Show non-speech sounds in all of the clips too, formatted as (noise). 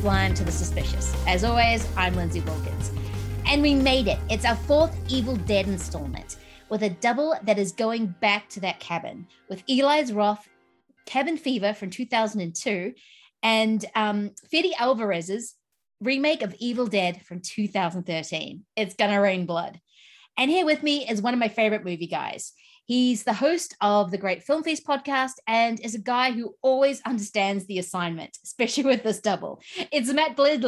sublime to the suspicious. As always, I'm Lindsay Wilkins. And we made it. It's our fourth Evil Dead installment with a double that is going back to that cabin with Eli's Roth, Cabin Fever from 2002, and um, Fede Alvarez's remake of Evil Dead from 2013. It's gonna rain blood. And here with me is one of my favorite movie guys. He's the host of the Great Film Feast podcast and is a guy who always understands the assignment, (laughs) especially with this double. It's Matt Blid-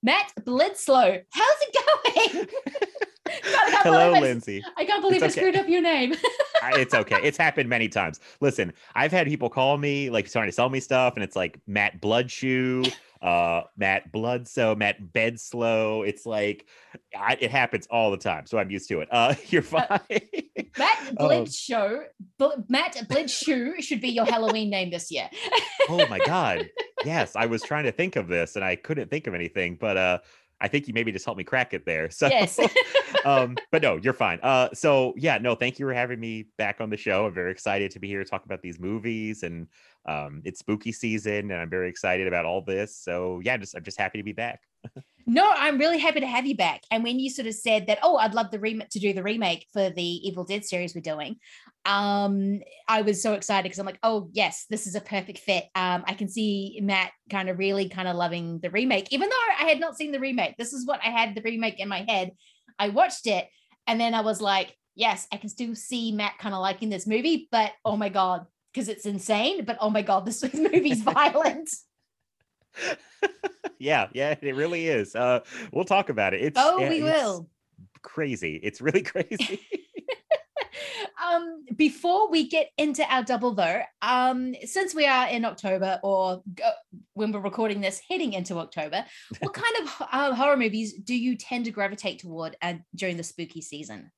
Matt Blidslow. How's it going? (laughs) God, Hello, Lindsay. I can't believe it's I screwed up your name. (laughs) it's okay. It's happened many times. Listen, I've had people call me like trying to sell me stuff, and it's like Matt Bloodshoe, uh, Matt Bloodso, Matt Bedslow. It's like I, it happens all the time, so I'm used to it. Uh, (laughs) you're fine. Uh, Matt (laughs) um, Matt Blidshoe should be your Halloween name this year. oh my god! (laughs) Yes, I was trying to think of this, and I couldn't think of anything, but uh I think you maybe just helped me crack it there. (laughs) So, yes. (laughs) um, but no, you're fine. Uh, so yeah, no, thank you for having me back on the show. I'm very excited to be here to talk about these movies, and um, it's spooky season, and I'm very excited about all this. So yeah, just I'm just happy to be back. No, I'm really happy to have you back. And when you sort of said that, oh, I'd love the remake to do the remake for the Evil Dead series we're doing, um, I was so excited because I'm like, oh yes, this is a perfect fit. Um, I can see Matt kind of really kind of loving the remake, even though I had not seen the remake. This is what I had the remake in my head. I watched it, and then I was like, yes, I can still see Matt kind of liking this movie, but oh my god, because it's insane. But oh my god, this (laughs) movie's (laughs) violent. (laughs) yeah, yeah, it really is. Uh, we'll talk about it. It's oh, we will. Crazy. It's really (laughs) crazy. (laughs) um, before we get into our double though, um, since we are in October or uh, when we're recording this, heading into October, what kind of uh, horror movies do you tend to gravitate toward uh, during the spooky season?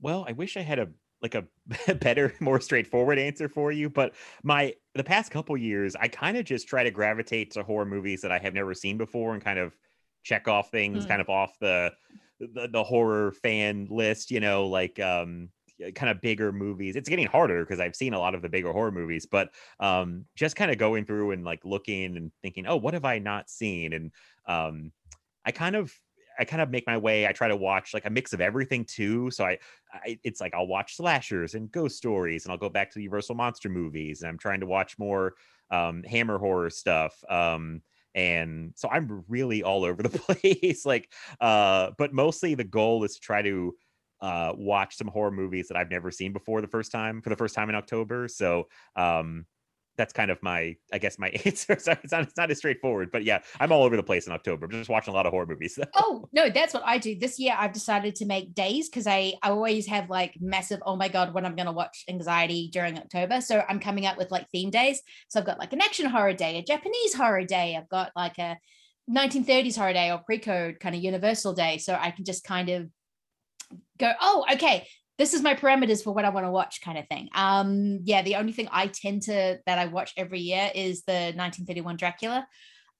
Well, I wish I had a like a (laughs) better, more straightforward answer for you. But my the past couple years, I kind of just try to gravitate to horror movies that I have never seen before and kind of check off things mm. kind of off the, the the horror fan list, you know, like um kind of bigger movies. It's getting harder because I've seen a lot of the bigger horror movies, but um just kind of going through and like looking and thinking, oh, what have I not seen? And um I kind of I kind of make my way. I try to watch like a mix of everything too. So I, I, it's like I'll watch slashers and ghost stories, and I'll go back to the Universal monster movies, and I'm trying to watch more um, Hammer horror stuff. Um, and so I'm really all over the (laughs) place. like, uh, but mostly the goal is to try to uh, watch some horror movies that I've never seen before the first time for the first time in October. So um, that's kind of my i guess my (laughs) answer. So it's not, it's not as straightforward but yeah i'm all over the place in october. I'm just watching a lot of horror movies (laughs) oh no that's what i do. This year i've decided to make days because i i always have like massive oh my god when i'm going to watch? anxiety during october. So i'm coming up with like theme days. So i've got like an action horror day a japanese horror day. I've got like a 1930s horror day or pre-code kind of universal day. So i can just kind of go oh okay this is my parameters for what I want to watch kind of thing. Um, yeah, the only thing I tend to that I watch every year is the 1931 Dracula.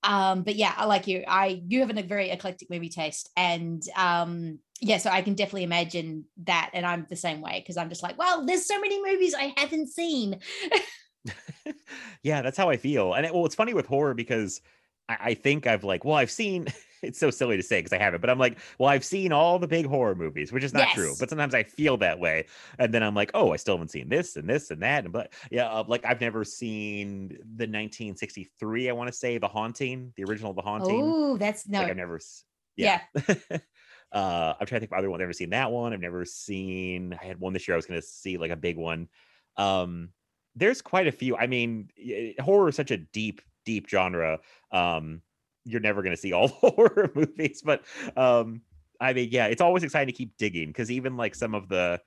Um, but yeah, I like you. I you have a very eclectic movie taste, and um, yeah, so I can definitely imagine that. And I'm the same way because I'm just like, well, there's so many movies I haven't seen. (laughs) yeah, that's how I feel. And it, well, it's funny with horror because I, I think I've like, well, I've seen it's so silly to say because I haven't, but I'm like, well, I've seen all the big horror movies, which is not yes. true. But sometimes I feel that way, and then I'm like, oh, I still haven't seen this and this and that, and but yeah, uh, like I've never seen the 1963. I want to say The Haunting, the original The Haunting. Oh, that's no, like I've never. Yeah. yeah. (laughs) uh, I'm trying to think of other one. I've never seen that one. I've never seen. I had one this year. I was going to see like a big one. Um, there's quite a few. I mean, horror is such a deep, deep genre. Um, you're never going to see all (laughs) horror movies, but um, I mean, yeah, it's always exciting to keep digging because even like some of the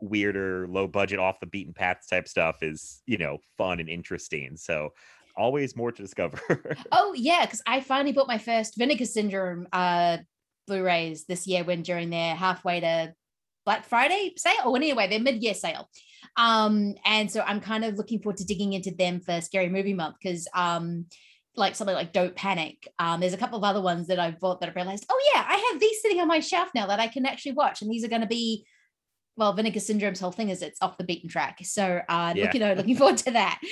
weirder, low budget, off the beaten path type stuff is you know fun and interesting. So always more to discover. (laughs) oh yeah, because I finally bought my first Vinegar Syndrome uh, Blu-rays this year when during their halfway to Black Friday sale, or anyway, their mid-year sale. Um, and so I'm kind of looking forward to digging into them for Scary Movie Month because um, like something like Don't Panic. Um, there's a couple of other ones that I've bought that I've realized, oh yeah, I have these sitting on my shelf now that I can actually watch, and these are going to be well, Vinegar Syndrome's whole thing is it's off the beaten track. So uh, Yeah. looking, looking forward to that. (laughs)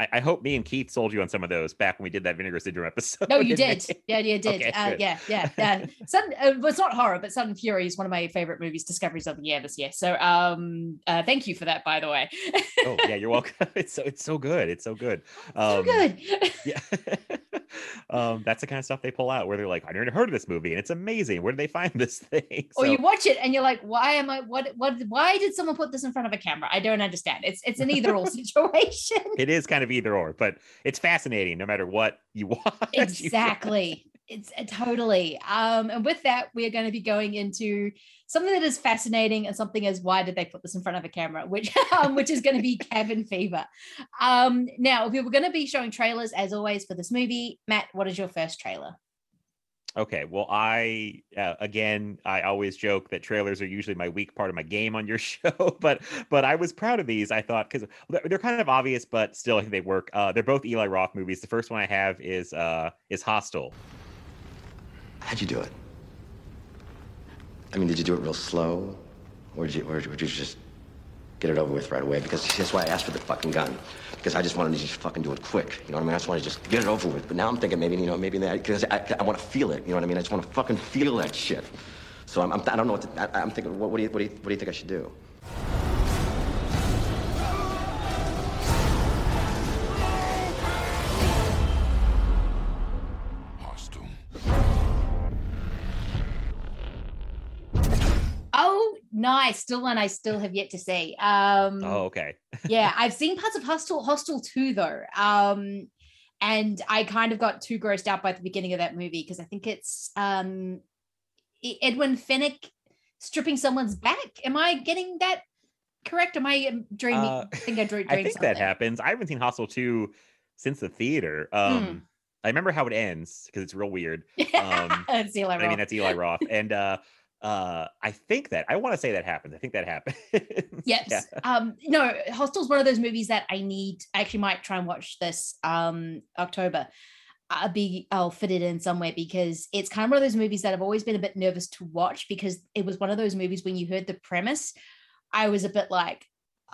I, I hope me and Keith sold you on some of those back when we did that Vinegar Syndrome episode. No, you did. May. Yeah, you did. Okay, uh, yeah, yeah, (laughs) yeah. Sudden, uh, well, it's not horror, but Sudden Fury is one of my favorite movies, discoveries of the year this year. So, um, uh, thank you for that, by the way. Oh yeah, you're (laughs) welcome. (laughs) It's so it's so good. It's so good. so Um, good. Yeah. (laughs) um, that's the kind of stuff they pull out where they're like, I never heard of this movie and it's amazing. Where did they find (laughs) this thing? or you watch it and you're like, why am I? What? What? Why did someone put this in front of a camera? I don't understand. It's it's an either or (laughs) situation. it is kind of either or, but it's fascinating no matter what you watch. exactly it's uh, totally um and with that we are going to be going into something that is fascinating and something is why did they put this in front of a camera which (laughs) um which is going to be cabin fever um now we were going to be showing trailers as always for this movie matt what is your first trailer Okay, well, I uh, again, I always joke that trailers are usually my weak part of my game on your (laughs) show, but but I was proud of these. I thought because they're, kind of obvious, but still, I think they work. Uh, they're both Eli Roth movies. The first one I have is uh, is Hostel. How'd you do it? I mean, did you do it real slow? Or did you, or did you just get it over with right away? Because that's why I asked for the fucking gun. Because I just wanted to just fucking do it quick. You know what I mean? I just wanted to just get it over with. But now I'm thinking maybe, you know, maybe that, because I, I want to feel it. You know what I mean? I just want to fucking feel that shit. So I'm, I'm, I don't know what to, I, I'm thinking, what, what, do you, what, do you, what do you think I should do? Oh nice still one i still have yet to see um Oh, okay. (laughs) yeah, I've seen parts of Hostel Hostel 2 though. Um and I kind of got too grossed out by the beginning of that movie because I think it's um Edwin Fennick stripping someone's back. Am I getting that correct? Am I um, dreaming? Uh, I think I dream, I dreamed think that happens. I haven't seen Hostel 2 since the theater. Um, I remember how it ends because it's real weird. (laughs) Um, I mean, that's Eli Roth. And uh, uh, I think that, I want to say that happens. I think that happens. (laughs) Yes. Yeah. Um, no, Hostel's one of those movies that I need. I actually might try and watch this um October. I'll be I'll fit it in somewhere because it's kind of one of those movies that I've always been a bit nervous to watch because it was one of those movies when you heard the premise, I was a bit like,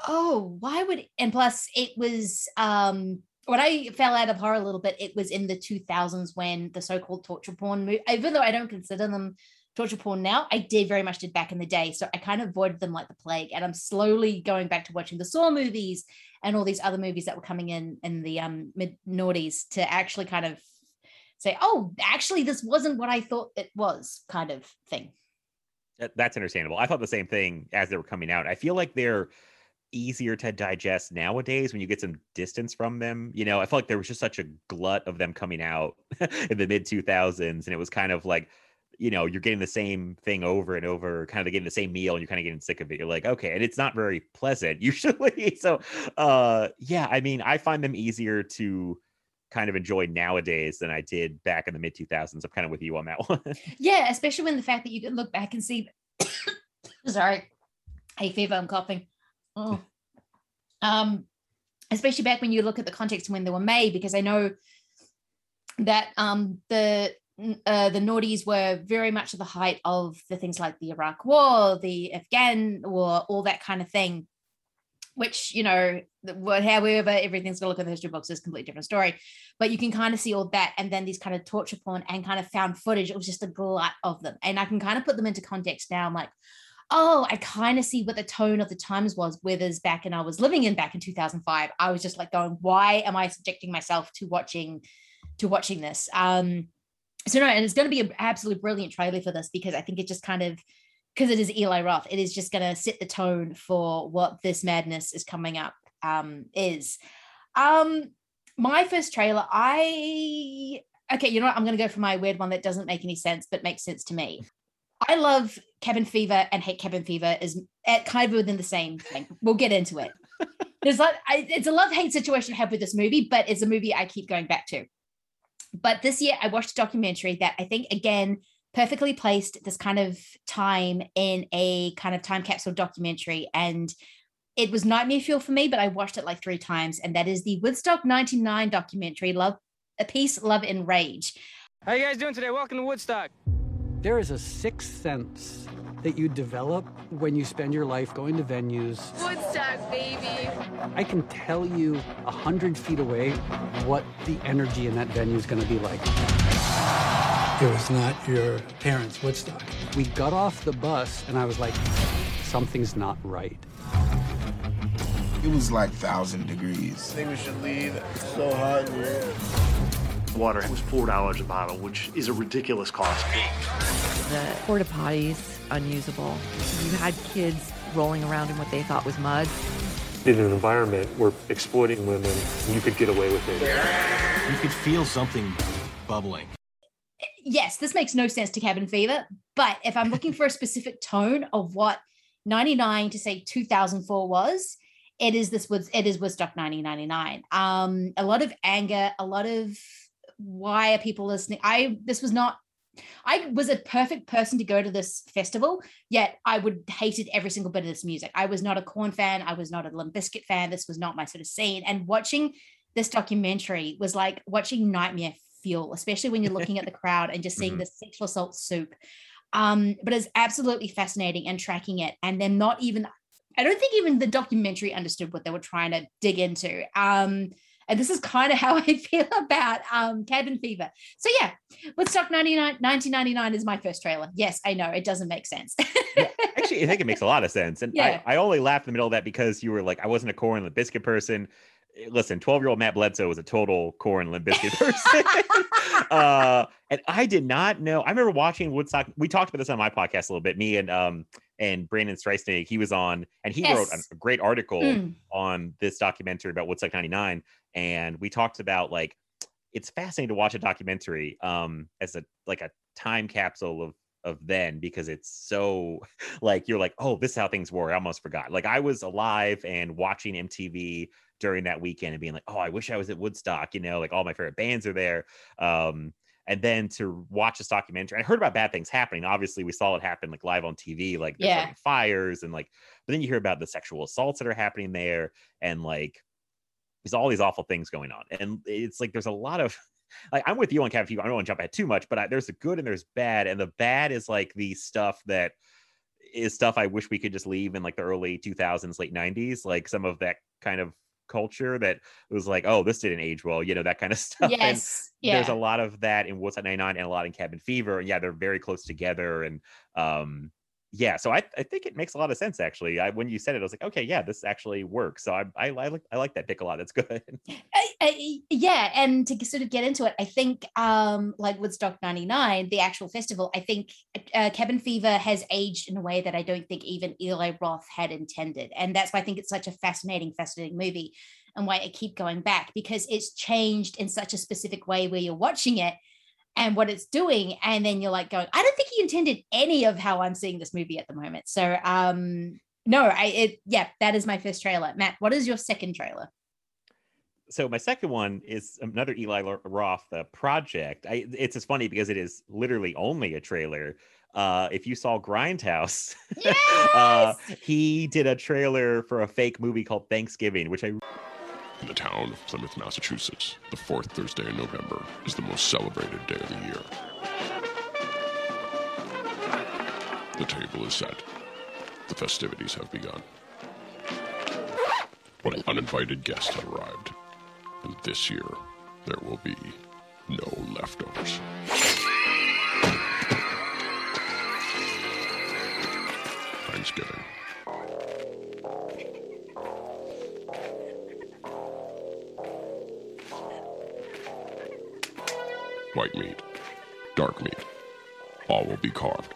oh, why would and plus it was um when I fell out of horror a little bit, it was in the 2000s when the so-called torture porn movie, even though I don't consider them torture porn now. I did very much did back in the day. So I kind of avoided them like the plague. And I'm slowly going back to watching the Saw movies and all these other movies that were coming in in the um mid noughties to actually kind of say, oh, actually, this wasn't what I thought it was, kind of thing. That's understandable. I thought the same thing as they were coming out. I feel like they're easier to digest nowadays when you get some distance from them. You know, I felt like there was just such a glut of them coming out (laughs) in the mid 2000s, and it was kind of like, you know, you're getting the same thing over and over, kind of getting the same meal, and you're kind of getting sick of it. You're like, okay, and it's not very pleasant (laughs) usually. So, uh, yeah, I mean, I find them easier to kind of enjoy nowadays than I did back in the mid 2000s. I'm kind of with you on that (laughs) one. Yeah, especially when the fact that you can look back and see. (coughs) Sorry, hay fever. I'm coughing. Oh. Um, especially back when you look at the context when they were made, because I know that um the uh, the naughties were very much at the height of the things like the Iraq War, the Afghan War, all that kind of thing. Which you know, however, everything's gonna look at the history books is a completely different story but you can kind of see all that and then these kind of torture porn and kind of found footage it was just a glut of them and i can kind of put them into context now i'm like oh i kind of see what the tone of the times was whereas back and i was living in back in 2005 i was just like going why am i subjecting myself to watching to watching this um so no and it's going to be an absolutely brilliant trailer for this because i think it just kind of because it is eli roth it is just going to set the tone for what this madness is coming up um is um my first trailer, I okay, you know what? I'm gonna go for my weird one that doesn't make any sense, but makes sense to me. I love Cabin Fever and hate Cabin Fever is at kind of within the same thing. We'll get into it. (laughs) There's like I, it's a love hate situation I have with this movie, but it's a movie I keep going back to. But this year I watched a documentary that I think again perfectly placed this kind of time in a kind of time capsule documentary and it was nightmare fuel for me, but I watched it like three times, and that is the Woodstock '99 documentary, "Love, a Peace, Love, and Rage." How you guys doing today? Welcome to Woodstock. There is a sixth sense that you develop when you spend your life going to venues. Woodstock, baby. I can tell you a hundred feet away what the energy in that venue is going to be like. It was not your parents' Woodstock. We got off the bus and I was like, something's not right. It was like thousand degrees. I think we should leave. It's so hot in here. Water was four dollars a bottle, which is a ridiculous cost. The porta potties unusable. You had kids rolling around in what they thought was mud. In an environment where exploiting women, you could get away with it. You could feel something bubbling. Yes, this makes no sense to Cabin Fever, but if I'm looking for a specific tone of what 99 to say 2004 was, it is this was it is Woodstock 1999. Um, a lot of anger, a lot of why are people listening? I this was not I was a perfect person to go to this festival, yet I would hated every single bit of this music. I was not a Korn fan. I was not a Limp Bizkit fan. This was not my sort of scene. And watching this documentary was like watching Nightmare Fuel, especially when you're (laughs) looking at the crowd and just seeing mm-hmm. the sexual assault soup. Um, but it's absolutely fascinating and tracking it. And then not even, I don't think even the documentary understood what they were trying to dig into. Um, and this is kind of how I (laughs) feel about um, Cabin Fever. So yeah, Woodstock 99, 1999 is my first trailer. Yes, I know it doesn't make sense. yeah, (laughs) actually, I think it makes a lot of sense. And yeah. I, I only laughed in the middle of that because you were like, I wasn't a Korn and Bizkit person. Listen, 12 year old Matt Bledsoe was a total Korn Limp Bizkit (laughs) person. uh, and I did not know. I remember watching Woodstock. We talked about this on my podcast a little bit. Me and um, and Brandon Streisand, he was on, and he yes. wrote a, great article mm. on this documentary about Woodstock 99 and we talked about like it's fascinating to watch a documentary um as a like a time capsule of of then because it's so (laughs) like you're like oh this is how things were i almost forgot like i was alive and watching mtv during that weekend and being like oh i wish i was at woodstock you know like all my favorite bands are there um and then to watch this documentary i heard about bad things happening obviously we saw it happen like live on tv like yeah. fires and like but then you hear about the sexual assaults that are happening there and like there's all these awful things going on. And it's like there's a lot of (laughs) like I'm with you on Cabin Fever. I don't want to jump ahead too much, but I, there's the good and there's bad. And the bad is like the stuff that is stuff I wish we could just leave in like the early 2000s, late 90s, like some of that kind of culture that was like, oh, this didn't age well, you know, that kind of (laughs) stuff. Yes. And yeah. There's a lot of that in Woodstock 99 and a lot in Cabin Fever. And yeah, they're very close together. And um, yeah, so I, I think it makes a lot of sense actually. I, when you said it, I was like, okay, yeah, this actually works. So I I, I like I like that pick a lot. That's good. (laughs) I, I, yeah, and to sort of get into it, I think um like Woodstock '99, the actual festival, I think uh, Cabin Fever has aged in a way that I don't think even Eli Roth had intended, and that's why I think it's such a fascinating, fascinating movie, and why I keep going back because it's changed in such a specific way where you're watching it and what it's doing and then you're like going i don't think he intended any of how i'm seeing this movie at the moment so um no i it yeah that is my first trailer matt what is your second trailer so my second one is another Eli Roth uh, project. I, it's just funny because it is literally only a trailer. Uh, if you saw Grindhouse, (laughs) yes! uh, he did a trailer for a fake movie called Thanksgiving, which I in the town of Plymouth, Massachusetts, the fourth Thursday in November is the most celebrated day of the year. The table is set. The festivities have begun. But an uninvited guests have arrived. And this year, there will be no leftovers. Thanksgiving. White meat, dark meat. All will be carved.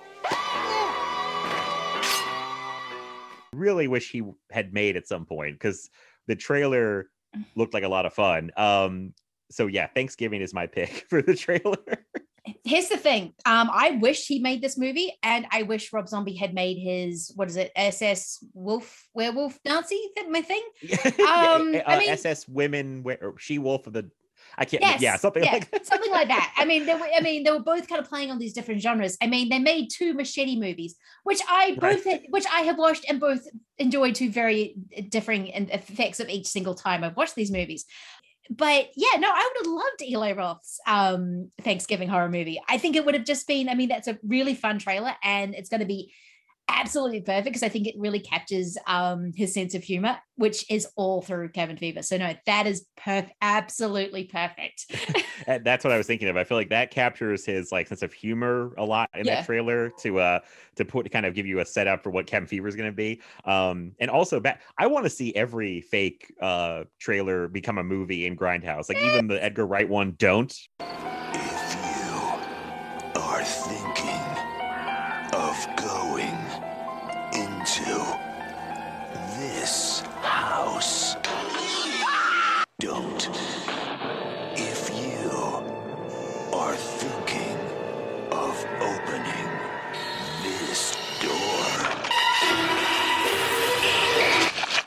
Really wish he had made at some point because the trailer looked like a lot of fun. Um, so yeah, Thanksgiving is my pick (laughs) for the trailer. Here's the thing. Um, I wish he made this movie, and I wish Rob Zombie had made his what is it, SS Wolf Werewolf Nazi? Is that my thing? (laughs) Um, (laughs) uh, I mean, SS Women She Wolf of the I can't. Yes, yeah, something yeah, like that. something like that. I mean, they were. I mean, they were both kind of playing on these different genres. I mean, they made two machete movies, which I both, right. which I have watched and both enjoyed to very differing effects of each single time I've watched these movies. but yeah, no, I would have loved Eli Roth's um, Thanksgiving horror movie. I think it would have just been, I mean, that's a really fun trailer and it's going to be absolutely perfect because I think it really captures um, his sense of humor, which is all through Cabin Fever. So no, that is perfect, absolutely perfect. (laughs) That's what I was thinking of. I feel like that captures his like sense of humor a lot in Yeah. that trailer to uh to put to kind of give you a setup for what Cabin Fever is going to be. Um, and also back, I want to see every fake uh trailer become a movie in Grindhouse, like even the Edgar Wright one. Don't. If you are thinking of going into this house. Don't. If you are thinking of opening this door,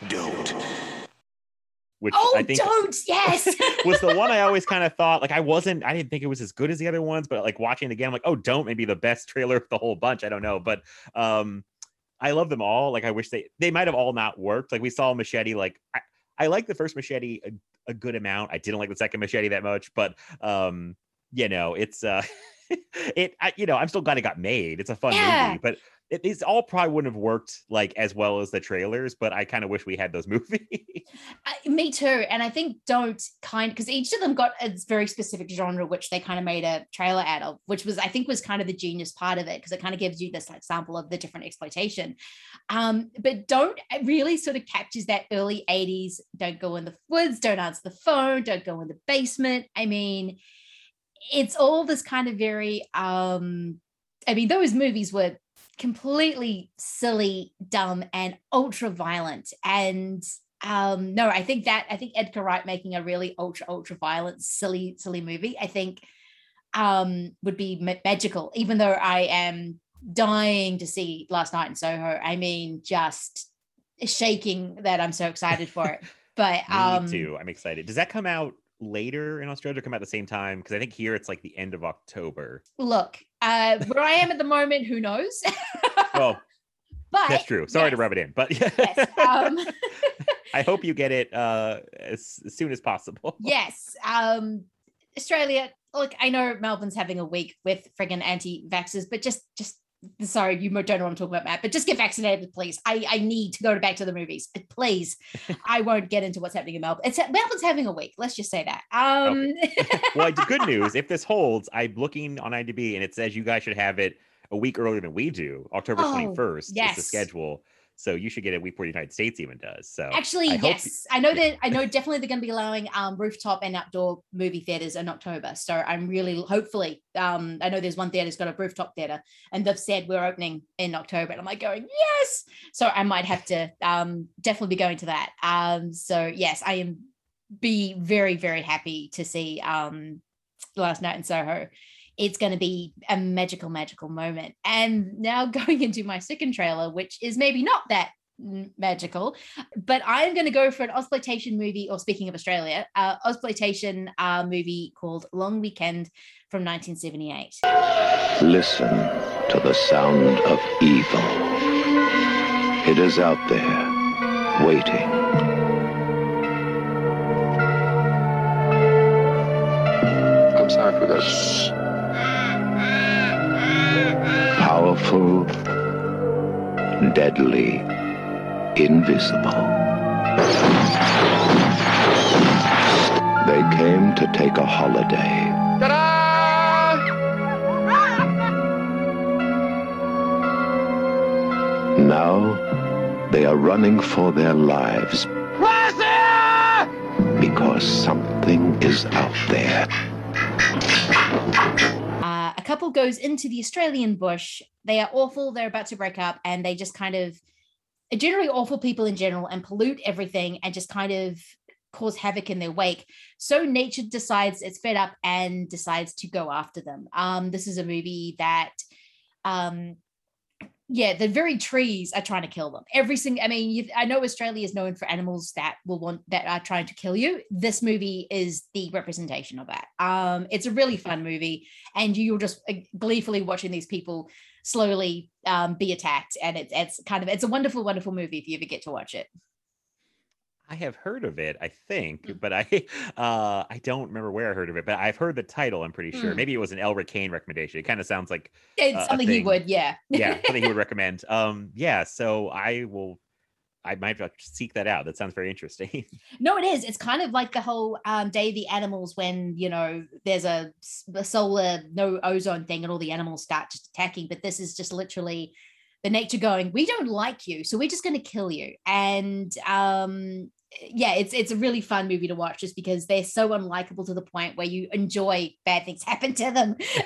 don't. Which oh, I think don't, yes. (laughs) was the one I always kind of thought like I wasn't I didn't think it was as good as the other ones, but like watching it again, I'm like, oh, don't maybe the best trailer of the whole bunch. I don't know, but um, I love them all. Like I wish they they might have all not worked. Like we saw Machete. Like I, I like the first Machete a, a good amount. I didn't like the second Machete that much, but um, you know, it's uh, (laughs) it I, you know I'm still glad it got made. It's a fun Yeah. movie, but. It, these all probably wouldn't have worked like as well as the trailers, but I kind of wish we had those (laughs) movies. Me too. And I think don't kind because each of them got a very specific genre, which they kind of made a trailer out of, which was I think was kind of the genius part of it because it kind of gives you this like sample of the different exploitation. Um, but don't it really sort of captures that early 80s. Don't go in the woods, don't answer the phone, don't go in the basement. I mean, it's all this kind of very um I mean, those movies were completely silly, dumb, and ultra violent. And um, no, I think that I think Edgar Wright making a really ultra, ultra violent, silly, silly movie, I think um would be ma- magical, even though I am dying to see last night in Soho. I mean, just shaking that I'm so excited for it. (laughs) But Me um too. I'm excited. Does that come out later in Australia come out at the same time? Because I think here it's like the end of October. look, uh where I am at the moment, who knows? (laughs) Oh, but that's true. Sorry to rub it in, but um (laughs) I hope you get it uh, as, as soon as possible. yes um australia look i know melbourne's having a week with friggin' anti-vaxxers but just just sorry you don't know what i'm talking about matt but just get vaccinated please i i need to go back to the movies please (laughs) i won't get into what's happening in melbourne it's melbourne's having a week let's just say that um (laughs) well, the good news, if this holds, I'm looking on IMDb and it says you guys should have it a week earlier than we do. October Oh, 21st is the schedule. So you should get it week before the United States even does. So Actually, I yes. I know that I know definitely they're going to be allowing um, rooftop and outdoor movie theaters in October. So I'm really hopefully um, I know there's one theater's got a rooftop theater and they've said we're opening in October. And I'm like going, yes. So I might have to um, definitely be going to that. Um, so yes, I am be very, very happy to see um, last night in Soho. It's going to be a magical, magical moment. And now (laughs) going into my second trailer, which is maybe not that magical, but I'm going to go for an exploitation movie. Or speaking of Australia, uh, exploitation uh, movie called Long Weekend from 1978. Listen to the sound of evil. It is out there, waiting. I'm sorry for this. Powerful, deadly, invisible. They came to take a holiday. Now they are running for their lives because something is out there. Couple goes into the Australian bush. They are awful. They're about to break up, and they just kind of generally awful people in general and pollute everything and just kind of cause havoc in their wake. So nature decides it's fed up and decides to go after them. Um, this is a movie that, um, yeah, the very trees are trying to kill them. Every single, I mean, I know Australia is known for animals that will want that are trying to kill you. This movie is the representation of that. Um, it's a really fun movie, and you're just uh, gleefully watching these people slowly um, be attacked, and it's it's kind of it's a wonderful, wonderful movie if you ever get to watch it. I have heard of it, I think, Mm. but I (laughs) uh I don't remember where I heard of it, but I've heard the title, I'm pretty sure. Mm. Maybe it was an Elric Kane recommendation. It kind of sounds like It's uh, something he would, yeah. yeah, something he would (laughs) recommend. Um yeah, so I will I might have to seek that out. That sounds very interesting. (laughs) No, it is. It's kind of like the whole um, Day of the Animals when, you know, there's a solar no ozone thing and all the animals start just attacking. But this is just literally the nature going, we don't like you, so we're just going to kill you. And um, yeah, it's it's a really fun movie to watch just because they're so unlikable to the point where you enjoy bad things (laughs) happen to them. (laughs)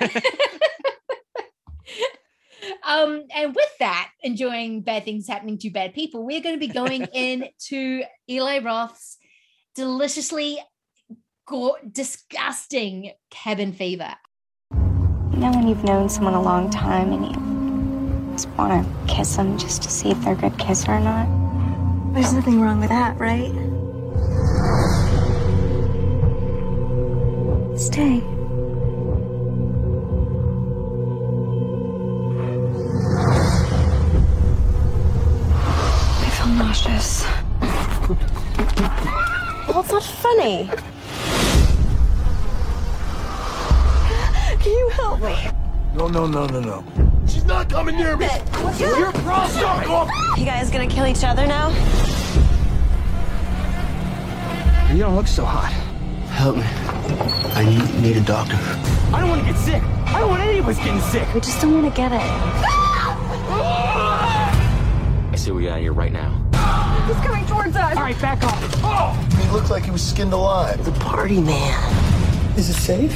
um, and with that, enjoying bad things happening to bad people, we're going to be going (laughs) into Eli Roth's deliciously go- disgusting cabin fever. You know when you've known someone a long time and you just want to kiss them just to see if they're a good kisser or not? There's nothing wrong with that, right? Stay. I feel nauseous. Well, it's not funny. Can you help me? No, no, no, no, no. She's not coming near me. You're pro You guys gonna kill each other now? You don't look so hot. Help me. I need, need a doctor. I don't want to get sick. I don't want any of us getting sick. We just don't want to get it. I see we got here right now. He's coming towards us. All right, back off. Oh! He looked like he was skinned alive. The party man. Is it safe?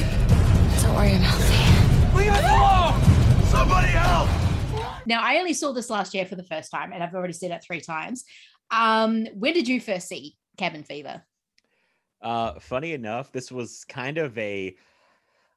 Don't worry, I'm healthy. Leave us alone! Somebody help! Now, I only saw this last year for the first time, and I've already seen it three times. Um, where did you first see Cabin Fever? Uh, funny enough, this was kind of a.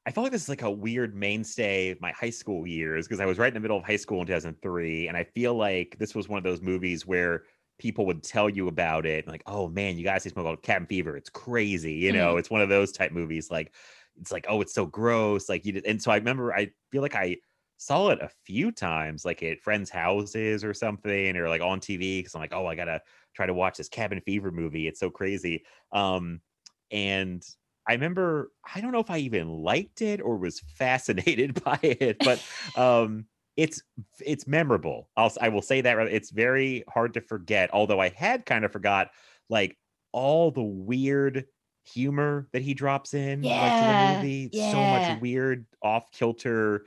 I felt like this is like a weird mainstay of my high school years because I was right in the middle of high school in 2003, and I feel like this was one of those movies where people would tell you about it, like, "Oh man, you guys see something about Cabin Fever? It's crazy." You know, it's one of those type movies. Like, it's like, "Oh, it's so gross." Like you did, and so I remember I feel like I saw it a few times, like at friends' houses or something, or like on TV because I'm like, "Oh, I gotta try to watch this Cabin Fever movie. It's so crazy." Um, and I remember I don't know if I even liked it or was fascinated (laughs) by it, but (laughs) um it's it's memorable. I'll I will say that it's very hard to forget. Although I had kind of forgot like all the weird humor that he drops in like, to Yeah, the movie. So much weird off kilter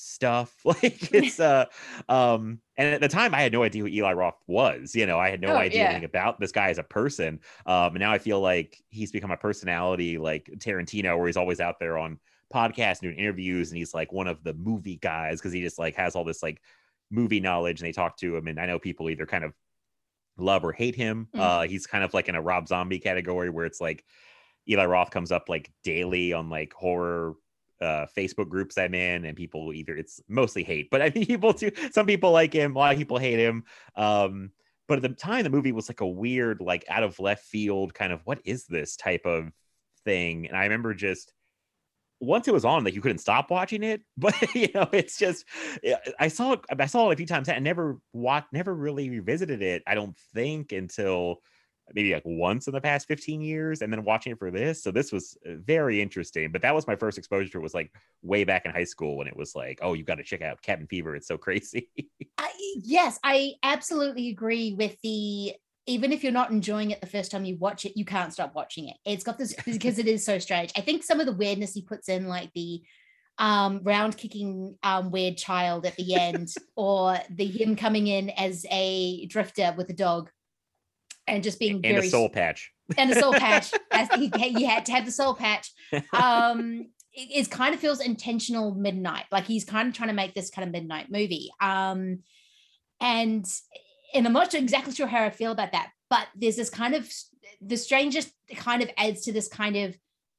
stuff. (laughs) Like it's uh um and at the time I had no idea who Eli Roth was. You know, I had no Oh, idea yeah. anything about this guy as a person. Um, and now I feel like he's become a personality like Tarantino, where he's always out there on podcasts and doing interviews, and he's like one of the movie guys because he just like has all this like movie knowledge, and they talk to him. And I know people either kind of love or hate him. Mm. Uh, he's kind of like in a Rob Zombie category where it's like Eli Roth comes up like daily on like horror uh Facebook groups I'm in, and people either it's mostly hate, but I think people too. Some people like him, a lot of people hate him. Um, but at the time, the movie was like a weird, like out of left field kind of what is this type of thing? And I remember just once it was on, like you couldn't stop watching it. (laughs) But you know, it's just I saw it. I saw it a few times and never watched, never really revisited it. I don't think until maybe like once in the past 15 years and then watching it for this so this was uh, very interesting but that was my first exposure to it was like way back in high school when it was like oh you got to check out cabin fever it's so crazy (laughs) I, yes, I absolutely agree with the. Even if you're not enjoying it the first time you watch it, you can't stop watching it. It's got this (laughs) because it is so strange. I think some of the weirdness he puts in, like the um, round kicking um, weird child at the end, (laughs) or the him coming in as a drifter with a dog, and just being and very a soul patch (laughs) and a soul patch. (laughs) As he, he had to have the soul patch. Um, it, it kind of feels intentional midnight. Like he's kind of trying to make this kind of midnight movie. Um, and and I'm not exactly sure how I feel about that, but there's this kind of the strangest kind of adds to this kind of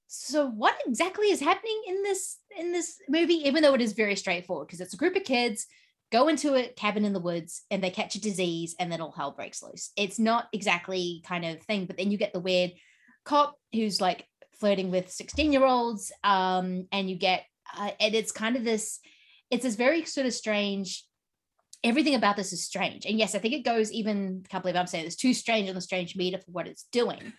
so what exactly is happening in this in this movie even though it is very straightforward because it's a group of kids go into a cabin in the woods and they catch a disease and then all hell breaks loose it's not exactly kind of thing but then you get the weird cop who's like flirting with 16 year olds um and you get uh, and it's kind of this it's this very sort of strange everything about this is strange. And yes, I think it goes even, can't believe I'm saying it's too strange on the strange meter for what it's doing.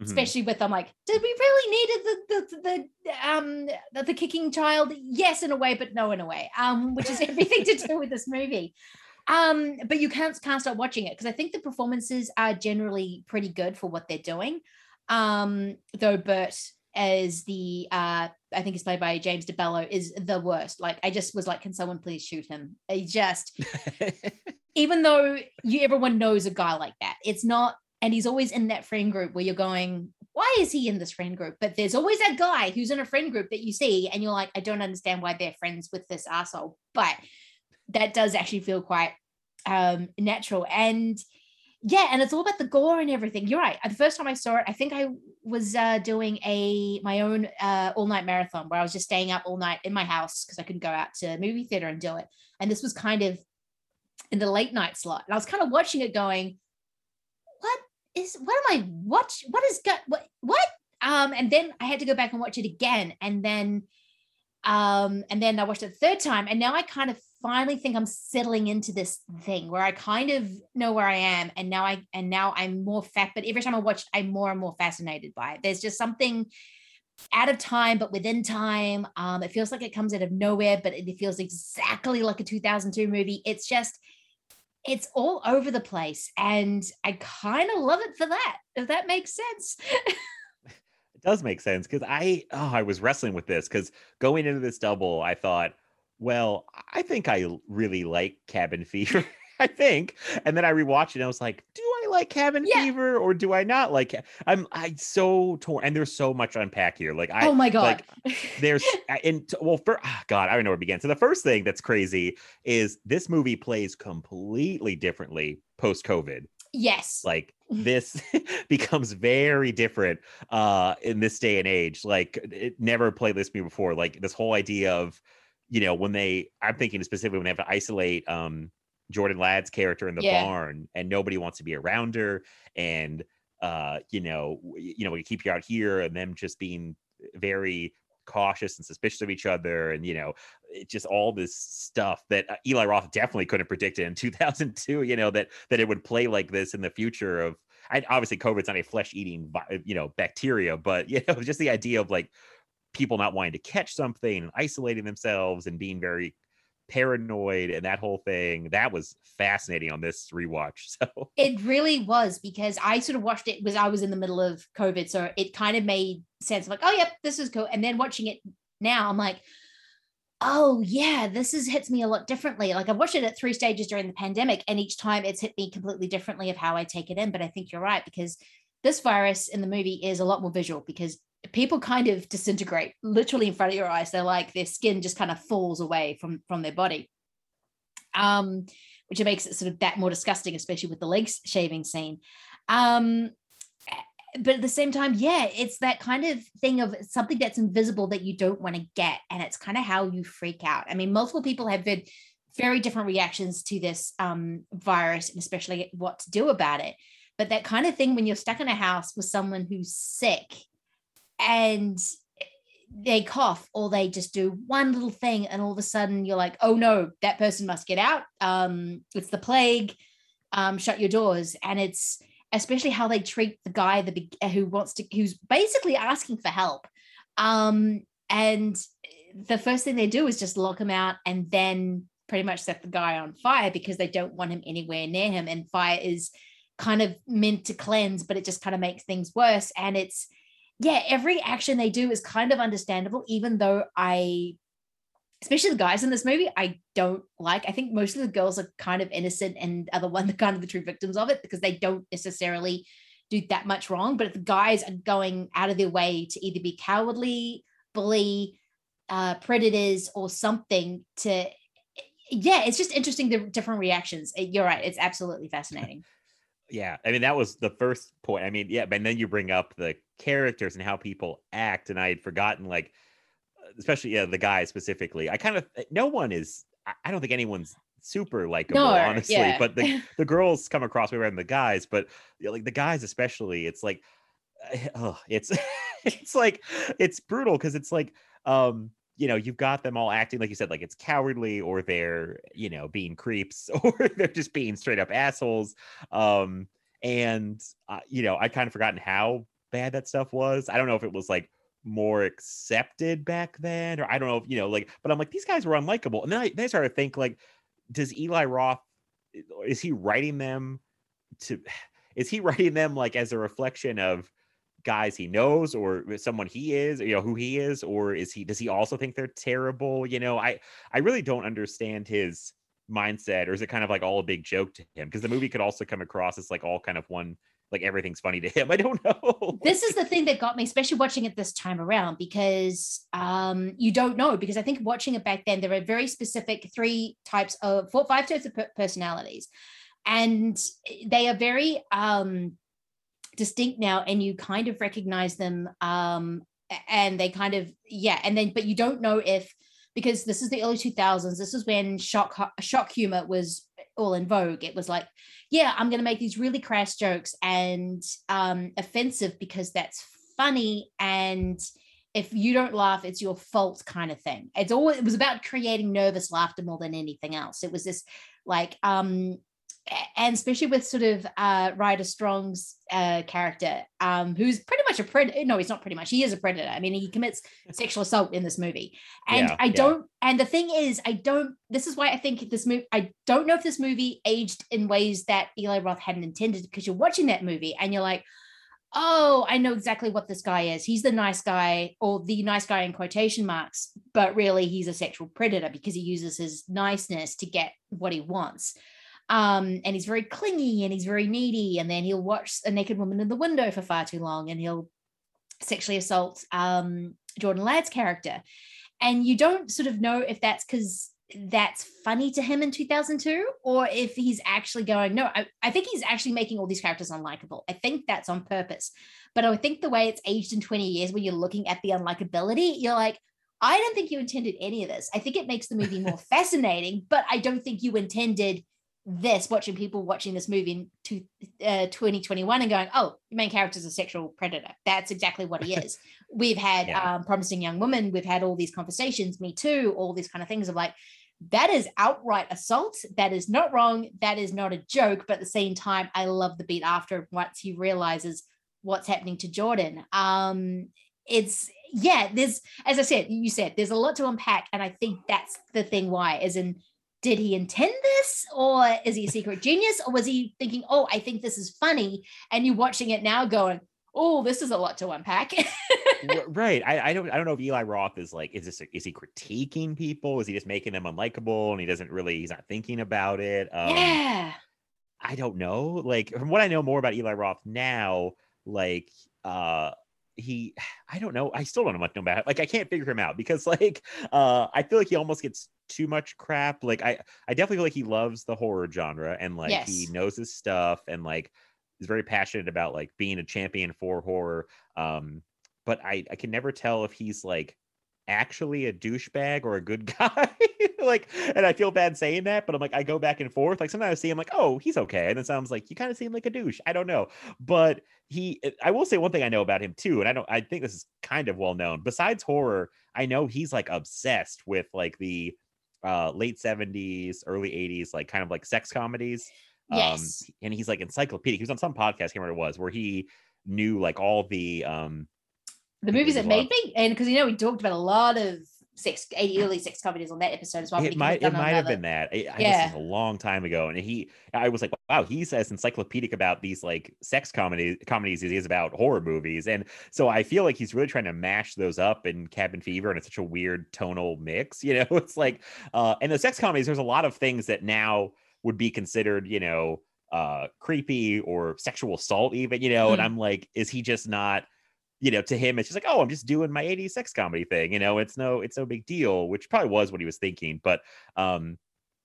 Mhm. Especially with I'm like, did we really needed the the the um the, the kicking child? Yes, in a way, but no, in a way. Um, which is everything to do with this movie. Um, but you can't can't stop watching it because I think the performances are generally pretty good for what they're doing. Um, though Bert as the uh I think he's played by James DeBello is the worst. Like I just was like, can someone please shoot him? I just (laughs) even though you everyone knows a guy like that, it's not, and he's always in that friend group where you're going, why is he in this friend group? But there's always that guy who's in a friend group that you see, and you're like, I don't understand why they're friends with this asshole. But that does actually feel quite um natural. And yeah, and it's all about the gore and everything. You're right. The first time I saw it, I think I was uh, doing a my own uh, all night marathon where I was just staying up all night in my house because I couldn't go out to movie theater and do it. And this was kind of in the late night slot, and I was kind of watching it, going, "What is? What am I watch? What is gut? What? What?" Um, and then I had to go back and watch it again, and then um and then i watched it third time and now i kind of finally think i'm settling into this thing where i kind of know where i am and now i and now i'm more fat but every time i watch i'm more and more fascinated by it there's just something out of time but within time um it feels like it comes out of nowhere but it feels exactly like a 2002 movie it's just it's all over the place and i kind of love it for that if that makes sense (laughs) it does make sense because I oh I was wrestling with this because going into this double, I thought, well, I think I really like Cabin Fever. (laughs) I think, and then I rewatched it and I was like, do like Cabin Yeah. Fever or do I not like? I'm I so torn, and there's so much to unpack here. Like I oh my god like, (laughs) there's and well for ah, god i don't know where to begin so the first thing that's crazy is this movie plays completely differently post covid yes like (laughs) this (laughs) becomes very different uh in this day and age like it never played this movie before like this whole idea of you know when they i'm thinking specifically when they have to isolate um jordan ladd's character in the Yeah. barn and nobody wants to be around her and uh you know you know we keep you out here and them just being very cautious and suspicious of each other and you know it just all this stuff that uh, Eli Roth definitely couldn't predict in (laughs) 2002 you know that that it would play like this in the future of I, obviously COVID's not a flesh eating you know bacteria but (laughs) you know just the idea of like people not wanting to catch something and isolating themselves and being very paranoid and that whole thing that was fascinating on this rewatch (laughs) so It really was because I sort of watched it was I was in the middle of COVID, so it kind of made sense. like, oh yep, this is cool. And then watching it now, I'm like, oh yeah, this is hits me a lot differently. Like I've watched it at three stages during the pandemic, and each time it's hit me completely differently of how I take it in. But I think you're right because this virus in the movie is a lot more visual because people kind of disintegrate literally in front of your eyes. They're like their skin just kind of falls away from from their body. Um, which makes it sort of that more disgusting, especially with the legs shaving scene. Um, but at the same time, yeah, it's that kind of thing of something that's invisible that you don't want to get. And it's kind of how you freak out. I mean, multiple people have had very different reactions to this um, virus and especially what to do about it. But that kind of thing when you're stuck in a house with someone who's sick and they cough or they just do one little thing and all of a sudden you're like oh no that person must get out. Um it's the plague. Um shut your doors. And it's especially how they treat the guy the who wants to who's basically asking for help. Um and the first thing they do is just lock him out and then pretty much set the guy on fire because they don't want him anywhere near him. And fire is kind of meant to cleanse but it just kind of makes things worse. And it's yeah, every action they do is kind of understandable, even though I, especially the guys in this movie, I don't like. I think most of the girls are kind of innocent and are the one, (laughs) the kind of the true victims of it because they don't necessarily do that much wrong. But the guys are going out of their way to either be cowardly, bully, uh, predators, or something to, yeah, it's just interesting the different reactions. You're right. It's absolutely fascinating. (laughs) yeah i mean that was the first point i mean yeah but then you bring up the characters and how people act and i had forgotten like especially yeah the guys specifically i kind of no one is I- don't think anyone's super likable No, honestly yeah. but the (laughs) the girls come across way better than the guys but like the guys especially it's like (sighs) oh it's (laughs) it's like it's brutal because it's like um you know, you've got them all acting like you said, like it's cowardly or they're, you know, being creeps (laughs) or they're just being straight up assholes. Um, and uh, you know, I kind of forgotten how bad that stuff was. I don't know if it was like more accepted back then, or I don't know if you know, like, but I'm like, these guys were unlikable. And then I, then I started to think, like, does Eli Roth is he writing them to (sighs) is he (laughs) writing them like as a reflection of guys he knows or someone he is you know who he is or is he does he also think they're terrible you know i i really don't understand his mindset or is it kind of like all a big joke to him because the movie could also come across as like all kind of one like everything's funny to him. (laughs) I don't know. This is the thing that got me especially watching it this time around because um you don't know because i think watching it back then there are very specific three types of four five types of personalities. And they are very um distinct now and you kind of recognize them um and they kind of yeah and then but you don't know if because this is the early 2000s this is when shock shock humor was all in vogue it was like yeah i'm going to make these really crass jokes and um offensive because that's funny and if you don't laugh it's your fault kind of thing. It's all it was about creating nervous laughter more than anything else. It was this like um and especially with sort of uh, Ryder Strong's uh, character, um, who's pretty much a predator. No, he's not pretty much. He is a predator. I mean, he commits (laughs) sexual assault in this movie, and Yeah, I don't. And the thing is, I don't. This is why I think this movie. I don't know if this movie aged in ways that Eli Roth hadn't intended, because you're watching that movie and you're like, oh, I know exactly what this guy is. He's the nice guy, or the nice guy in quotation marks, but really he's a sexual predator because he uses his niceness to get what he wants. Um, and he's very clingy and he's very needy. And then he'll watch a naked woman in the window for far too long and he'll sexually assault um, Jordan Ladd's character. And you don't sort of know if that's because that's funny to him in 2002 or if he's actually going, no, I, I think he's actually making all these characters unlikable. I think that's on purpose. But I think the way it's aged in 20 years, when you're looking at the unlikability, you're like, I don't think you intended any of this. I think it makes the movie more (laughs) fascinating, but I don't think you intended this watching people watching this movie in two, uh, 2021 and going, oh, the main character is a sexual predator. That's exactly what he is. (laughs) We've had Yeah. um, Promising Young Woman, we've had all these conversations, Me Too, all these kind of things of like, that is outright assault. That is not wrong. That is not a joke. But at the same time, I love the beat after once he realizes what's happening to Jordan. Um, it's yeah, there's as I said, you said there's a lot to unpack, and I think that's the thing why, is in did he intend this or is he a secret genius or was he thinking oh i think this is funny and you're watching it now going oh this is a lot to unpack (laughs) right. I, I don't I don't know if Eli Roth is like, is this is he critiquing people? Is he just making them unlikable and he doesn't really he's not thinking about it? Um yeah I don't know. Like from what I know more about Eli Roth now, like uh he (sighs) I don't know. I still don't know much about it. Like I can't figure him out because (laughs) like uh I feel like he almost gets too much crap. Like I I definitely feel like he loves the horror genre and like he knows his stuff and like is very passionate about like being a champion for horror. Um but I I can never tell if he's like actually a douchebag or a good (laughs) guy. like, and I feel bad saying that, but I'm like, I go back and forth. Like sometimes I see him like, oh, he's okay. And then sounds like you kind of seem like a douche. I don't know. But he I will say one thing I know about him too, and I don't I think this is kind of well known. Besides horror, I know he's like obsessed with like the uh late 70s, early 80s, like kind of like sex comedies. Yes. Um, and he's like encyclopedic. He was on some podcast, I can't remember what it was, where he knew like all the um the movies that made me and because you know we talked about a lot of sex early sex comedies on that episode as well it might it might have been that. I, I Yeah. a long time ago, and he I was like, wow, he's as encyclopedic about these like sex comedy comedies as he is about horror movies, and so I feel like he's really trying to mash those up in Cabin Fever, and it's such a weird tonal mix. (laughs) You know, it's like, uh, and the sex comedies, there's a lot of things that now would be considered, you know, uh, creepy or sexual assault, even. You know, and Mm. I'm like, is he just not? You know, to him, it's just like, oh, I'm just doing my 80s sex comedy thing. You know, it's no, it's no big deal, which probably was what he was thinking. But um,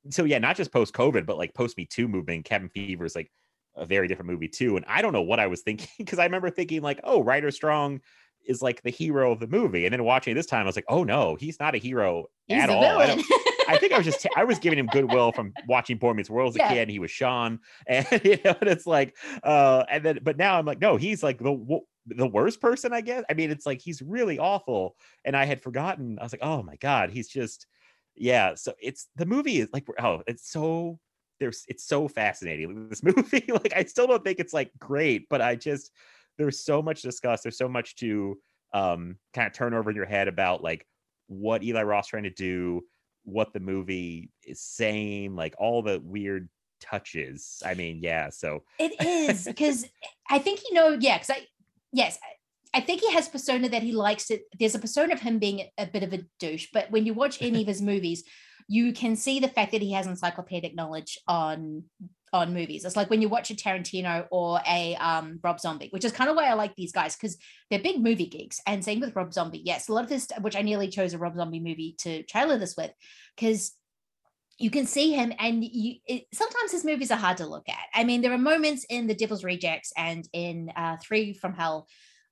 so yeah, not just post COVID, but like post Me Too movement, Cabin Fever is like a very different movie too. And I don't know what I was thinking (laughs) because I remember thinking like, oh, Ryder Strong is like the hero of the movie. And then watching it this time, I was like, oh no, he's not a hero He's at the all. I, don't- I think I was just I was giving him goodwill from watching Boy Meets World as a Yeah. kid. And he was Shawn, (laughs) and you know, and it's like, uh, and then but now I'm like, no, he's like the the worst person, I guess. I mean, it's like he's really awful. And I had forgotten. I was like, oh my God, he's just yeah. So it's the movie is like oh, it's so there's it's so fascinating. This (laughs) movie, like I still don't think it's like great, but I just there's so much discuss. There's so much to um kind of turn over in your head about like what Eli Roth trying to do, what the movie is saying, like all the weird touches. I mean, yeah. So it is (laughs) because I think you know, yeah, because I yes, I think he has persona that he likes it. There's a persona of him being a bit of a douche, but when you watch any of his (laughs) movies, you can see the fact that he has encyclopedic knowledge on on movies. It's like when you watch a Tarantino or a um, Rob Zombie, which is kind of why I like these guys because they're big movie geeks. And same with Rob Zombie. Yes, a lot of this, which I nearly chose a Rob Zombie movie to trailer this with, because you can see him and you it, sometimes his movies are hard to look at. I mean there are moments in the devil's rejects and in uh, three from hell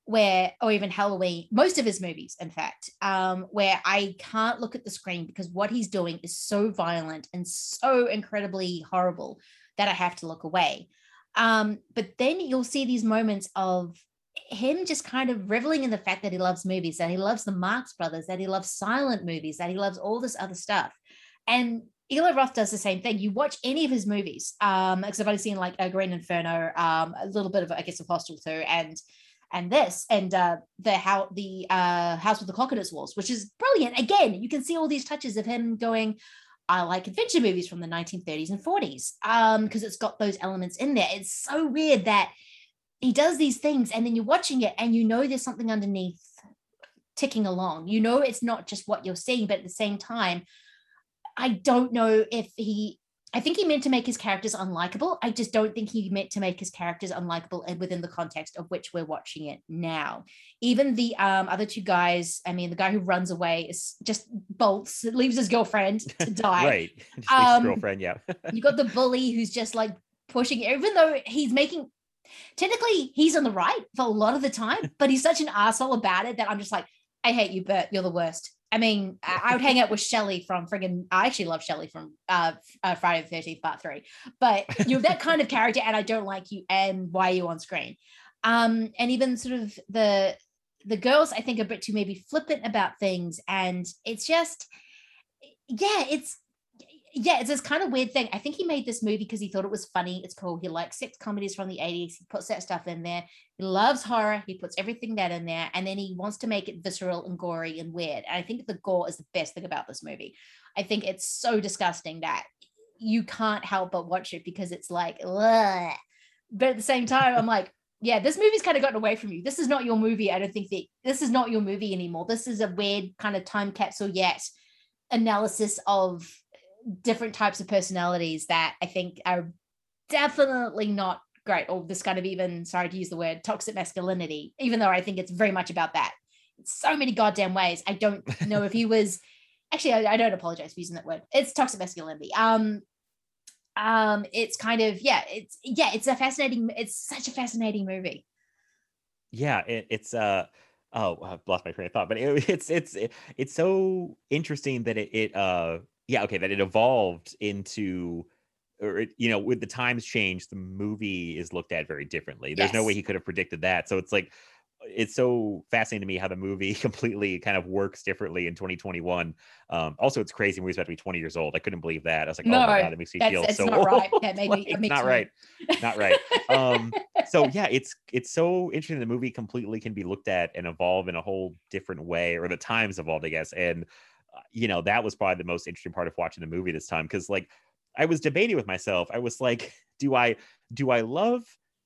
where or even halloween most of his movies in fact um, where i can't look at the screen because what he's doing is so violent and so incredibly horrible that i have to look away. Um, but then you'll see these moments of him just kind of reveling in the fact that he loves movies that he loves the marx brothers that he loves silent movies that he loves all this other stuff. And Eli Roth does the same thing. You watch any of his movies, um, because I've only seen like a Green Inferno, um, a little bit of I guess Apostle too, and and this and uh, the how the uh, House with the its walls, which is brilliant. Again, you can see all these touches of him going. I like adventure movies from the 1930s and 40s um, because it's got those elements in there. It's so weird that he does these things and then you're watching it and you know there's something underneath ticking along. You know it's not just what you're seeing, but at the same time, I don't know if he I think he meant to make his characters unlikable. I just don't think he meant to make his characters unlikable and within the context of which we're watching it now. Even the um, other two guys, I mean, the guy who runs away is just bolts, leaves his girlfriend (laughs) to die. right. (laughs) Um, girlfriend, yeah. you got the bully who's just like pushing, even though he's making technically he's on the right for a lot of the time, but he's such an asshole about it that I'm just like, I hate you, Bert. You're the worst. I mean, I would hang out with Shelly from friggin' I actually love Shelly from uh, uh, Friday the 13th, part three. But you're that kind of character, and I don't like you, and why are you on screen? Um, and even sort of the the girls, I think, are a bit too maybe flippant about things, and it's just, yeah, it's yeah, it's this kind of weird thing. I think he made this movie because he thought it was funny. It's cool. He likes sex comedies from the 80s. He puts that stuff in there. He loves horror. He puts everything that in there. And then he wants to make it visceral and gory and weird. And I think the gore is the best thing about this movie. I think it's so disgusting that you can't help but watch it because it's like, Ugh. but at the same time, I'm like, yeah, this movie's kind of gotten away from you. This is not your movie. I don't think that this is not your movie anymore. This is a weird kind of time capsule yet analysis of different types of personalities that I think are definitely not great, or this kind of even, sorry to use the word, toxic masculinity, even though I think it's very much about that. So many goddamn ways. I don't know if he (laughs) was actually I, I don't apologize for using that word. It's toxic masculinity. Um um it's kind of yeah, it's yeah, it's a fascinating, it's such a fascinating movie. Yeah, it, it's uh oh I've lost my train of thought, but it, (laughs) it's it's it's so interesting that it, it uh yeah okay that it evolved into or it, you know with the times change the movie is looked at very differently. There's yes. no way he could have predicted that. So it's like it's so fascinating to me how the movie (laughs) completely kind of works differently in 2021 um also it's crazy when he's about to be 20 years old. I couldn't believe that. I was like no, oh my god it makes me feel so not old. (laughs) right that made like, me, not right. (laughs) Not right. Um so yeah it's it's so interesting the movie completely can be looked at and evolve in a whole different way or the times evolved i guess. And you know, that was probably the most interesting part of watching the movie this time because like I was debating with myself. I was like, (laughs) do I do I love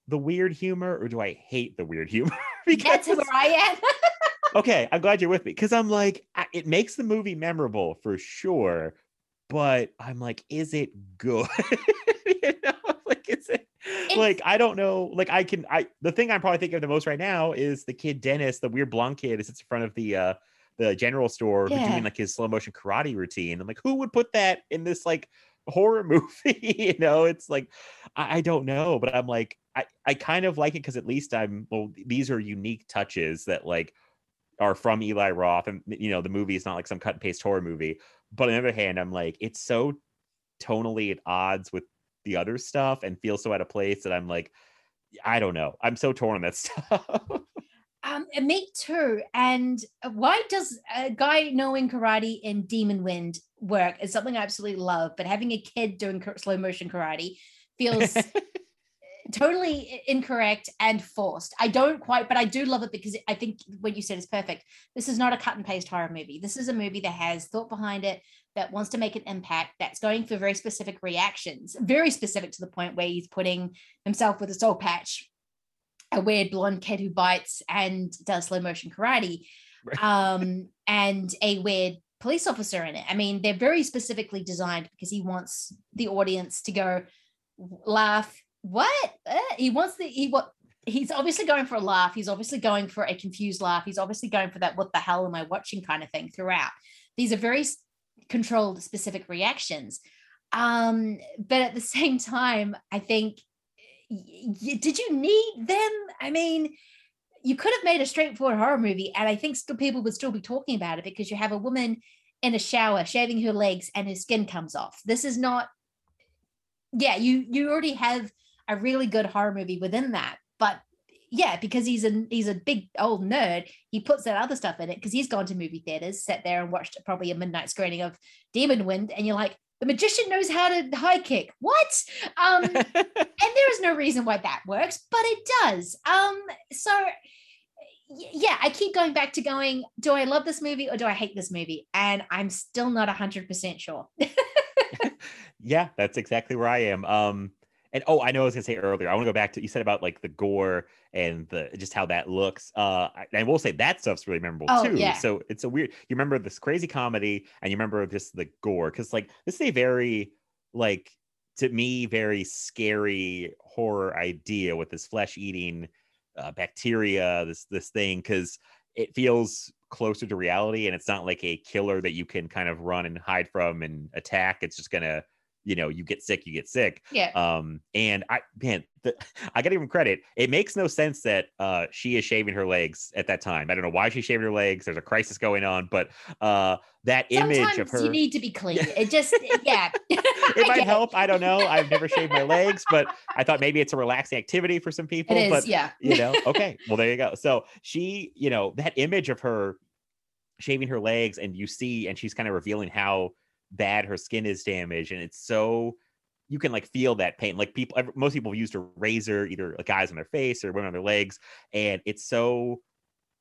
the weird humor or do I hate the weird humor? (laughs) because That's where I am. (laughs) okay, I'm glad you're with me because I'm like, it makes the movie memorable for sure, but I'm like, is it good? you know, like, is it? It's, like I don't know. Like I can. I the thing I'm probably thinking of the most right now is the kid Dennis, the weird blonde kid, is sits in front of the uh the general store yeah. doing like his slow motion karate routine. I'm like, who would put that in this like horror (laughs) movie? you know, it's like I, I, don't know, but I'm like, I, I kind of like it because at least I'm well, these are unique touches that like are from Eli Roth. And you know, the movie is not like some cut and paste horror movie. But on the other hand, I'm like, it's so tonally at odds with the other stuff and feels so out of place that I'm like, I don't know. I'm so torn on that (laughs) stuff. Um, me too. And why does a guy knowing karate in Demon Wind work is something I absolutely love, but having a kid doing slow motion karate feels (laughs) totally incorrect and forced. I don't quite, but I do love it because I think what you said is perfect. This is not a cut and paste horror movie. This is a movie that has thought behind it, that wants to make an impact, that's going for very specific reactions, very specific to the point where he's putting himself with a soul patch, a weird blonde kid who bites and does slow motion karate, um, and a weird police officer in it. I mean, they're very specifically designed because he wants the audience to go laugh. What? Uh, he wants the he what he's obviously going for a laugh. He's obviously going for a confused laugh. He's obviously going for that what the hell am I watching kind of thing throughout. These are very controlled specific reactions. Um, but at the (laughs) same time, I think did you need them? I mean, you could have made a straightforward horror movie, and I think still people would still be talking about it because you have a woman in a shower shaving her legs and her skin comes off. This is not, yeah, you you already have a really good horror movie within that, but yeah, because he's a he's a big old nerd, he puts that other stuff in it because he's gone to movie theaters, sat there and watched probably a midnight screening of Demon Wind, and you're like, the magician knows how to high kick. What? Um, (laughs) and there is no reason why that works, but it does. Um, so yeah, I keep going back to going, do I love this movie or do I hate this movie? And I'm still not 100% sure. (laughs) (laughs) yeah, that's exactly where I am. Um, and oh, I know I was gonna say earlier. I want to go back to you said about like the gore and the just how that looks. Uh, I will say that stuff's really memorable Oh, too. yeah. So it's a weird. You remember this crazy comedy, and you remember just the gore because like this is a very like to me very scary horror idea with this flesh eating uh, bacteria, this this thing because it feels closer to reality, and it's not like a killer that you can kind of run and hide from and attack. It's just gonna you know you get sick you get sick Yeah. um and i man the, (laughs) i gotta give him credit it makes no sense that uh she is shaving her legs at that time i don't know why she's shaving her legs there's a crisis going on but uh that image of her you need to be clean. (laughs) It just, yeah. (laughs) it might help i don't know i've never shaved my legs but i thought maybe it's a relaxing activity for some people It is, but yeah. you know okay well there you go so she you know that image of her shaving her legs and you see and she's kind of revealing how bad her skin is damaged and it's so you can like feel that pain like people most people used a razor either like guys on their face or women on their legs and it's so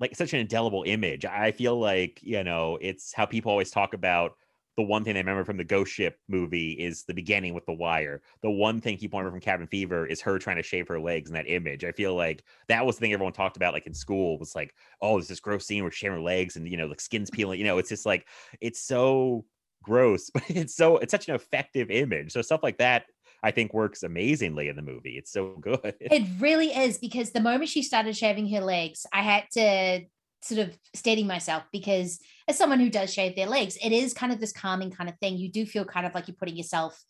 like such an indelible image i feel like you know it's how people always talk about the one thing I remember from the Ghost Ship movie is the beginning with the wire. The one thing people remember from Cabin Fever is her trying to shave her legs in that image. I feel like that was the thing everyone talked about, like in school, was like, oh, there's this gross scene where she's shaving her legs and you know, like skin's peeling. You know, it's just like it's so gross, (laughs) but it's so it's such an effective image. So stuff like that, I think, works amazingly in the movie. It's so good. It really is because the moment she started shaving her legs, I had to sort of steady myself because as someone who does shave their legs, it is kind of this calming kind of thing. You do feel kind of like you're putting yourself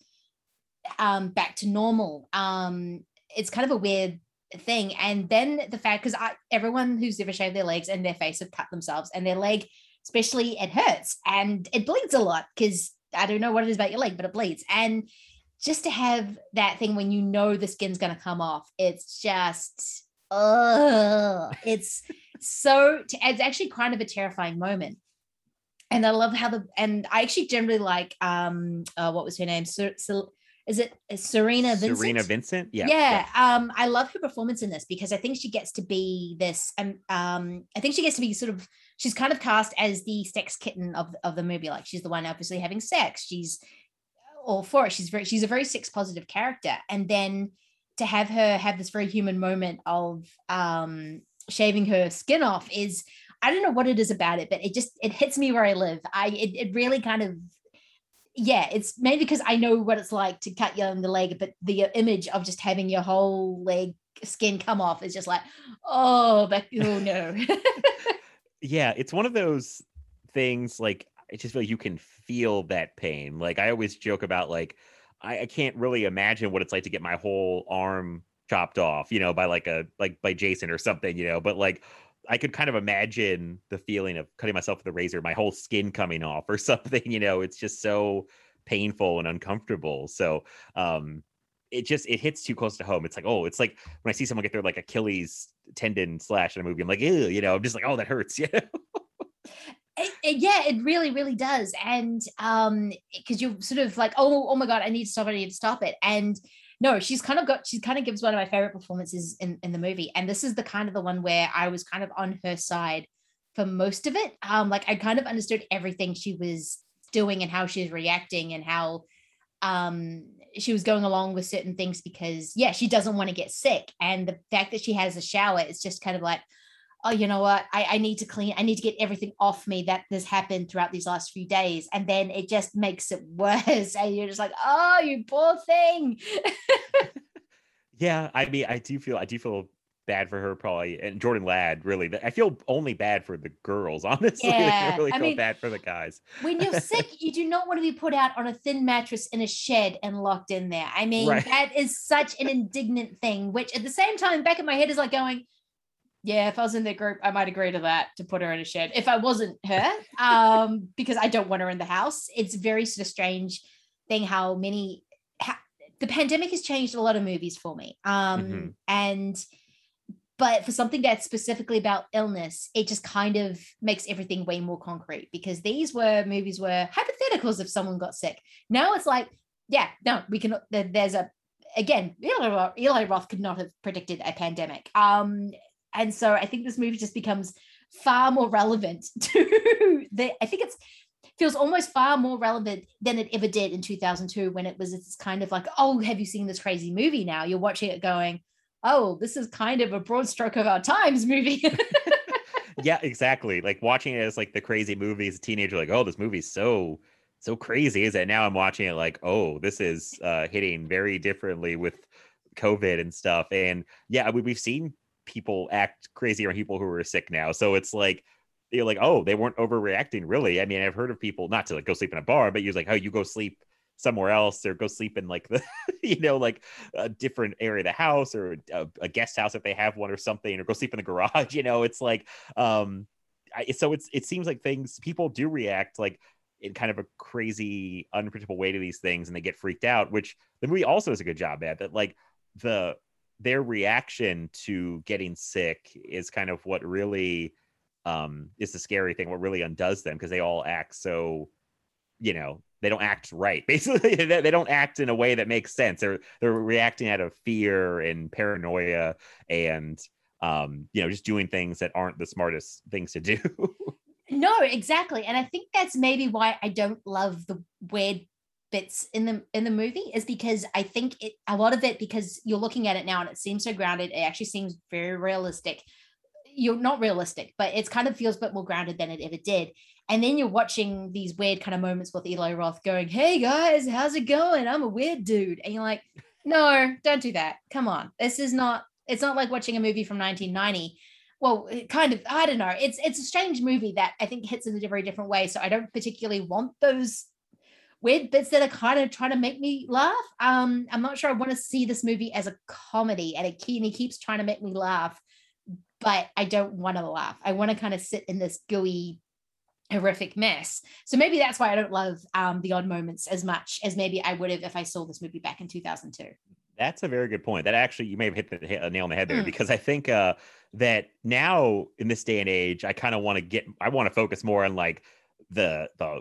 um, back to normal. Um, it's kind of a weird thing. And then the fact, because I everyone who's ever shaved their legs and their face have cut themselves, and their leg, especially, it hurts and it bleeds a lot because I don't know what it is about your leg, but it bleeds. And just to have that thing when you know the skin's going to come off, it's just, uh, it's so, it's actually kind of a terrifying moment. And I love how the, and I actually generally like, um, uh, what was her name? Ser, Ser, is it Cerina Vincent? Cerina Vincent, yeah, yeah. Um, I love her performance in this because I think she gets to be this, um, um, I think she gets to be sort of, she's kind of cast as the sex kitten of, of the movie. Like she's the one obviously having sex. She's all for it. She's very, she's a very sex positive character. And then to have her have this very human moment of um, shaving her skin off is, I don't know what it is about it, but it just, it hits me where I live. I, it, it really kind of, yeah, it's maybe because I know what it's like to cut your the leg, but the image of just having your whole leg skin come off is just like, oh, but oh no. (laughs) yeah, it's one of those things like I just feel like you can feel that pain. Like I always joke about like I, I can't really imagine what it's like to get my whole arm chopped off, you know, by like a like by Jason or something, you know, but like I could kind of imagine the feeling of cutting myself with a razor, my whole skin coming off or (laughs) something, you know, it's just so painful and uncomfortable. So um it just it hits too close to home. It's like, oh, it's like when I see someone get their like Achilles tendon slash in a movie, I'm like, ew, you know, I'm just like, oh, that hurts. (laughs) Yeah. It, it, yeah, it really, really does. And um, because you're sort of like, oh, oh my god, I need to stop. I need to stop it. And no, she's kind of got. She kind of gives one of my favorite performances in in the movie. And this is the kind of the one where I was kind of on her side for most of it. Um, like I kind of understood everything she was doing and how she's reacting and how um she was going along with certain things because yeah, she doesn't want to get sick. And the fact that she has a shower is just kind of like, oh, you know what? I, I need to clean, I need to get everything off me that has happened throughout these last few days. And then it just makes it (laughs) worse. And you're just like, oh, you poor thing. (laughs) (laughs) yeah. I mean, I do feel, I do feel bad for her probably and jordan ladd really i feel only bad for the girls (laughs) honestly yeah, i really feel mean, bad for the guys when you're sick (laughs) you do not want to be put out on a thin mattress in a shed and locked in there i mean right. that is such an indignant thing which at the same time back in my head is like going yeah, if I was in their group, I might agree to that to put her in a shed. If I wasn't her, um, because I don't want her in the house. It's very sort of strange thing how many how, the pandemic has changed a lot of movies for me. Um, mm-hmm. and but for something that's specifically about illness, it just kind of makes everything way more concrete because these were movies were hypotheticals if someone got sick. Now it's like, yeah, no, we can. There's a again, Eli Roth, Eli Roth could not have predicted a pandemic. Um, and so I think this movie just becomes far more relevant (laughs) to the, I think it's feels almost far more relevant than it ever did in 2002 when it was it's kind of like, oh, have you seen this crazy movie now? You're watching it going, oh, this is kind of a broad stroke of our times movie. (laughs) yeah, exactly. Like watching it as like the crazy movie as a teenager, like, oh, this movie's so so crazy, is it? Now I'm watching it like, oh, this is uh hitting very differently with COVID and stuff. And yeah, we, we've seen people act crazy around people who are sick now. So it's like you're like, oh, they weren't overreacting, really. I mean, I've heard of people not to like go sleep in a bar, but you're like, oh, you go sleep somewhere else or go sleep in like the (laughs) you know like a different area of the house or a, a, guest house if they have one or something or go sleep in the garage (laughs) you know it's like um I, so it's it seems like things people do react like in kind of a crazy unpredictable way to these things and they get freaked out which the movie also does a good job at that like the their reaction to getting sick is kind of what really um, is the scary thing, what really undoes them because they all act so, you know, they don't act right. (laughs) Basically, they don't act in a way that makes sense. They're they're reacting out of fear and paranoia and um, you know, just doing things that aren't the smartest things to do. (laughs) no, exactly. And I think that's maybe why I don't love the weird bits in the in the movie is because I think it a lot of it because you're looking at it now and it seems so grounded. It actually seems very realistic. You're not realistic, but it kind of feels a bit more grounded than it ever did. And then you're watching these weird kind of moments with Eli Roth going, "Hey guys, how's it going? I'm a weird dude," and you're like, "No, don't do that. Come on, this is not. It's not like watching a movie from 1990." Well, kind of, I don't know. It's it's a strange movie that I think hits in a very different way. So I don't particularly want those weird bits that are kind of trying to make me laugh. Um, I'm not sure I want to see this movie as a comedy, and it and he keeps trying to make me laugh, but I don't want to laugh. I want to kind of sit in this gooey, horrific mess. So maybe that's why I don't love um, the odd moments as much as maybe I would have if I saw this movie back in 2002. That's a very good point. That actually, you may have hit the nail on the head there mm. because I think uh, that now in this day and age, I kind of want to get, I want to focus more on like the the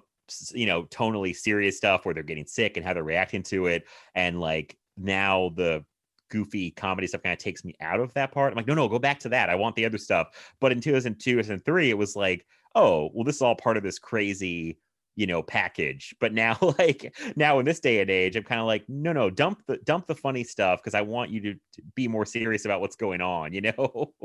you know tonally serious stuff where they're getting sick and how they're reacting to it and like now the goofy comedy stuff kind of takes me out of that part i'm like no no go back to that i want the other stuff but in 2002 2003 it was like oh well this is all part of this crazy you know package. But now (laughs) like now in this day and age i'm kind of like no no dump the dump the funny stuff because i want you to, to be more serious about what's going on you know? (laughs)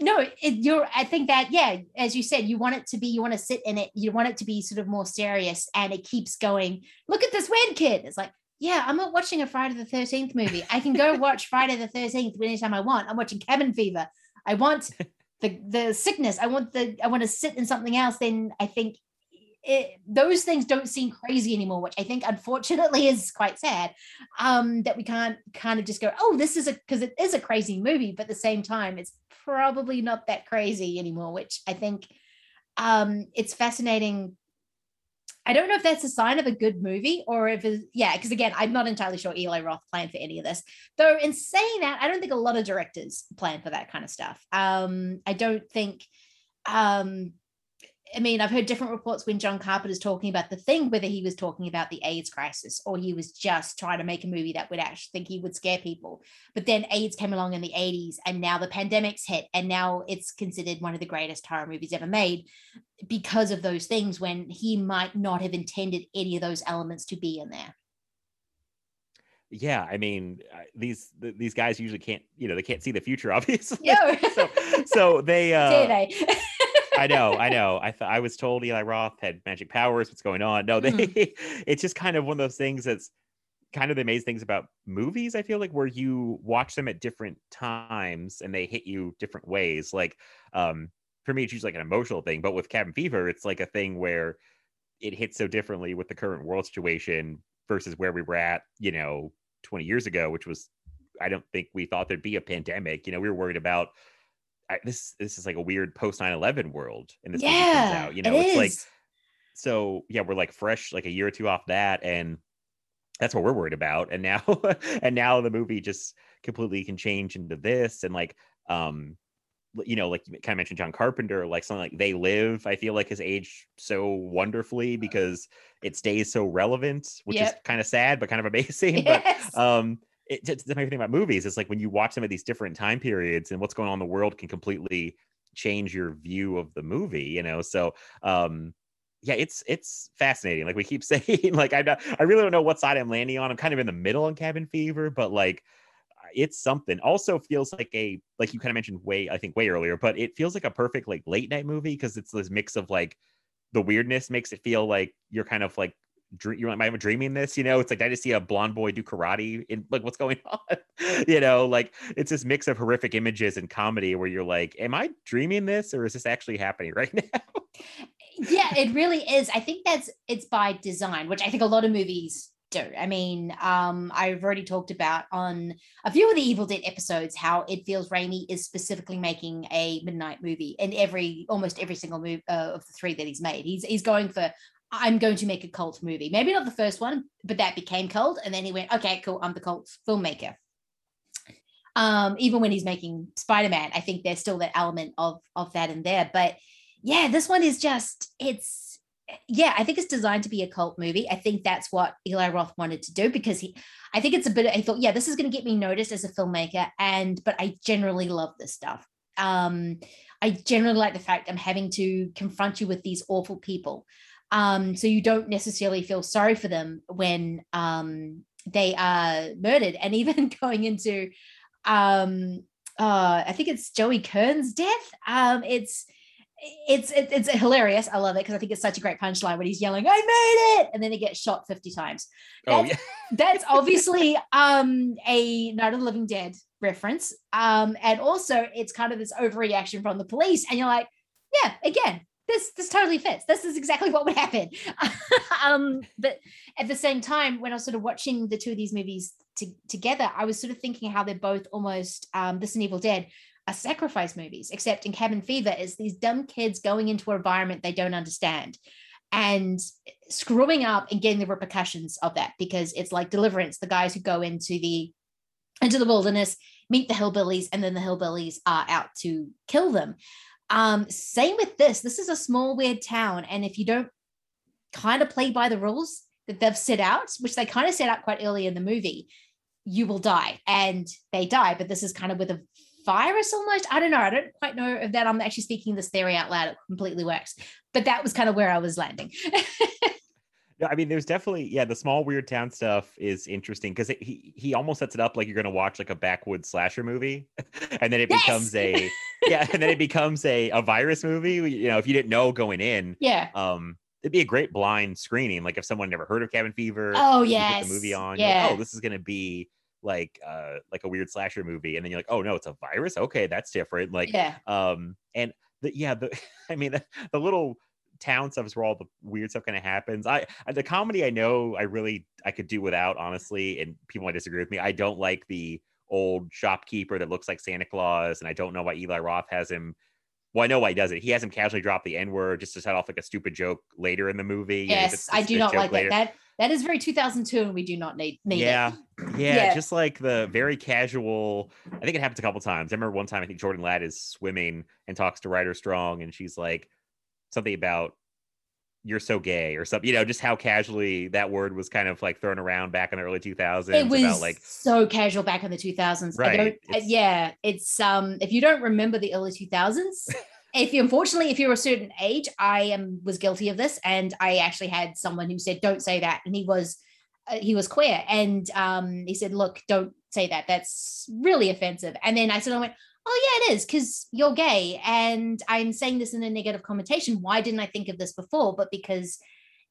No it, you're i think that yeah as you said you want it to be you want to sit in it you want it to be sort of more serious and it keeps going look at this weird kid. It's like yeah i'm not watching a friday the 13th movie. I can go (laughs) watch friday the 13th anytime i want. I'm watching cabin fever. I want the the sickness i want the i want to sit in something else then i think it, those things don't seem crazy anymore, which I think unfortunately is quite sad. Um, that we can't kind of just go, oh, this is a because it is a crazy movie, but at the same time, it's probably not that crazy anymore, which I think um, it's fascinating I don't know if that's a sign of a good movie or if it's, yeah, because again, I'm not entirely sure Eli Roth planned for any of this. Though, in saying that, I don't think a lot of directors plan for that kind of stuff. Um, I don't think um I mean, I've heard different reports when John Carpenter's talking about the thing, whether he was talking about the AIDS crisis or he was just trying to make a movie that would actually think he would scare people. But then AIDS came along in the 80s and now the pandemic's hit and now it's considered one of the greatest horror movies ever made because of those things when he might not have intended any of those elements to be in there. Yeah, I mean, these these guys usually can't, you know, they can't see the future, (laughs) obviously. Yeah. so, so they, (laughs) uh, they? I know, I know. I thought I was told Eli Roth had magic powers. What's going on? No, (laughs) they. Mm. it's just kind of one of those things that's kind of the amazing things about movies. I feel like where you watch them at different times and they hit you different ways. Like, um, for me, it's usually like an emotional thing, but with Cabin Fever, it's like a thing where it hits so differently with the current world situation versus where we were at, you know, 20 years ago, which was I don't think we thought there'd be a pandemic. You know, we were worried about I, this this is like a weird post 9-11 world and this yeah, comes out you know it it's is. like so yeah we're like fresh like a year or two off that and that's what we're worried about and now (laughs) and now the movie just completely can change into this and like um you know like you kind of mentioned john carpenter like something like they live i feel like has aged so wonderfully because it stays so relevant which yep. is kind of sad but kind of (laughs) amazing yes. but um it just the thing about movies It's like when you watch them at these different time periods and what's going on in the world can completely change your view of the movie you know? So um yeah it's it's fascinating. Like we keep (laughs) saying like i i really don't know what side i'm landing on. I'm kind of in the middle on cabin fever but like it's something. Also feels like a like you kind of mentioned way i think way earlier but it feels like a perfect like late night movie because it's this mix of like the weirdness makes it feel like you're kind of like dream you am I dreaming this? You know, it's like I just see a blonde boy do karate in like what's going (laughs) on? you know, like it's this mix of horrific images and comedy where you're like, Am I dreaming this or is this actually happening right (laughs) now? yeah, it really is. I think that's it's by design, which I think a lot of movies do. I mean, um, I've already talked about on a few of the Evil Dead episodes how it feels Raimi is specifically making a midnight movie in every almost every single movie uh, of the three that he's made. He's he's going for I'm going to make a cult movie. Maybe not the first one, but that became cult. And then he went, okay, cool, I'm the cult filmmaker. Um, even when he's making Spider-Man, I think there's still that element of of that in there. But yeah, this one is just it's yeah, I think it's designed to be a cult movie. I think that's what Eli Roth wanted to do because he I think it's a bit I thought, yeah, this is going to get me noticed as a filmmaker. And but I generally love this stuff. Um, I generally like the fact I'm having to confront you with these awful people um, so you don't necessarily feel sorry for them when um, they are murdered. And even (laughs) going into, um, uh, I think it's Joey Kern's death. Um, it's it's it's, it's hilarious. I love it because I think it's such a great punchline when he's yelling, "I made it!" and then he gets shot fifty times. Oh, that's, oh yeah, (laughs) that's obviously um, a Night of the Living Dead reference, um, and also it's kind of this overreaction from the police, and you're like, yeah, again, this this totally fits. This is exactly (laughs) what would happen. (laughs) um, but at the same time, when I was sort of watching the two of these movies to, together, I was sort of thinking how they're both almost um, this and Evil Dead are sacrifice movies, except in Cabin Fever is these dumb kids going into an environment they don't understand and screwing up and getting the repercussions of that because it's like deliverance the guys who go into the into the wilderness meet the hillbillies and then the hillbillies are out to kill them um, same with this. This is a small, weird town. And if you don't kind of play by the rules that they've set out, which they kind of set out quite early in the movie, you will die. And they die. But this is kind of with a virus almost. I don't know. I don't quite know if that I'm actually speaking this theory out loud. It completely works. But that was kind of where I was landing. (laughs) No, I mean, there's definitely yeah, the small weird town stuff is interesting because he he almost sets it up like you're gonna watch like a backwoods slasher movie, (laughs) and then it yes! becomes a yeah, and then it becomes a a virus movie. You know, if you didn't know going in, yeah, um, it'd be a great blind screening. Like if someone never heard of Cabin Fever, oh yeah, the movie on, yeah, like, oh, this is gonna be like uh like a weird slasher movie, and then you're like, oh no, it's a virus. Okay, that's different. Like yeah, um, and the yeah the (laughs) I mean the, the little town stuff is where all the weird stuff kind of happens. I uh, the comedy I know I really I could do without honestly, and people might disagree with me. I don't like the old shopkeeper that looks like Santa Claus, and I don't know why Eli Roth has him well, I know why he does it. He has him casually drop the N word just to set off like a stupid joke later in the movie. you know, it's Yes, I do not like later. that. That that is very 2002, and we do not need need yeah, it. (clears throat) yeah, Yeah. just like the very casual. I think it happens a couple times. I remember one time I think Jordan Ladd is swimming and talks to Ryder Strong, and she's like something about "you're so gay" or something. You know, just how casually that word was kind of like thrown around back in the early 2000s It was about like so casual back in the 2000s. I Right, don't, it's- yeah, it's um. If you don't remember the early 2000s, (laughs) if you unfortunately, if you're a certain age, I am was guilty of this, and I actually had someone who said, "Don't say that," and he was uh, he was queer, and um, he said, "Look, don't say that. That's really offensive." And then I sort of went. Oh yeah, it is because you're gay, and I'm saying this in a negative connotation. Why didn't I think of this before? But because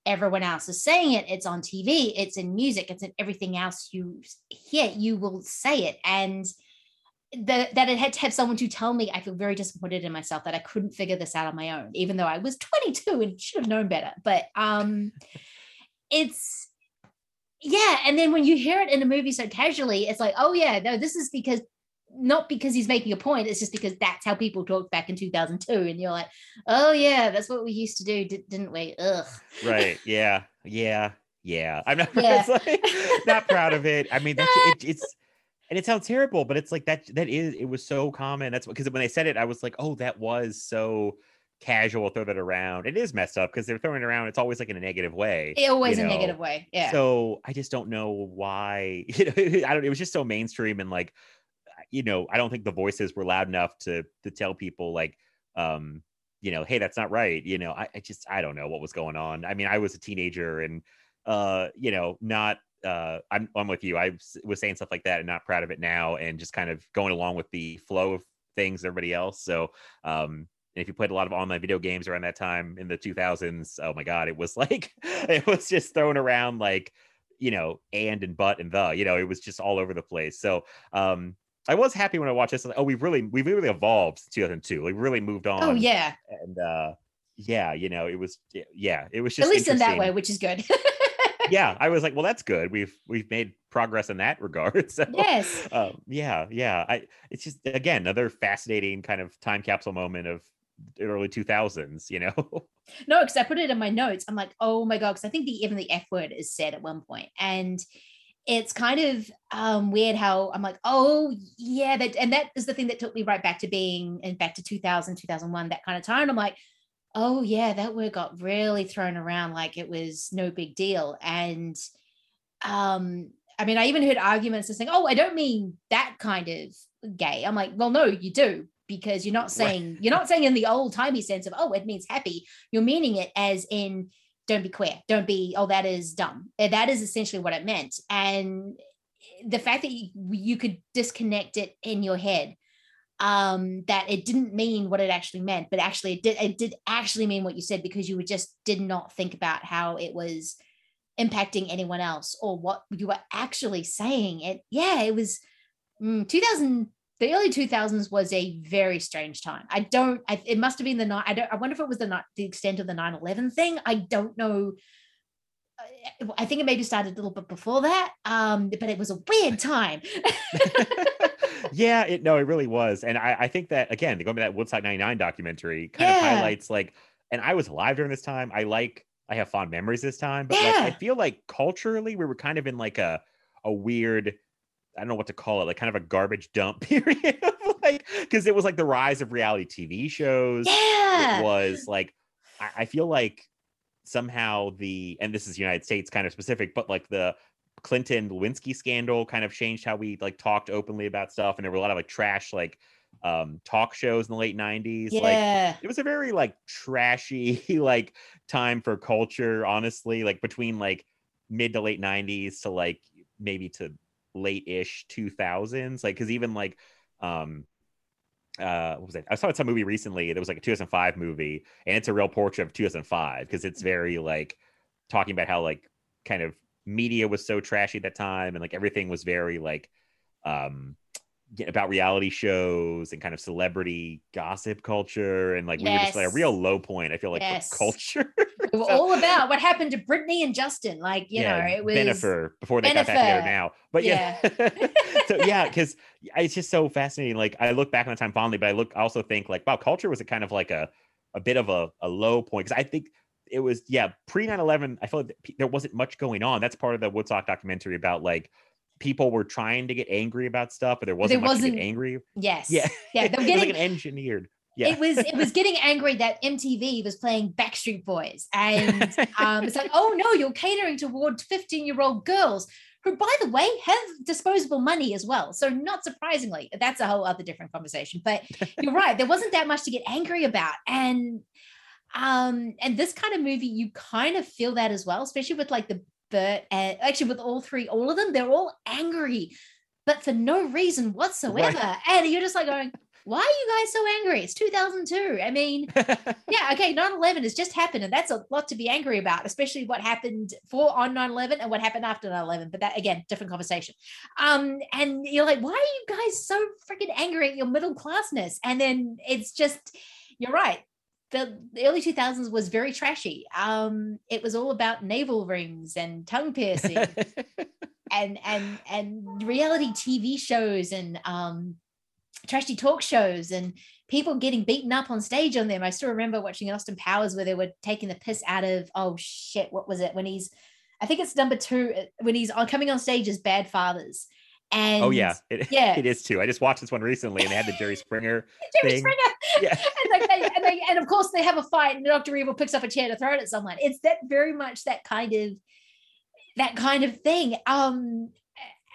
everyone else is saying it it's on tv it's in music it's in everything else you hear you will say it and the, that it had to have someone to tell me i feel very disappointed in myself that i couldn't figure this out on my own even though i was 22 and should have known better but um (laughs) it's yeah and then when you hear it in a movie so casually it's like oh yeah no this is because not because he's making a point it's just because that's how people talked back in 2002 and you're like oh yeah that's what we used to do di- didn't we? Ugh. Right yeah yeah yeah. I'm not, (laughs) Yeah. like, not proud of it. I mean that's it, it's and it sounds terrible but it's like that that is it was so common. That's because when they said it i was like oh that was so casual throw that around. It is messed up because they're throwing it around it's always like in a negative way it always you a negative way yeah. So i just don't know why (laughs) you know i don't it was just so mainstream and like you know i don't think the voices were loud enough to to tell people like um you know hey that's not right you know i, I just i don't know what was going on. I mean i was a teenager and uh you know not uh i'm i'm with you. I was- saying stuff like that and not proud of it now and just kind of going along with the flow of things everybody else. So um and if you played a lot of online video games around that time in the 2000s oh my god it was (laughs) like it was just thrown around like you know and and but and the you know it was just all over the place. So um i was happy when i watched this like, oh we've really we've really evolved since 2002 like really moved on. oh yeah. And uh yeah you know it was yeah it was just at least in that way which is good. (laughs) Yeah i was like well that's good. We've we've made progress in that regard. (laughs) So Yes. um, yeah yeah i it's just again another fascinating kind of time capsule moment of early 2000s you know? (laughs) No because i put it in my notes. I'm like oh my god because i think the even the f word is said at one point and it's kind of um weird how i'm like oh yeah that and that is the thing that took me right back to being and back to 2000 2001 that kind of time. I'm like oh yeah that word got really thrown around like it was no big deal. And um i mean i even heard arguments saying oh i don't mean that kind of gay. I'm like well no you do because you're not saying you're not saying in the old timey sense of oh it means happy. You're meaning it as in don't be queer. Don't be oh that is dumb. That is essentially what it meant. And the fact that you, you could disconnect it in your head um that it didn't mean what it actually meant but actually it did it did actually mean what you said because you just did not think about how it was impacting anyone else or what you were actually saying. It yeah it was mm, 2000 the early 2000s was a very strange time. I don't I, it must have been the night i don't i wonder if it was the ni- the extent of the 9-11 thing. I don't know. I think it maybe started a little bit before that um but it was a weird time. (laughs) Yeah it no it really was. And i i think that again the going to that woodstock 99 documentary kind of highlights like and i was alive during this time. I like i have fond memories this time but like i feel like culturally we were kind of in like a a weird i don't know what to call it like kind of a garbage dump (laughs) period like because it was like the rise of reality tv shows Yeah. it was like I, I feel like somehow the and this is united states kind of specific but like the clinton lewinsky scandal kind of changed how we like talked openly about stuff and there were a lot of like trash like um talk shows in the late 90s like Yeah. it was a very like trashy (laughs) like time for culture honestly like between like mid to late 90s to like maybe to late-ish 2000s like because even like um uh what was it? I saw some movie recently that was like a 2005 movie and it's a real portrait of 2005 because it's very like talking about how like kind of media was so trashy at that time and like everything was very like um about reality shows and kind of celebrity gossip culture and like we were just like a real low point i feel like Yes. culture We were (laughs) all about what happened to Britney and Justin. Like, you know, it was Bennifer before they got back together now. But yeah, (laughs) so yeah, (laughs) because it's just so fascinating. Like I look back on the time fondly, but I look I also think like wow, culture was a kind of like a a bit of a, a low point because I think it was yeah pre 9-11 i feel like there wasn't much going on that's part of the woodstock documentary about like people were trying to get angry about stuff but there wasn't much to wasn't- get angry yes. yeah Yeah. (laughs) They were it was like getting an engineered yeah it was it was getting angry that MTV was playing Backstreet Boys, and um, it's like, oh no, you're catering toward 15 year old girls who, by the way, have disposable money as well. So not surprisingly, that's a whole other different conversation. But (laughs) you're right, there wasn't that much to get angry about, and um, and this kind of movie, you kind of feel that as well, especially with like the Bert and actually with all three, all of them, they're all angry, but for no reason whatsoever, and you're just like going why are you guys so angry? It's 2002. I mean, (laughs) yeah, okay, 9 11 has just happened, and that's a lot to be angry about, especially what happened for on 9 11 and what happened after 9 11. But that, again, different conversation. Um, and you're like, why are you guys so freaking angry at your middle classness? And then it's just, you're right. The, the early 2000s was very trashy. Um, it was all about navel rings and tongue piercing (laughs) and and and reality TV shows and um trashy talk shows and people getting beaten up on stage on them. I still remember watching Austin Powers where they were taking the piss out of oh shit, what was it when he's I think it's number two uh, when he's on coming on stage as Bad Fathers. And oh yeah it, yeah, (laughs) it is too i just watched this one recently and they had the jerry (laughs) springer Jerry thing. Springer. (laughs) And, and, they, and of course they have a fight, and Doctor Evil picks up a chair to throw it at someone. It's that very much that kind of that kind of thing. Um,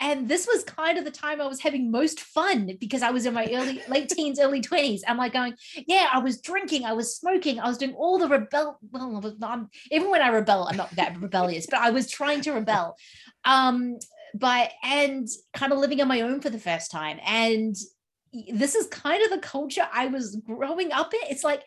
and this was kind of the time I was having most fun because I was in my early late teens, early twenties. I'm like going, yeah, I was drinking, I was smoking, I was doing all the rebel. Well, I was not, even when I rebel, I'm not that rebellious, but I was trying to rebel. Um, but and kind of living on my own for the first time and this is kind of the culture I was growing up in. It's like,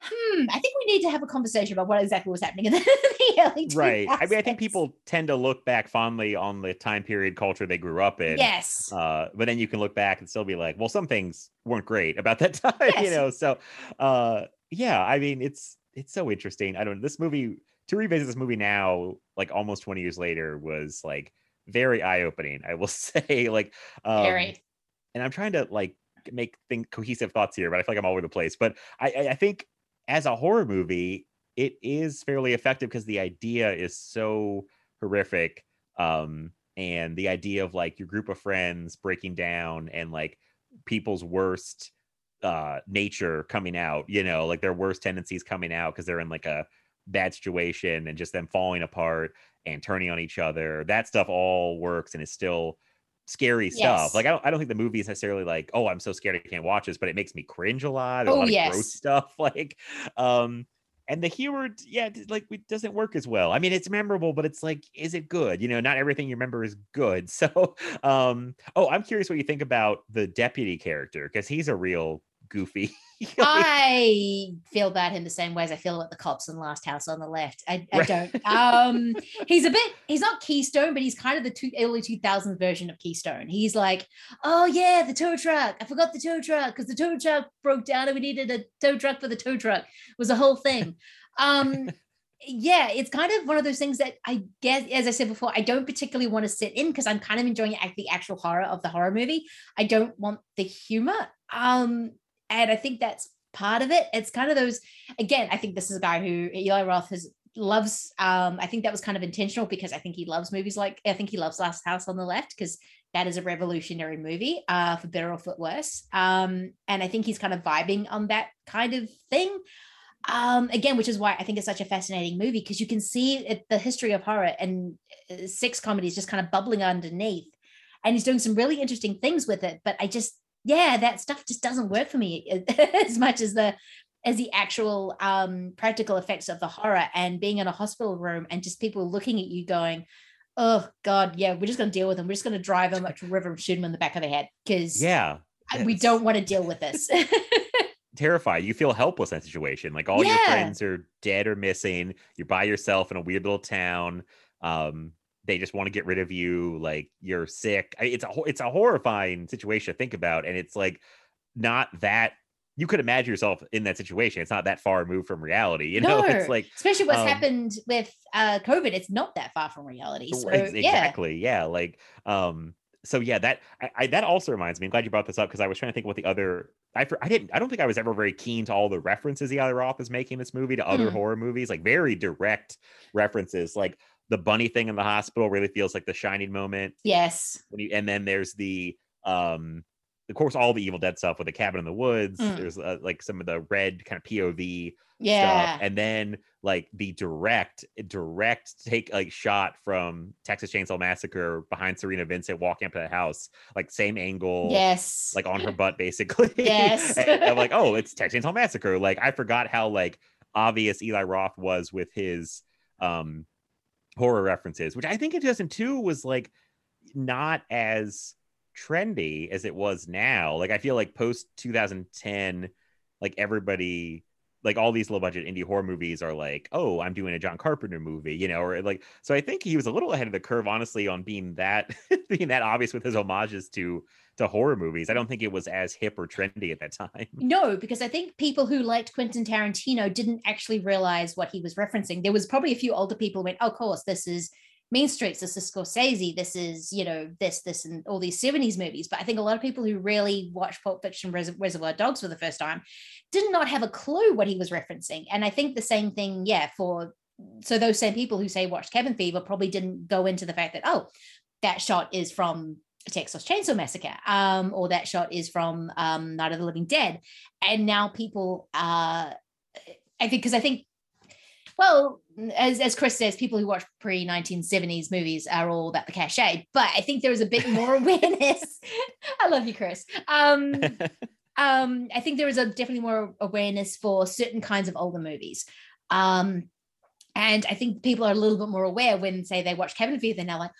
hmm, I think we need to have a conversation about what exactly was happening in the, (laughs) the early right i mean i think people tend to look back fondly on the time period culture they grew up in Yes. uh but then you can look back and still be like well some things weren't great about that (laughs) time you know so uh yeah i mean it's it's so interesting i don't know. this movie to revisit this movie now like almost 20 years later was like very eye-opening i will (laughs) say like um, Very. And i'm trying to like make think cohesive thoughts here but i feel like i'm all over the place but i i, think as a horror movie it is fairly effective because the idea is so horrific um and the idea of like your group of friends breaking down and like people's worst uh nature coming out you know like their worst tendencies coming out because they're in like a bad situation and just them falling apart and turning on each other that stuff all works and is still scary stuff Yes. like I don't, I don't think the movie is necessarily like oh i'm so scared i can't watch this but it makes me cringe a lot There's a Oh, lot of yes. gross stuff (laughs) like um and the humor yeah like it doesn't work as well i mean it's memorable but it's like is it good you know not everything you remember is good (laughs) so um oh i'm curious what you think about the deputy character because he's a real goofy (laughs) I feel about him the same way as I feel about the cops in Last House on the Left. I, I don't. (laughs) Um, he's a bit. He's not Keystone, but he's kind of the two, early 2000s version of Keystone. He's like, oh yeah, the tow truck. I forgot the tow truck because the tow truck broke down and we needed a tow truck for the tow truck. It was a whole thing. Um, (laughs) yeah, it's kind of one of those things that I guess, as I said before, I don't particularly want to sit in because I'm kind of enjoying the actual horror of the horror movie. I don't want the humor. Um, and I think that's part of it. It's kind of those, again, I think this is a guy who Eli Roth has loves. Um, I think that was kind of intentional because I think he loves movies like I think he loves Last House on the Left because that is a revolutionary movie, uh, for better or for worse. Um, and I think he's kind of vibing on that kind of thing um again which is why i think it's such a fascinating movie because you can see it, the history of horror and uh, sex comedies just kind of bubbling underneath and he's doing some really interesting things with it but i just yeah that stuff just doesn't work for me (laughs) as much as the as the actual um practical effects of the horror and being in a hospital room and just people looking at you going oh god yeah we're just going to deal with them. We're just going to drive them up to a river and shoot them in the back of the head because yeah. We don't want to deal with this. (laughs) Terrified you feel helpless in that situation. Like all your friends are dead or missing. You're by yourself in a weird little town. Um they just want to get rid of you like you're sick it's a it's a horrifying situation to think about and it's like not that you could imagine yourself in that situation it's not that far removed from reality (laughs) you know no, it's like especially what's um, happened with uh COVID. It's not that far from reality. So Ex- yeah, exactly yeah like um so yeah that I, I that also reminds me i'm glad you brought this up because i was trying to think what the other I, I didn't i don't think i was ever very keen to all the references eli roth is making this movie to other Mm. horror movies like very direct references like the bunny thing in the hospital really feels like the shining moment. Yes, when you and then there's the um of course all the evil dead stuff with the cabin in the woods. Mm. there's uh, like some of the red kind of pov yeah, stuff. And then like the direct direct take like shot from texas chainsaw massacre behind cerina vincent walking up to the house like same angle yes, like on her (gasps) butt basically. (laughs) Yes. and i'm like oh it's texas chainsaw massacre. Like i forgot how like obvious eli roth was with his um horror references which i think in 2002 was like not as trendy as it was now. Like i feel like post 2010 like everybody like all these low budget indie horror movies are like oh i'm doing a john carpenter movie you know or like so i think he was a little ahead of the curve honestly on being that (laughs) being that obvious with his homages to to horror movies i don't think it was as hip or trendy at that time No, because I think people who liked Quentin Tarantino didn't actually realize what he was referencing. There was probably a few older people who went, "Oh, of course, this is Mean Streets, this is Scorsese, this is you know this, this, and all these '70s movies." But I think a lot of people who really watched Pulp Fiction, Res- Reservoir Dogs for the first time, did not have a clue what he was referencing. And I think the same thing, yeah, for so those same people who say watched Cabin Fever probably didn't go into the fact that oh, that shot is from Texas Chainsaw Massacre, um, or that shot is from um, Night of the Living Dead, and now people, uh, I think, because I think, well, as as Chris says, people who watch pre nineteen seventies movies are all about the cachet, but I think there is a bit more (laughs) awareness. I love you, Chris. Um, (laughs) um, I think there is a definitely more awareness for certain kinds of older movies. Um, and I think people are a little bit more aware when, say, they watch Cabin Fever, they're now like,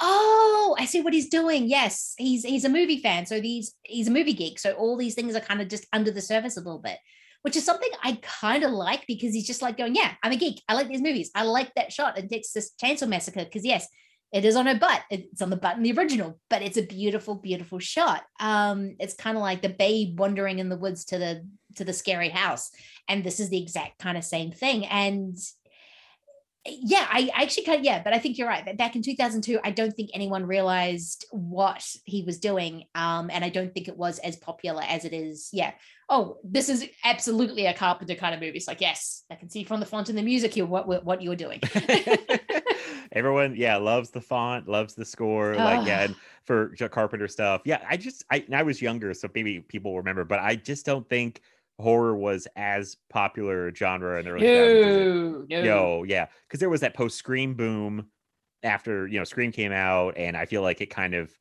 oh, I see what he's doing. Yes, he's he's a movie fan, so he's he's a movie geek. So all these things are kind of just under the surface a little bit, which is something I kind of like because he's just like going, yeah, I'm a geek. I like these movies. I like that shot in Texas Chainsaw Massacre because yes, it is on her butt. It's on the butt in the original, but it's a beautiful, beautiful shot. Um, it's kind of like the babe wandering in the woods to the to the scary house, and this is the exact kind of same thing. And yeah, I, I actually kind of, yeah, but I think you're right. That back in 2002, I don't think anyone realized what he was doing. Um, and I don't think it was as popular as it is. Yeah. Oh, this is absolutely a Carpenter kind of movie. It's like, yes, I can see from the font and the music here what what, you're doing. (laughs) (laughs) everyone yeah loves the font loves the score like yeah Ah. and for carpenter stuff yeah i just i i was younger so maybe people remember but i just don't think horror was as popular a genre in the early 2000s no, no. yeah because there was that post scream boom after you know scream came out and i feel like it kind of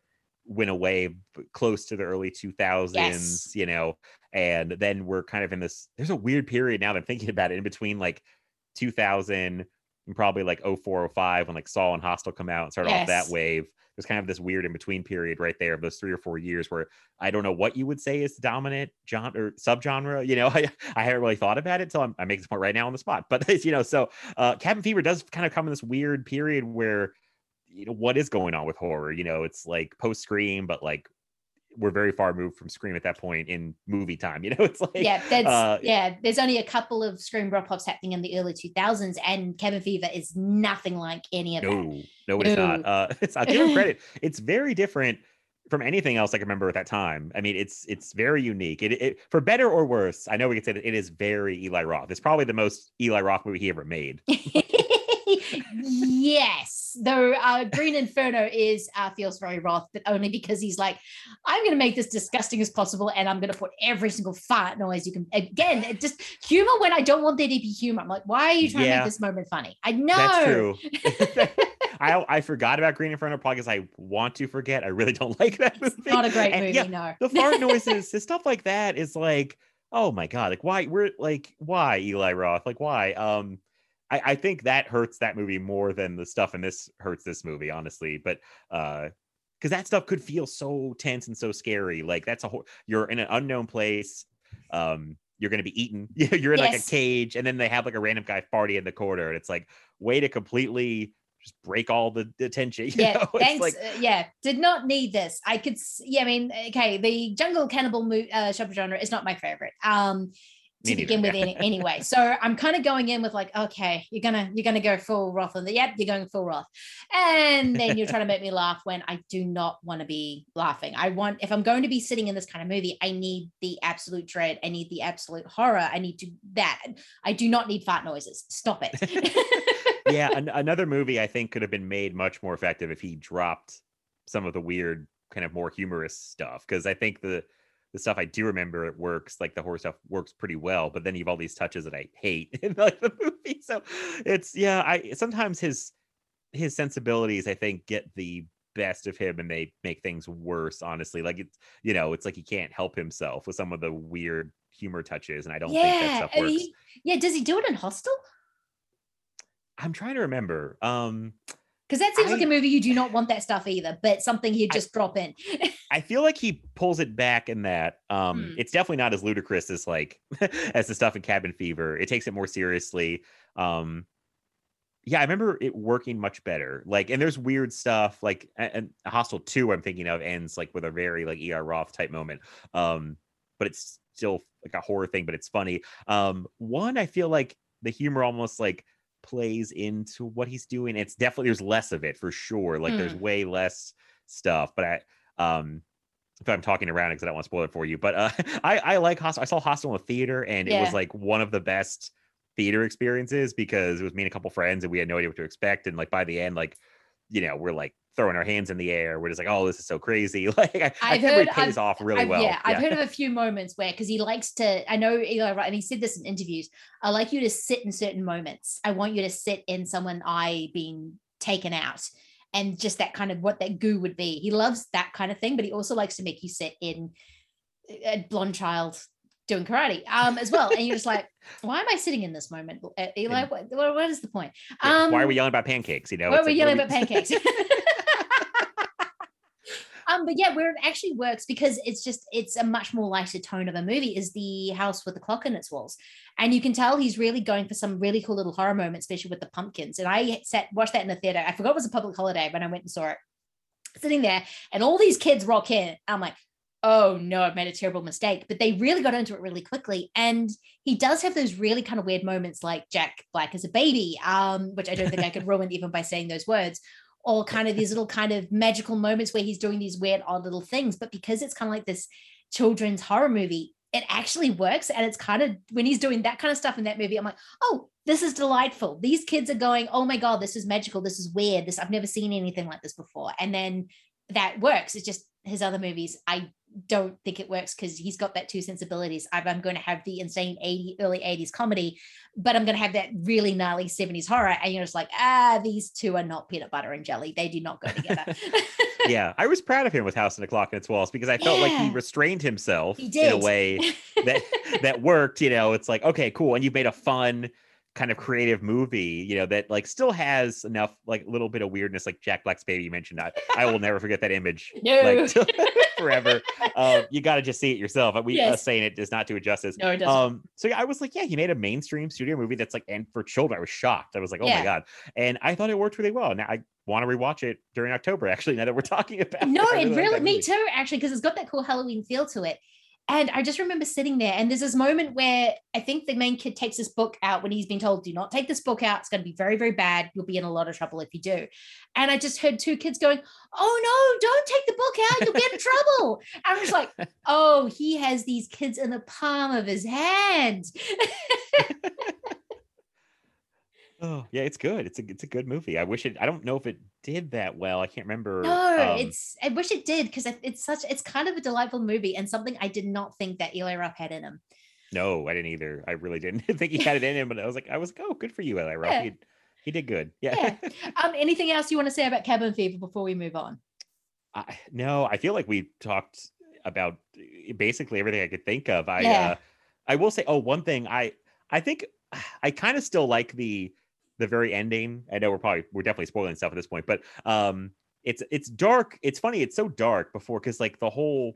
went away close to the early 2000s Yes. you know and then we're kind of in this there's a weird period now that i'm thinking about it in between like 2000 and probably like 0405 when like saw and hostel come out and started off that wave there's kind of this weird in between period right there of those three or four years where I don't know what you would say is the dominant genre or subgenre. You know, (laughs) I, I haven't really thought about it until I'm, I make this point right now on the spot. But (laughs) you know, so uh, Cabin Fever does kind of come in this weird period where you know what is going on with horror. You know, it's like post Scream, but like we're very far moved from Scream at that point in movie time. (laughs) You know, it's like yeah, that's uh, yeah. There's only a couple of Scream drop offs happening in the early 2000s, and Cabin Fever is nothing like any of that. No, no, (laughs) it's not. Uh, it's I'll give him credit. It's very different from anything else I can remember at that time. I mean, it's it's very unique. It, it for better or worse. I know we can say that it is very Eli Roth. It's probably the most Eli Roth movie he ever made. (laughs) yes, though uh, Green Inferno is uh, feels very Roth, but only because he's like, I'm going to make this disgusting as possible, and I'm going to put every single fart noise you can. Again, it just humor when I don't want there to be humor. I'm like, why are you trying to make this moment funny? I know. That's true. (laughs) (laughs) I I forgot about Green Inferno probably because I want to forget. I really don't (laughs) like that movie. Not a great And, movie, yeah, no. the fart noises, the stuff like that is like, oh my god, like why we're like why Eli Roth, like why? Um, I I think that hurts that movie more than the stuff in this hurts this movie, honestly. But uh, because that stuff could feel so tense and so scary. Like that's a whole you're in an unknown place. Um, you're gonna be eaten. (laughs) you're in like a cage, and then they have like a random guy farting in the corner, and it's like way to completely just break all the, the tension. (laughs) you yeah, thanks. like- uh, yeah, did not need this. I could, yeah, I mean, okay, the jungle cannibal mo- uh, subgenre is not my favorite. Um, to neither, begin with, yeah. any, anyway. So I'm kind of going in with like, okay, you're gonna you're gonna go full Roth on the yep, you're going full Roth, and then you're trying to make me laugh when I do not want to be laughing. I want if I'm going to be sitting in this kind of movie, I need the absolute dread. I need the absolute horror. I need to that. I do not need fart noises. Stop it. (laughs) yeah, an- (laughs) another movie I think could have been made much more effective if he dropped some of the weird, kind of more humorous stuff. Because I think the the stuff I do remember it works, like the horror stuff works pretty well. But then you have all these touches that I hate (laughs) in like the movie. So it's yeah, I sometimes his his sensibilities I think get the best of him and they make things worse honestly like it's you know it's like he can't help himself with some of the weird humor touches and i don't think that yeah, stuff works he- yeah. Does he do it in Hostel? i'm trying to remember um Because that seems like a movie you do not want that stuff either, but something he'd just drop in. (laughs) I feel like he pulls it back in that. Um, Hmm. it's definitely not as ludicrous as like (laughs) as the stuff in Cabin Fever. It takes it more seriously. Um, yeah, I remember it working much better. Like, and there's weird stuff like and Hostel Two. I'm thinking of ends like with a very like Er Roth type moment. Um, but it's still like a horror thing, but it's funny. Um, one I feel like the humor almost like plays into what he's doing. It's definitely there's less of it for sure. Like there's Hmm. way less stuff, but I um if I'm talking around because I don't want to spoil it for you, but uh (laughs) I I like Hostel. I saw Hostel in the theater and it was like one of the best theater experiences because it was me and a couple friends and we had no idea what to expect and like by the end like you know we're like throwing our hands in the air we're just like oh this is so crazy (laughs) like I, I think heard- it pays I've- off really I've- well Yeah, I've heard of a few moments where because he likes to. I know Eli and he said this in interviews. I like you to sit in certain moments. I want you to sit in someone I being taken out, and just that kind of what that goo would be. He loves that kind of thing, but he also likes to make you sit in a blonde child doing karate um as well and you're just like (laughs) why am i sitting in this moment Uh, eli what, what, is the point Yeah, um why are we yelling about pancakes you know why are we like, yelling what about pancakes? (laughs) um, but yeah, where it actually works because it's just it's a much more lighter tone of a movie is the house with the clock in its walls, and you can tell he's really going for some really cool little horror moments, especially with the pumpkins. And I sat watched that in the theater. I forgot it was a public holiday when I went and saw it. Sitting there, and all these kids rock in. I'm like, oh no, I've made a terrible mistake. But they really got into it really quickly. And he does have those really kind of weird moments like Jack Black as a baby, um, which I don't think I could (laughs) ruin even by saying those words, or kind of these little kind of magical moments where he's doing these weird, odd little things. But because it's kind of like this children's horror movie, it actually works. And it's kind of when he's doing that kind of stuff in that movie, I'm like, oh, this is delightful. These kids are going, oh my God, this is magical. This is weird. This I've never seen anything like this before. And then that works. It's just his other movies, I don't think it works because he's got that two sensibilities. I'm going to have the insane 80 early 80s comedy, but I'm going to have that really gnarly 70s horror. And you're just like, ah, these two are not peanut butter and jelly. They do not go together. (laughs) yeah, I was proud of him with House and the Clock and its Walls because I felt like he restrained himself He in a way (laughs) that that worked. You know, it's like okay, cool, and you've made a fun kind of creative movie. You know, that like still has enough like a little bit of weirdness, like Jack Black's baby you mentioned. I, I will never forget that image. (laughs) No. like till- (laughs) forever. Uh, you got to just see it yourself. We Yes. us saying it does not do it justice. No, it doesn't. Um, so yeah, I was like, yeah, he made a mainstream studio movie that's like, and for children, I was shocked. I was like, oh Yeah. my god, and I thought it worked really well. Now I want to rewatch it during October. (laughs) Actually, now that we're talking about no, I it really, me movie. too, actually, because it's got that cool Halloween feel to it. And I just remember sitting there, and there's this moment where I think the main kid takes this book out when he's been told, "Do not take this book out. It's going to be very, very bad. You'll be in a lot of trouble if you do." And I just heard two kids going, "Oh no, don't take the book out. You'll get in trouble." And I was like, (laughs) "Oh, he has these kids in the palm of his hand." (laughs) Oh yeah, it's good. It's a it's a good movie. I wish it. I don't know if it did that well. I can't remember. No, um, it's. I wish it did because it's such. It's kind of a delightful movie and something I did not think that Eli Roth had in him. no, I didn't either. I really didn't (laughs) think he had it in him, but I was like, I was like, oh, good for you, Eli Roth. Yeah. He, he did good. Yeah. Yeah. (laughs) um. Anything else you want to say about Cabin Fever before we move on? I, no, I feel like we talked about basically everything I could think of. I Yeah. uh, I will say, oh, one thing I I think (sighs) I kind of still like the the very ending. I know we're probably we're definitely spoiling stuff at this point, but um, it's it's dark. It's funny. It's so dark before because like the whole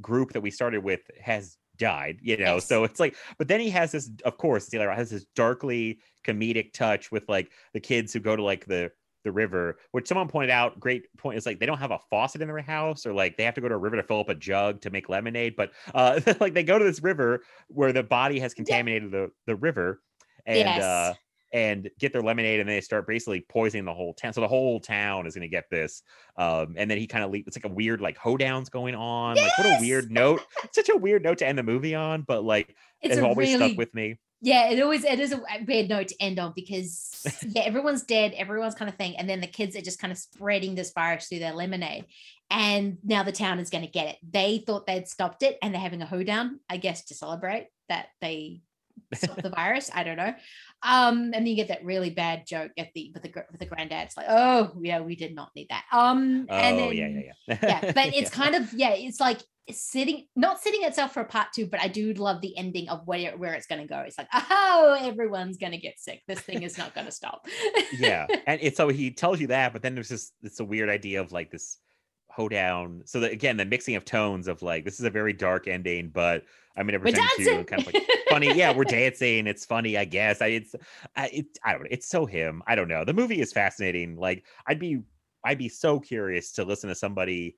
group that we started with has died, you know. Yes. So it's like, but then he has this, of course, Taylor has this darkly comedic touch with like the kids who go to like the the river, which someone pointed out, great point is like they don't have a faucet in their house or like they have to go to a river to fill up a jug to make lemonade. But uh (laughs) like they go to this river where the body has contaminated the, the river and Yes. uh and get their lemonade and they start basically poisoning the whole town. So the whole town is gonna get this. Um and then he kind of le- it's like a weird like hoedowns going on. Like what a weird note. Such a weird note to end the movie on, but like It's it's always really- stuck with me. Yeah, it always it is a weird note to end on because yeah, everyone's dead, everyone's kind of thing, and then the kids are just kind of spreading this virus through their lemonade, and now the town is going to get it. They thought they'd stopped it, and they're having a hoedown, I guess, to celebrate that they stopped the virus. I don't know. Um, and then you get that really bad joke at the with the with the granddad. It's like, oh yeah, we did not need that. Um, Oh and then, yeah, yeah, yeah. yeah, but (laughs) it's Yeah. kind of yeah, it's like sitting not sitting itself for a part two, but I do love the ending of where where it's going to go. It's like, oh, everyone's going to get sick. This thing is not going to stop. (laughs) yeah and it's so he tells you that but then there's this it's a weird idea of like this hoedown so that again the mixing of tones of like this is a very dark ending but i'm gonna We're pretend kind of like funny yeah we're (laughs) dancing it's funny i guess i it's I, it, I don't know it's so him i don't know the movie is fascinating like i'd be i'd be so curious to listen to somebody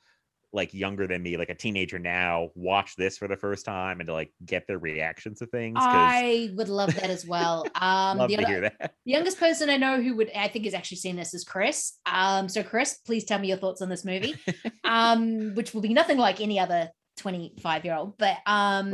like younger than me like a teenager now watch this for the first time and to like get their reactions to things. I would love that as well. (laughs) Um, love the, to other- hear that the youngest person I know who would I think has actually seen this is Chris. Um, so Chris, please tell me your thoughts on this movie, (laughs) um, which will be nothing like any other 25 year old. But um,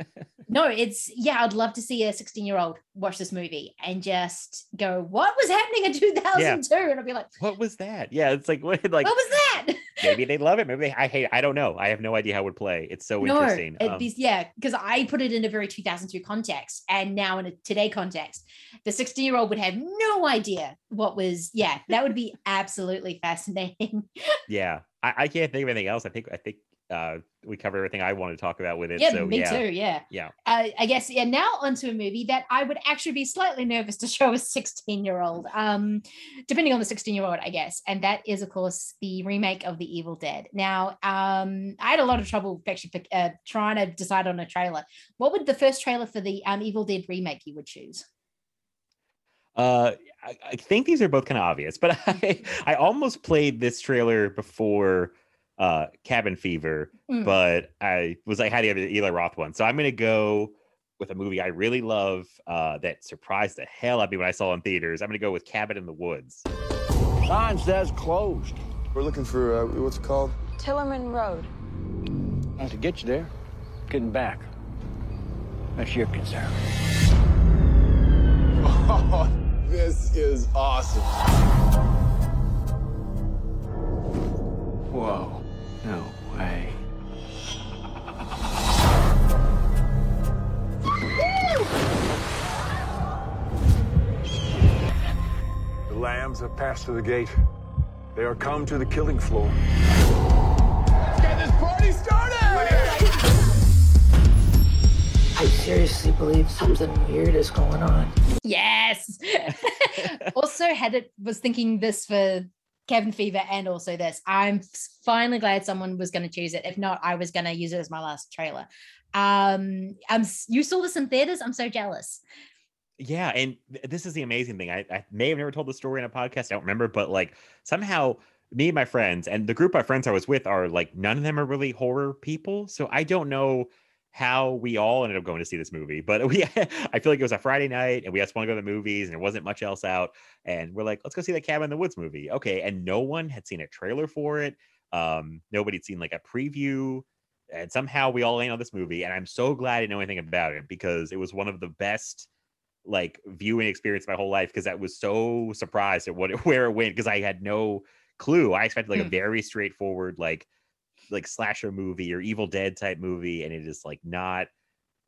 (laughs) no, it's yeah, I'd love to see a 16 year old watch this movie and just go, what was happening in 2002? And I'll be like, what was that yeah it's like (laughs) what like what was that? maybe they love it. Maybe they, I hate. I don't know. I have no idea how it would play. It's so no, interesting. Um, be, yeah, because I put it in a very 2002 context, and now in a today context, the 16 year old would have no idea what was. Yeah, that would be (laughs) absolutely fascinating. yeah, I, I can't think of anything else. I think. I think uh, we covered everything I wanted to talk about with it. yeah, so me yeah, too. Yeah. yeah. Uh, I guess yeah. Now onto a movie that I would actually be slightly nervous to show a 16 year old, um, depending on the 16 year old, I guess. And that is, of course, the remake of The Evil Dead. Now, um, I had a lot of trouble actually uh, trying to decide on a trailer. What would the first trailer for the um, Evil Dead remake you would choose? Uh, I, I think these are both kind of obvious, but (laughs) I I almost played this trailer before uh Cabin Fever, Mm. but I was like had the other Eli Roth one, so I'm gonna go with a movie I really love uh that surprised the hell out of me when I saw it in theaters. I'm gonna go with Cabin in the Woods. Sign says closed. We're looking for, uh, what's it called? Tillerman Road. Not to get you there, getting back. That's your concern. Oh, (laughs) this is awesome. Whoa. No way. The lambs have passed to the gate. They are come to the killing floor. Let's Get this party started! I seriously believe something weird is going on. Yes. (laughs) also had it was thinking this for Cabin Fever and also this. I'm finally glad someone was going to choose it. If not, I was going to use it as my last trailer. Um, I'm you saw this in theaters. I'm so jealous. Yeah, and th- this is the amazing thing. I, I may have never told the story in a podcast. I don't remember, but like somehow me and my friends and the group of friends I was with are like none of them are really horror people. So I don't know how we all ended up going to see this movie. But (laughs) we I feel like it was a Friday night and we just want to go to the movies and there wasn't much else out. And we're like, let's go see the Cabin in the Woods movie. Okay. And no one had seen a trailer for it. Um, nobody'd seen like a preview. And somehow we all landed on this movie. And I'm so glad I didn't know anything about it because it was one of the best like viewing experience my whole life because I was so surprised at what it, (laughs) where it went because I had no clue. I expected like a Mm. very straightforward like like slasher movie or Evil Dead type movie, and it is like not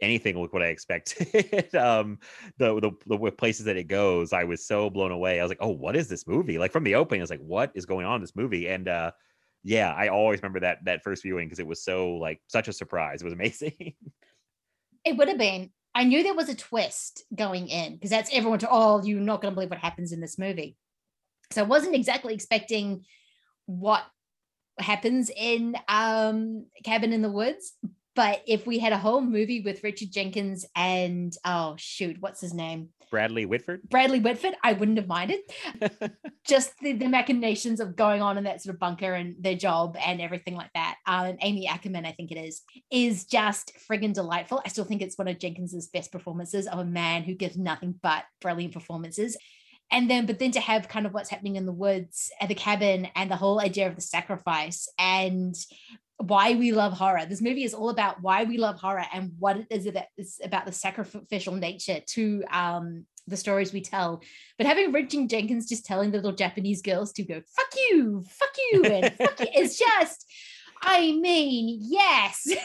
anything like what I expected. (laughs) um, the, the the places that it goes, I was so blown away. I was like, oh, what is this movie? Like from the opening, I was like, what is going on in this movie? And uh, yeah, I always remember that that first viewing because it was so like such a surprise. It was amazing. (laughs) It would have been. I knew there was a twist going in because that's everyone to oh, you're not going to believe what happens in this movie. So I wasn't exactly expecting what happens in um Cabin in the Woods, but if we had a whole movie with Richard Jenkins and oh shoot, what's his name? Bradley Whitford. Bradley Whitford, I wouldn't have minded. (laughs) Just the, the machinations of going on in that sort of bunker and their job and everything like that. Um, and Amy Ackerman, I think it is, is just friggin' delightful. I still think it's one of Jenkins's best performances of a man who gives nothing but brilliant performances and then but then to have kind of what's happening in the woods at the cabin and the whole idea of the sacrifice and why we love horror. This movie is all about why we love horror and what it is that is about the sacrificial nature to um, the stories we tell. But having Richard Jenkins just telling the little Japanese girls to go "fuck you, fuck you," and (laughs) fuck you, it's just, I mean, yes. (laughs)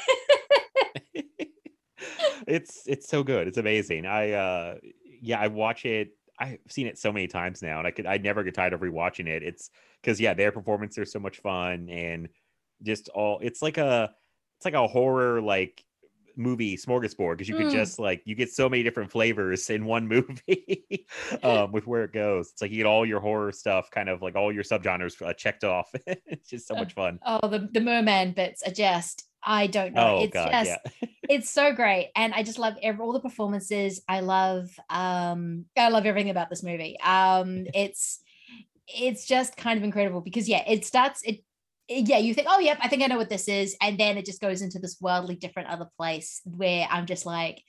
it's it's so good. It's amazing. I uh yeah, I watch it. I've seen it so many times now, and I could I never get tired of rewatching it. It's because yeah, their performance are so much fun and just all it's like a it's like a horror like movie smorgasbord because you mm. can just like you get so many different flavors in one (laughs) movie (laughs) um with where it goes it's like you get all your horror stuff kind of like all your subgenres uh, checked off (laughs) it's just so much fun oh the, the merman bits are just i don't know oh, it's God, just yeah. (laughs) it's so great and i just love every, all the performances i love um i love everything about this movie um (laughs) it's it's just kind of incredible because yeah it starts it yeah, you think, oh, yep, I think I know what this is. And then it just goes into this worldly different other place where I'm just like,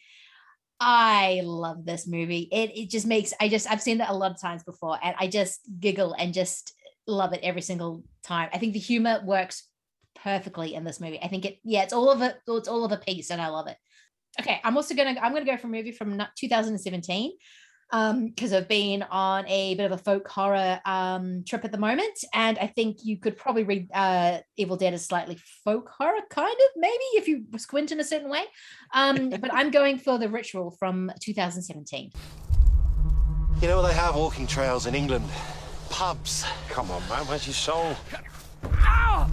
I love this movie. It it just makes I just I've seen it a lot of times before and I just giggle and just love it every single time. I think the humor works perfectly in this movie. I think it yeah, it's all of it it's all of a piece and I love it. Okay, I'm also going to I'm going to go for a movie from 2017 because um, I've been on a bit of a folk horror um, trip at the moment, and I think you could probably read uh, Evil Dead as slightly folk horror, kind of maybe if you squint in a certain way. Um, (laughs) but I'm going for the Ritual from 2017. You know they have walking trails in England, pubs. Come on, man, where's your soul? Ah!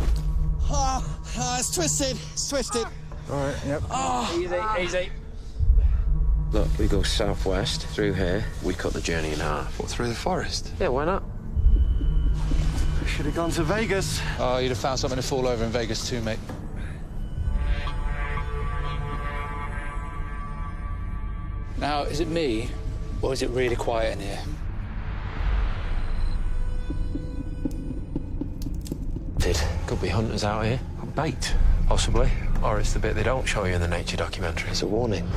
Oh, oh, it's twisted. It's twisted. All right, yep. Oh. Easy, easy. Look, we go southwest through here. We cut the journey in half. What, through the forest? Yeah, why not? We should have gone to Vegas. Oh, you'd have found something to fall over in Vegas too, mate. Now, is it me, or is it really quiet in here? Did could be hunters out here. A bait? Possibly. Or it's the bit they don't show you in the nature documentary. It's a warning.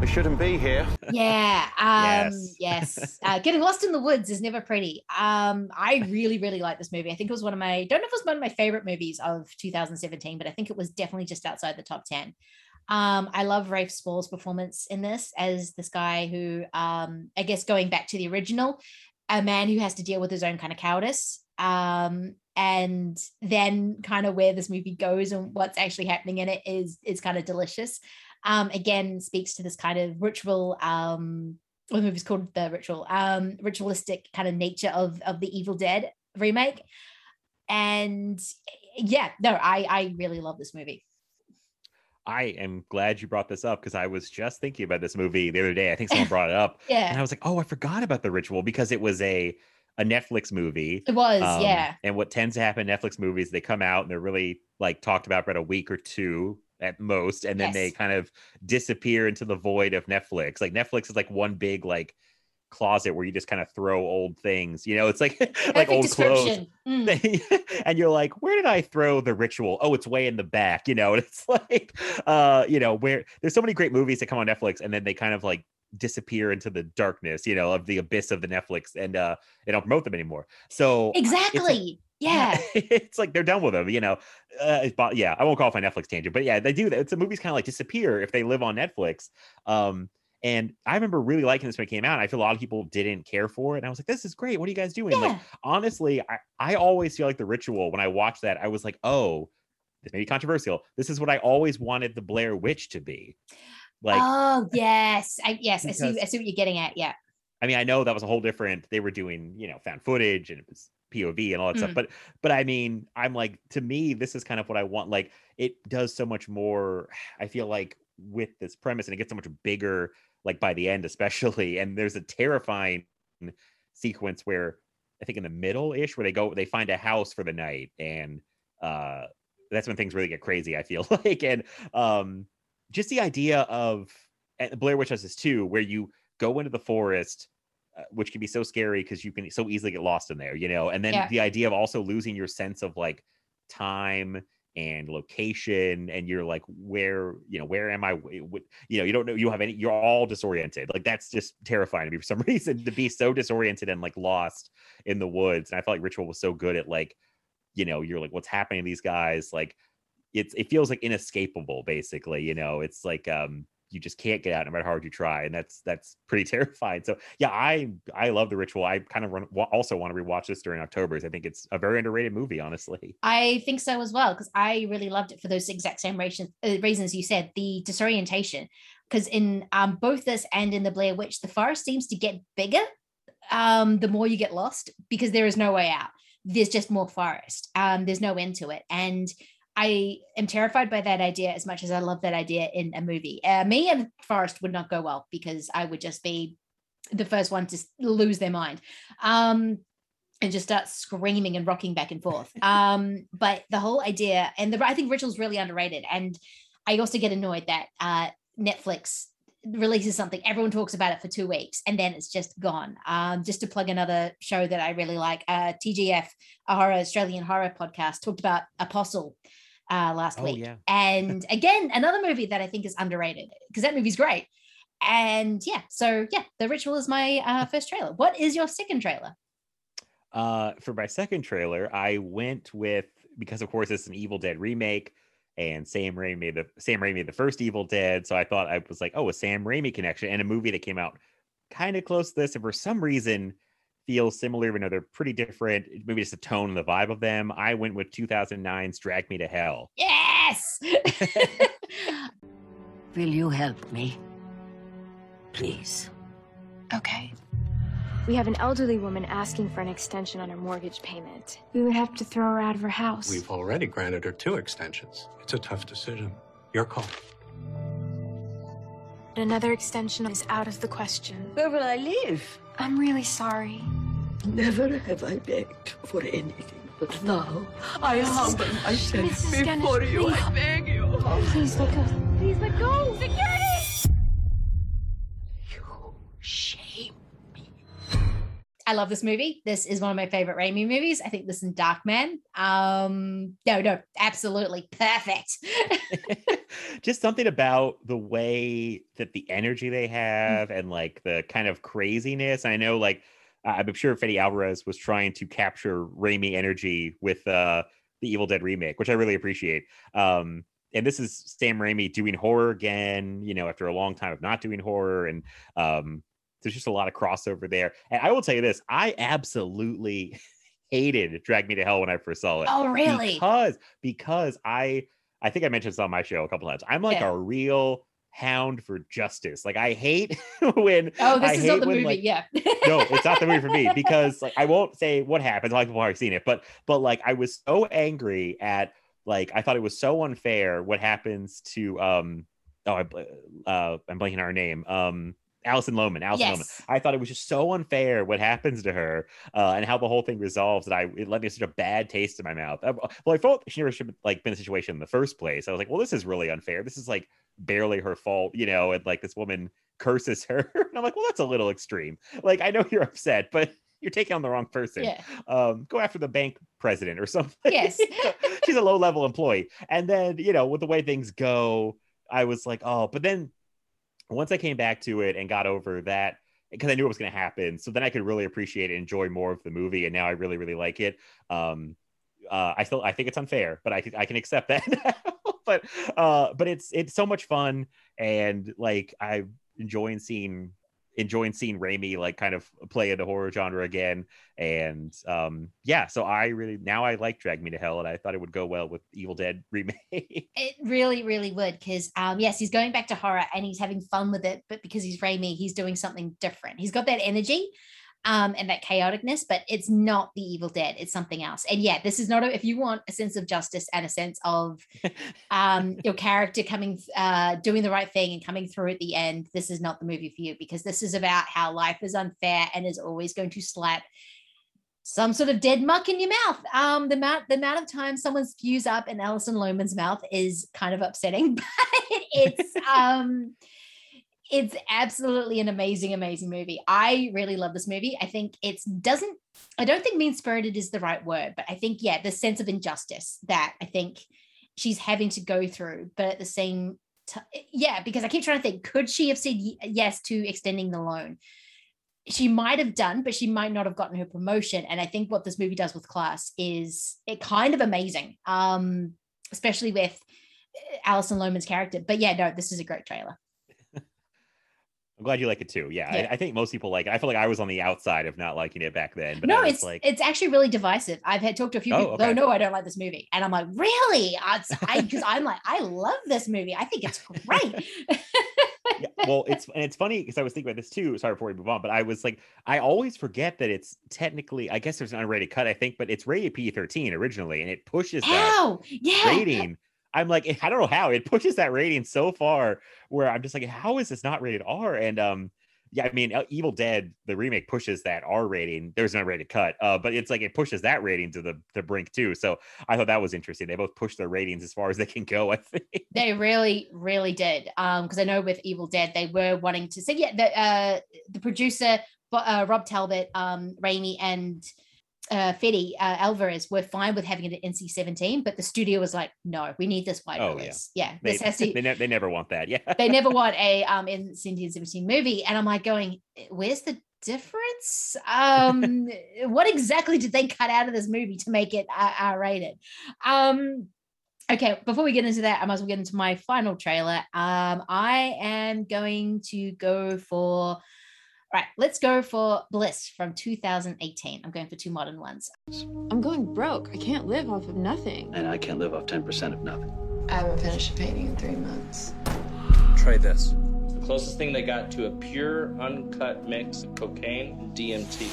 We shouldn't be here. Yeah. (laughs) Um, yes. yes. (laughs) Uh, getting lost in the woods is never pretty. Um, I really, really like this movie. I think it was one of my, don't know if it was one of my favorite movies of 2017, but I think it was definitely just outside the top 10. Um, I love Rafe Spall's performance in this as this guy who, um, I guess, going back to the original, a man who has to deal with his own kind of cowardice. Um, and then kind of where this movie goes and what's actually happening in it is is kind of delicious um, again speaks to this kind of ritual um, well, the movie's called the ritual um, ritualistic kind of nature of of the evil dead remake and yeah no i i really love this movie I am glad you brought this up because I was just thinking about this movie the other day. I think someone (laughs) brought it up. yeah. And I was like, oh, I forgot about the ritual because it was a a Netflix movie. It was, um, yeah. And what tends to happen in Netflix movies, they come out and they're really like talked about for about a week or two at most and then yes. they kind of disappear into the void of netflix like netflix is like one big like closet where you just kind of throw old things you know it's like (laughs) like old clothes (laughs) mm. and you're like where did i throw the ritual oh it's way in the back you know (laughs) and it's like uh you know where there's so many great movies that come on netflix and then they kind of like disappear into the darkness you know of the abyss of the netflix and uh they don't promote them anymore so exactly yeah (laughs) it's like they're done with them you know uh, yeah i won't call it my netflix tangent but yeah they do that it's a movies kind of like disappear if they live on netflix um and I remember really liking this when it came out. I feel a lot of people didn't care for it. And I was like, this is great. What are you guys doing? Yeah. Like, honestly, I, I always feel like the ritual when I watched that, I was like, oh, this may be controversial. This is what I always wanted the Blair Witch to be. Like, oh, yes. I, yes. Because, I see, I see what you're getting at. Yeah. I mean, I know that was a whole different, they were doing, you know, found footage and it was POV and all that mm. stuff. But but I mean, I'm like to me, this is kind of what I want. Like it does so much more. (sighs) I feel like with this premise, and it gets so much bigger. Like by the end, especially, (laughs) and there's a terrifying sequence where I think in the middle ish where they go, they find a house for the night, and uh that's when things really get crazy. I feel (laughs) like, and um, just the idea of Blair Witch has this too, where you go into the forest. Uh, which can be so scary because you can so easily get lost in there, you know. And then Yeah. the idea of also losing your sense of like time and location and you're like where you know where am i you know you don't know you have any you're all disoriented like that's just terrifying to me for some (laughs) reason to be so disoriented and like lost in the woods and i felt like ritual was so good at like you know you're like what's happening to these guys like it's it feels like inescapable basically you know it's like um you just can't get out no matter how hard you try and that's that's pretty (laughs) terrifying so yeah i i love the ritual i kind of run, also want to rewatch this during october because i think it's a very underrated movie honestly (laughs) I think so as well because I really loved it for those exact same reasons, uh, reasons you said the disorientation. Because in um, both this and in the Blair Witch, the forest seems to get bigger um, the more you get lost because there is no way out. There's just more forest. Um, there's no end to it, and I am terrified by that idea as much as I love that idea in a movie. Uh, me and forest would not go well because I would just be the first one to lose their mind. Um, and just start screaming and rocking back and forth. (laughs) Um, but the whole idea, and the I think ritual's really underrated. And I also get annoyed that uh, Netflix releases something, everyone talks about it for two weeks, and then it's just gone. Um, just to plug another show that I really like, uh, TGF, a horror Australian horror podcast, talked about Apostle uh, last Oh, week. yeah. And (laughs) again, another movie that I think is underrated because that movie's great. And yeah, so yeah, The Ritual is my uh, (laughs) first trailer. What is your second trailer? Uh, for my second trailer, I went with because of course it's an Evil Dead remake, and Sam Raimi made the Sam Raimi the first Evil Dead, so I thought I was like, oh, a Sam Raimi connection and a movie that came out kind of close to this, and for some reason feels similar, even though they're pretty different. Maybe just the tone and the vibe of them. I went with 2009's Drag Me to Hell. Yes. (laughs) Will you help me? Please. Okay. We have an elderly woman asking for an extension on her mortgage payment. We would have to throw her out of her house. We've already granted her two extensions. It's a tough decision. Your call. Another extension is out of the question. Where will I live? I'm really sorry. Never have I begged for anything, but now I humble myself Mrs. Dennis, before you. please. I beg you. Please let go. Please let go. Security! Shame. I love this movie. This is one of my favorite Raimi movies. I think this and Darkman. Um, no, no, absolutely perfect. (laughs) (laughs) just something about the way that the energy they have and like the kind of craziness. I know, like, I'm sure Fede Alvarez was trying to capture Raimi energy with uh, the Evil Dead remake, which I really appreciate. Um, and this is Sam Raimi doing horror again, you know, after a long time of not doing horror. And um, there's just a lot of crossover there. And I will tell you this I absolutely (laughs) hated Drag Me to Hell when I first saw it. Oh, really? Because because I I think I mentioned this on my show a couple times. I'm like Yeah. a real hound for justice. Like I hate (laughs) when Oh, this I is hate not the when, movie. like, yeah. no, it's not the movie for me (laughs) because like I won't say what happens. A lot of people have already seen it, but but like I was so angry at like I thought it was so unfair what happens to um oh I, uh, I'm blanking on her name um Alison Lohman Alison Yes. I thought it was just so unfair what happens to her uh, and how the whole thing resolves that I it left me such a bad taste in my mouth. Uh, well, I felt she never should have like been in a situation in the first place. I was like, well, this is really unfair. This is like barely her fault, you know, and like this woman curses her. (laughs) and I'm like, well, that's a little extreme. Like, I know you're upset, but (laughs) you're taking on the wrong person. Yeah. Um, go after the bank president or (laughs) something. Yes. She's a low level employee. And then, you know, with the way things go, I was like, oh, but then once I came back to it and got over that, because I knew it was going to happen, so then I could really appreciate and enjoy more of the movie, and now I really, really like it. Um, uh, I still I think it's unfair, but I I can accept that. (laughs) but uh, but it's it's so much fun, and like I'm enjoying seeing enjoying seeing Raimi like kind of play in the horror genre again, and um, yeah, so I really now I like Drag Me to Hell, and I thought it would go well with Evil Dead (laughs) remake. It really, really would because um, yes, he's going back to horror and he's having fun with it, but because he's Raimi, he's doing something different. He's got that energy um, and that chaoticness, but it's not the Evil Dead. It's something else. And yeah, this is not a, if you want a sense of justice and a sense of (laughs) um, your character coming, uh, doing the right thing and coming through at the end, this is not the movie for you because this is about how life is unfair and is always going to slap some sort of dead muck in your mouth. Um, the amount the amount of time someone spews up in Alison Lohman's mouth is kind of upsetting, (laughs) but it's um it's absolutely an amazing, amazing movie. I really love this movie. I think it's doesn't I don't think mean spirited is the right word, but I think, yeah, the sense of injustice that I think she's having to go through, but at the same time, yeah, because I keep trying to think, could she have said yes to extending the loan? she might have done, but she might not have gotten her promotion. And I think what this movie does with class is it kind of amazing, um, especially with uh, Alison Lohman's character. But yeah, no, this is a great trailer. I'm glad you like it too. Yeah, Yeah. I, I think most people like it. I feel like I was on the outside of not liking it back then. But no, it's like, it's actually really divisive. I've had talked to a few Oh, people. okay. Oh no, I don't like this movie, and I'm like, really? I (laughs) because I'm like, I love this movie. I think it's great. (laughs) yeah, well, it's and it's funny because I was thinking about this too. Sorry before we move on, but I was like, I always forget that it's technically, I guess there's an unrated cut, I think, but it's rated P13 originally, and it pushes that How? Yeah. rating. I'm like, I don't know how it pushes that rating so far where I'm just like, how is this not rated R? And um, yeah, I mean, uh, Evil Dead the remake pushes that R rating. There's an unrated cut, uh, but it's like it pushes that rating to the the brink too. So I thought that was interesting. They both push their ratings as far as they can go. I (laughs) think. They really, really did. Um, because I know with Evil Dead, they were wanting to say, yeah, the uh the producer uh, Rob Tapert, um, Raimi, and uh Fede uh, Alvarez were fine with having it at NC-17, but the studio was like, no, we need this wide Oh, release. Yeah, They, this has to. (laughs) they, ne- they never want that. Yeah. (laughs) they never want a (laughs) um NC-17 movie, and I'm like going, where's the difference? Um, what exactly did they cut out of this movie to make it uh, R-rated? Um. Okay, before we get into that, I might as well get into my final trailer. Um, I am going to go for right, let's go for Bliss from 2018. I'm going for two modern ones. I'm going broke. I can't live off of nothing. And I can't live off 10% of nothing. I haven't finished a painting in three months. Try this. The closest thing they got to a pure, uncut mix of cocaine and DMT.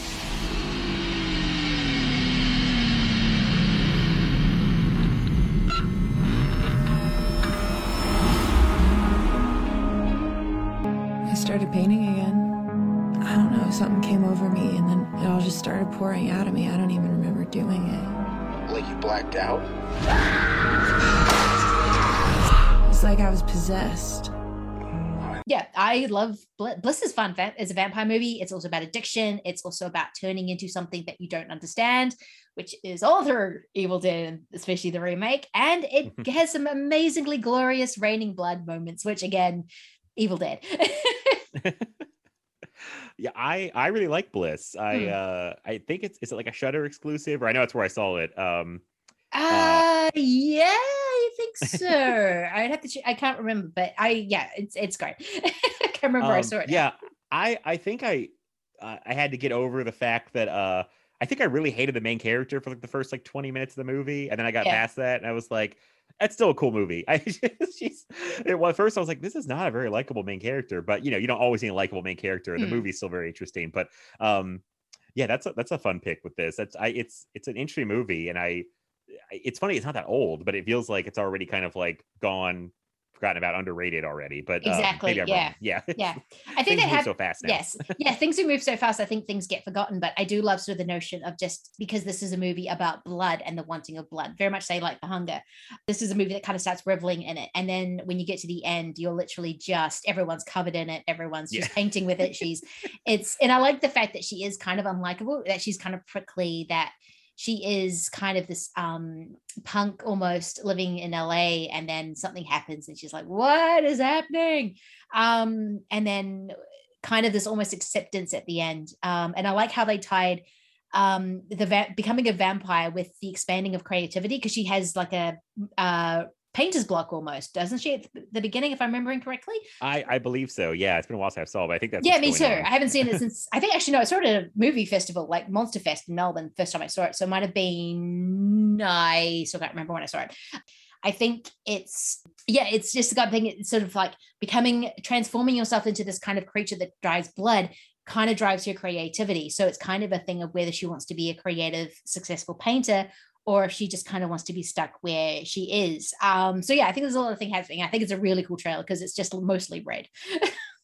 I started painting again. I don't know, something came over me and then it all just started pouring out of me. I don't even remember doing it. Like you blacked out? It's like I was possessed. Yeah, I love Bliss. Bliss is fun. Va- It's a vampire movie. It's also about addiction. It's also about turning into something that you don't understand, which is all through Evil Dead, especially the remake. And it (laughs) has some amazingly glorious raining blood moments, which again, Evil Dead. (laughs) (laughs) yeah, I I really like Bliss. I Hmm. uh I think it's is it like a Shudder exclusive, or I know it's where I saw it. Um, Uh, yeah, I think (laughs) so. I'd have to. Ch- I can't remember, but I yeah, it's it's great. (laughs) I can't remember. where I um, saw it. yeah, I I think I uh, I had to get over the fact that uh I think I really hated the main character for like the first like 20 minutes of the movie, and then I got Yeah. past that, and I was like, that's still a cool movie. (laughs) I just, she's it, well, at first I was like, this is not a very likable main character, but you know, you don't always need a likable main character, and the Hmm. movie's still very interesting. But um, yeah, that's a, that's a fun pick with this. That's I it's it's an interesting movie, and I- it's funny it's not that old, but it feels like it's already kind of like gone forgotten about, underrated already. But um, Exactly, maybe I'm yeah. yeah, (laughs) yeah i think they have so fast now. yes yeah things do move so fast i think things get forgotten but i do love sort of the notion of just because this is a movie about blood and the wanting of blood very much say like the hunger this is a movie that kind of starts reveling in it and then when you get to the end you're literally just everyone's covered in it everyone's just Yeah. painting with it she's it's and i like the fact that she is kind of unlikable that she's kind of prickly that she is kind of this um punk almost living in LA and then something happens and she's like what is happening? Um and then kind of this almost acceptance at the end um and I like how they tied um the va- becoming a vampire with the expanding of creativity because she has like a uh painter's block almost doesn't she at the beginning if I'm remembering correctly I I believe so. Yeah, it's been a while since I saw, it, but I think that's yeah, me too. on. I haven't seen it (laughs) since I think actually no, I saw it at a movie festival like Monster Fest in Melbourne. First time I saw it, so it might have been nice. I still can't remember when I saw it. I think it's yeah, it's just got thing. It's sort of like becoming transforming yourself into this kind of creature that drives blood. Kind of drives your creativity. So it's kind of a thing of whether she wants to be a creative, successful painter or if she just kind of wants to be stuck where she is. Um, so yeah, I think there's a lot of things happening. I think it's a really cool trailer because it's just mostly red.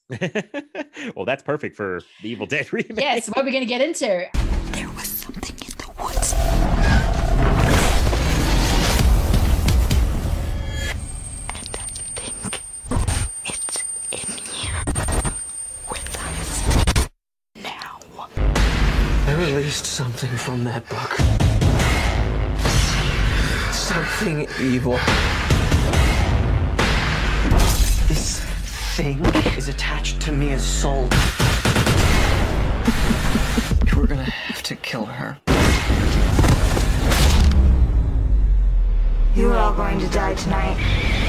(laughs) well, that's perfect for the Evil Dead (laughs) remake. Yes, what are we going to get into. There was something in the woods. And I think it's in here with us now. I released something from that book. Something evil. This thing is attached to Mia's soul. (laughs) We're gonna have to kill her. You are all going to die tonight.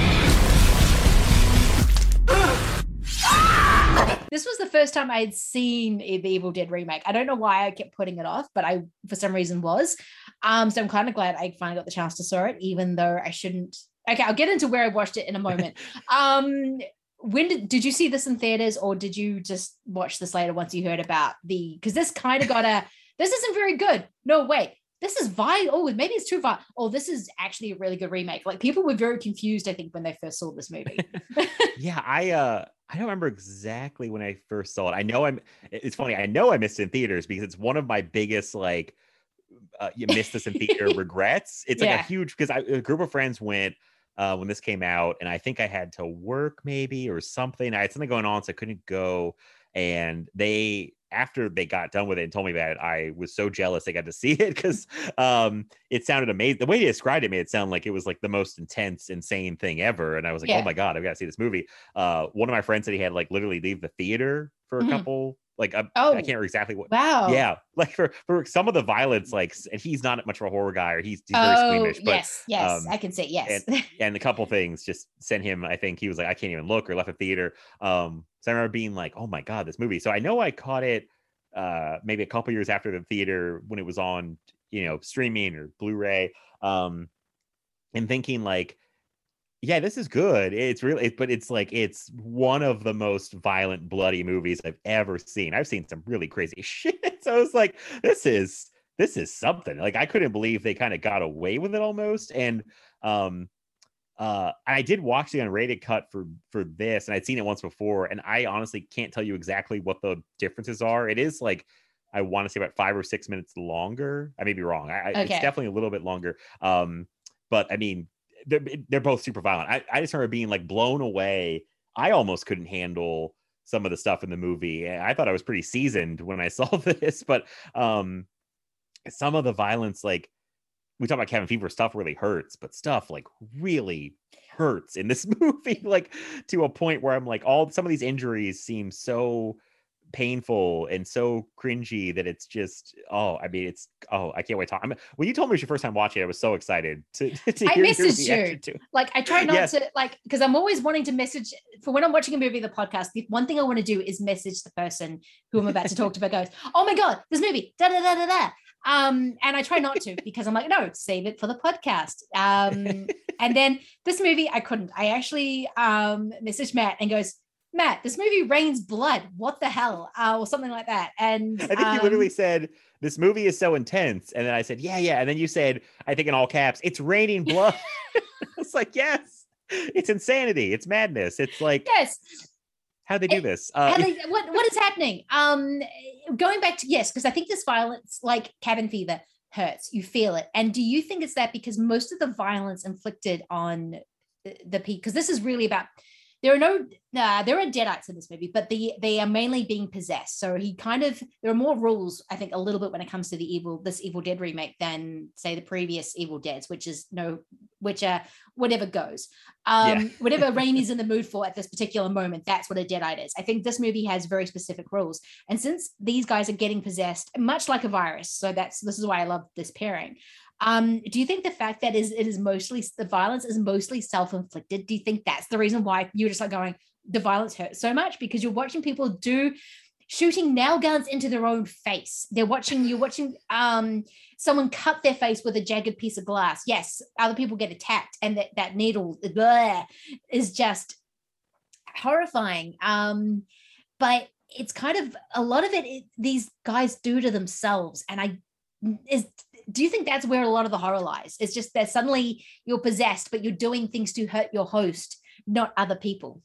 This was the first time I had seen the Evil Dead remake. I don't know why I kept putting it off, but I, for some reason, was. Um, so I'm kind of glad I finally got the chance to saw it, even though I shouldn't. Okay, I'll get into where I watched it in a moment. (laughs) um, when did did you see this in theaters, or did you just watch this later once you heard about the? Because this kind of got a. This isn't very good. No, wait. This is vi. Oh, maybe it's too vi. Oh, this is actually a really good remake. Like people were very confused, I think, when they first saw this movie. (laughs) yeah, I uh I don't remember exactly when I first saw it. I know I'm it's funny, I know I missed it in theaters because it's one of my biggest like uh, you missed this in theater (laughs) regrets. It's like Yeah. a huge because I a group of friends went uh when this came out and I think I had to work maybe or something. I had something going on so I couldn't go and they after they got done with it and told me about it, I was so jealous they got to (laughs) see it because um, it sounded amazing. The way they described it made it sound like it was like the most intense, insane thing ever. And I was like, Yeah. oh my god, I've got to see this movie. Uh, one of my friends said he had like literally leave the theater for a Mhm. couple. Like I, Oh, I can't remember exactly what. wow. Yeah, (laughs) like for for some of the violence, like, and he's not much of a horror guy, or he's, he's very oh, squeamish. But yes, yes, um, I can say yes. and, (laughs) and a couple things just sent him i think he was like i can't even look or left the theater um so i remember being like oh my god this movie so i know i caught it uh maybe a couple years after the theater when it was on you know streaming or blu-ray um and thinking like yeah this is good it's really it, but it's like it's one of the most violent bloody movies i've ever seen i've seen some really crazy (laughs) shit so i was like this is this is something like i couldn't believe they kind of got away with it almost and um uh i did watch the unrated cut for for this and i'd seen it once before and i honestly can't tell you exactly what the differences are it is like i want to say about five or six minutes longer i may be wrong I, I- it's definitely a little bit longer um but i mean they're, they're both super violent. I, I just remember being like blown away. I almost couldn't handle some of the stuff in the movie. I thought i was pretty seasoned when i (laughs) saw this but um some of the violence like we talk about Cabin Fever stuff really hurts, but stuff like really hurts in this (laughs) movie, like to a point where I'm like, all some of these injuries seem so painful and so cringy that it's just oh, I mean, it's oh, I can't wait to talk. I mean, when you told me it was your first time watching it, I was so excited to, (laughs) to I messaged you. to. Like I try not Yes. to like because I'm always wanting to message for when I'm watching a movie, the podcast. The one thing I want to do is message the person who I'm about to talk to. But goes, oh my god, this movie, da da da da da. Um, and I try not to because I'm like, no, save it for the podcast. Um, and then this movie, I couldn't. I actually um messaged Matt and goes, Matt, this movie rains blood. What the hell? Uh, or something like that. And I think um, you literally said this movie is so intense, and then I said, yeah, yeah, and then you said, I think in all caps, it's raining (laughs) blood. (laughs) it's like yes, it's insanity, it's madness. It's like yes. how do they do this? Uh, like, what what is happening? Um, going back to yes, because I think this violence, like cabin fever, hurts. You feel it. And do you think it's that because most of the violence inflicted on the, the people, because this is really about there are no uh, there are deadites in this movie, but the they are mainly being possessed. So he kind of there are more rules, I think, a little bit when it comes to the evil this Evil Dead remake than say the previous Evil Deads, which is no which are whatever goes. Um Yeah. whatever Raimi's in the mood for at this particular moment, that's what a deadite is. I think this movie has very specific rules. And since these guys are getting possessed, much like a virus, so that's this is why I love this pairing. Um, do you think the fact that is it is mostly the violence is mostly self-inflicted? Do you think that's the reason why you're just like going, the violence hurts so much? Because you're watching people do shooting nail guns into their own face. They're watching you're watching um someone cut their face with a jagged piece of glass. Yes, other people get attacked, and that that needle blah, is just horrifying. Um, but it's kind of a lot of it, it these guys do to themselves, and I is do you think that's where a lot of the horror lies? It's just that suddenly you're possessed, but you're doing things to hurt your host, not other people.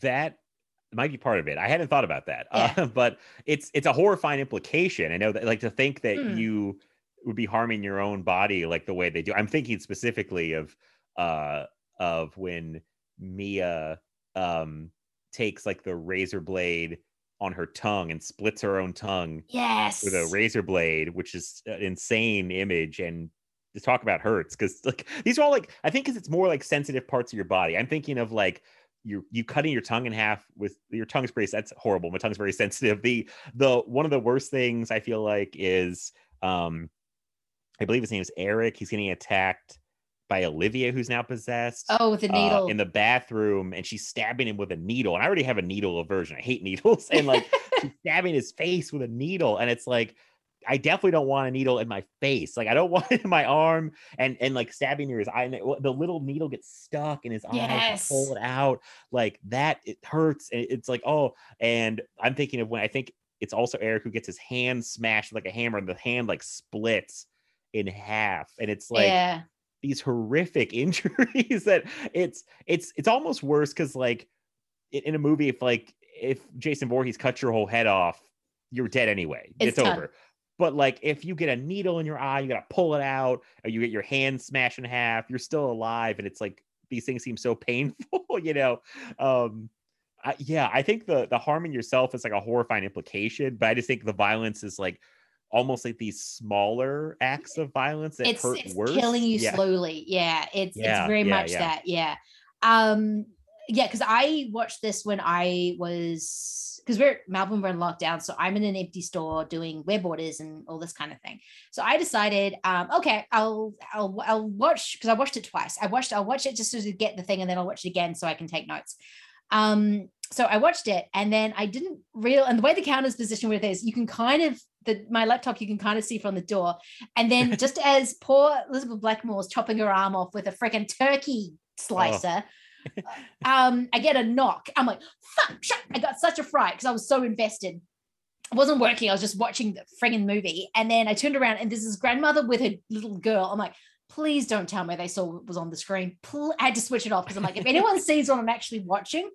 that might be part of it. I hadn't thought about that, Yeah. uh, (laughs) but it's it's a horrifying implication. I know that, like, to think that Hmm. you would be harming your own body like the way they do. I'm thinking specifically of uh of when Mia um takes like the razor blade on her tongue and splits her own tongue Yes. with a razor blade, which is an insane image. And to talk about hurts, because like (laughs) these are all like I think because it's more like sensitive parts of your body. I'm thinking of like you you cutting your tongue in half with your tongue's pretty that's horrible. My tongue's very (laughs) sensitive. The the one of the worst things I feel like is um I believe his name is Eric. He's getting attacked by Olivia, who's now possessed. Oh, with a uh, needle. in the bathroom, and she's stabbing him with a needle. And I already have a needle aversion. I hate needles, (laughs) and like (laughs) she's stabbing his face with a needle, and it's like I definitely don't want a needle in my face. Like I don't (laughs) want it in my arm, and and like stabbing near his eye. And it- the little needle gets stuck in his eye. Yes. to Pull it out like that. It hurts. and It's like oh, and I'm thinking of when I think it's also Eric who gets his hand smashed with like a hammer, and the hand like splits in half, and it's like yeah. These horrific (laughs) injuries that it's it's it's almost worse because like in, in a movie if like if jason Voorhees cuts your whole head off you're dead anyway. It's it's, over. But like if you get a needle in your eye you gotta pull it out or you get your hand smashed in half you're still alive and it's like these things seem so (laughs) painful you know? Um I, yeah i think the the harming yourself is like a horrifying implication but i just think the violence is like almost like these smaller acts of violence that it's, hurt it's worse killing you Yeah. slowly. Yeah, it's Yeah, it's very yeah, much that. Yeah. Um yeah, because I watched this when I was because we're Melbourne, we're in lockdown. So I'm in an empty store doing web orders and all this kind of thing. So I decided, um, okay, I'll I'll I'll watch because I watched it twice. I watched I'll watch it just to get the thing and then I'll watch it again so I can take notes. Um, so I watched it and then I didn't real and the way the counter's positioned with it is you can kind of the my laptop you can kind of see from the door. And then (laughs) just as poor Elizabeth Blackmore's chopping her arm off with a freaking turkey slicer, (laughs) um, I get a knock. I'm like, fuck, shut. I got such a fright because I was so invested. It wasn't working. I was just watching the friggin' movie. And then I turned around and there's this grandmother with her little girl. I'm like, please don't tell me they saw what was on the screen. I had to switch it off because I'm like, if anyone (laughs) sees what I'm actually watching,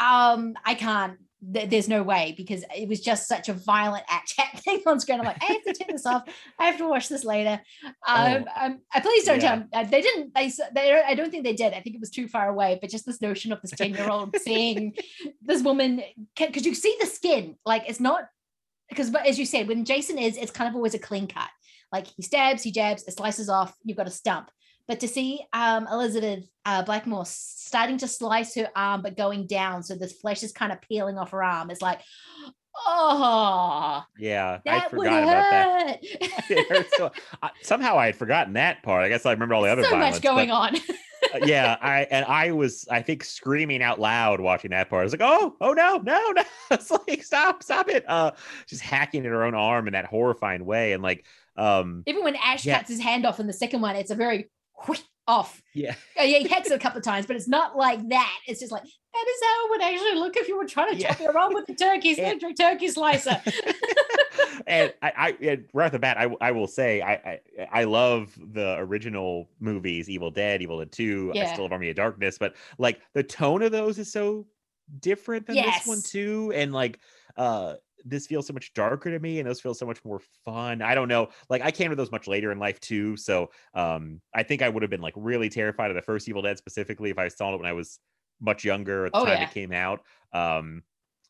um, I can't. th- There's no way because it was just such a violent (laughs) act happening on screen. I'm like, I have to turn this off. I have to watch this later. Um, um, uh, please don't Yeah. tell. me. Uh, they didn't. They, they. I don't think they did. I think it was too far away. But just this notion of this (laughs) ten year old seeing this woman because you see the skin. Like it's not because, but as you said, when Jason is, it's kind of always a clean cut. Like he stabs, he jabs, it slices off. You've got a stump. But to see um, Elizabeth uh, Blackmore starting to slice her arm, but going down, so the flesh is kind of peeling off her arm, it's like, oh, Yeah, I forgot about that. (laughs) so- I- somehow I had forgotten that part. I guess I remember all the other so violence. much going but, on. uh, yeah, I and I was I think screaming out loud watching that part. I was like, oh, oh no, no, no! (laughs) It's like stop, stop it! Uh, just hacking at her own arm in that horrifying way, and like, um, Even when Ash Yeah. cuts his hand off in the second one, it's a very whoosh off. yeah, yeah, he hacks it a couple of times, but it's not like that. It's just like that is how it would actually look if you were trying to chop your arm with the turkey, turkey, turkey slicer. (laughs) and I, I and right off the bat, I, I will say I, I I love the original movies, Evil Dead, Evil Dead Two, I still love Army of Darkness, but like the tone of those is so different than this one too, and like uh this feels so much darker to me and those feel so much more fun i don't know like i came to those much later in life too so um i think i would have been like really terrified of the first evil dead specifically if i saw it when i was much younger at the Oh, time yeah. it came out um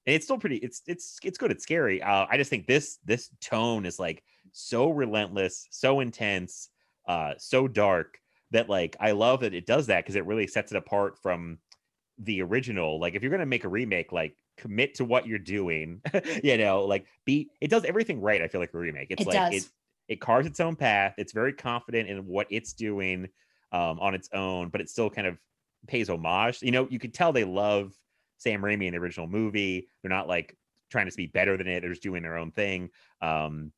and it's still pretty it's it's it's good it's scary uh i just think this this tone is like so relentless so intense uh so dark that like i love that it does that because it really sets it apart from the original like if you're gonna make a remake like commit to what you're doing (laughs) you know like be it does everything right i feel like a remake. It's It like does. it it carves its own path it's very confident in what it's doing um on its own but it still kind of pays homage. You know you could tell they love sam raimi in the original movie. They're not like trying to be better than it they're just doing their own thing. Um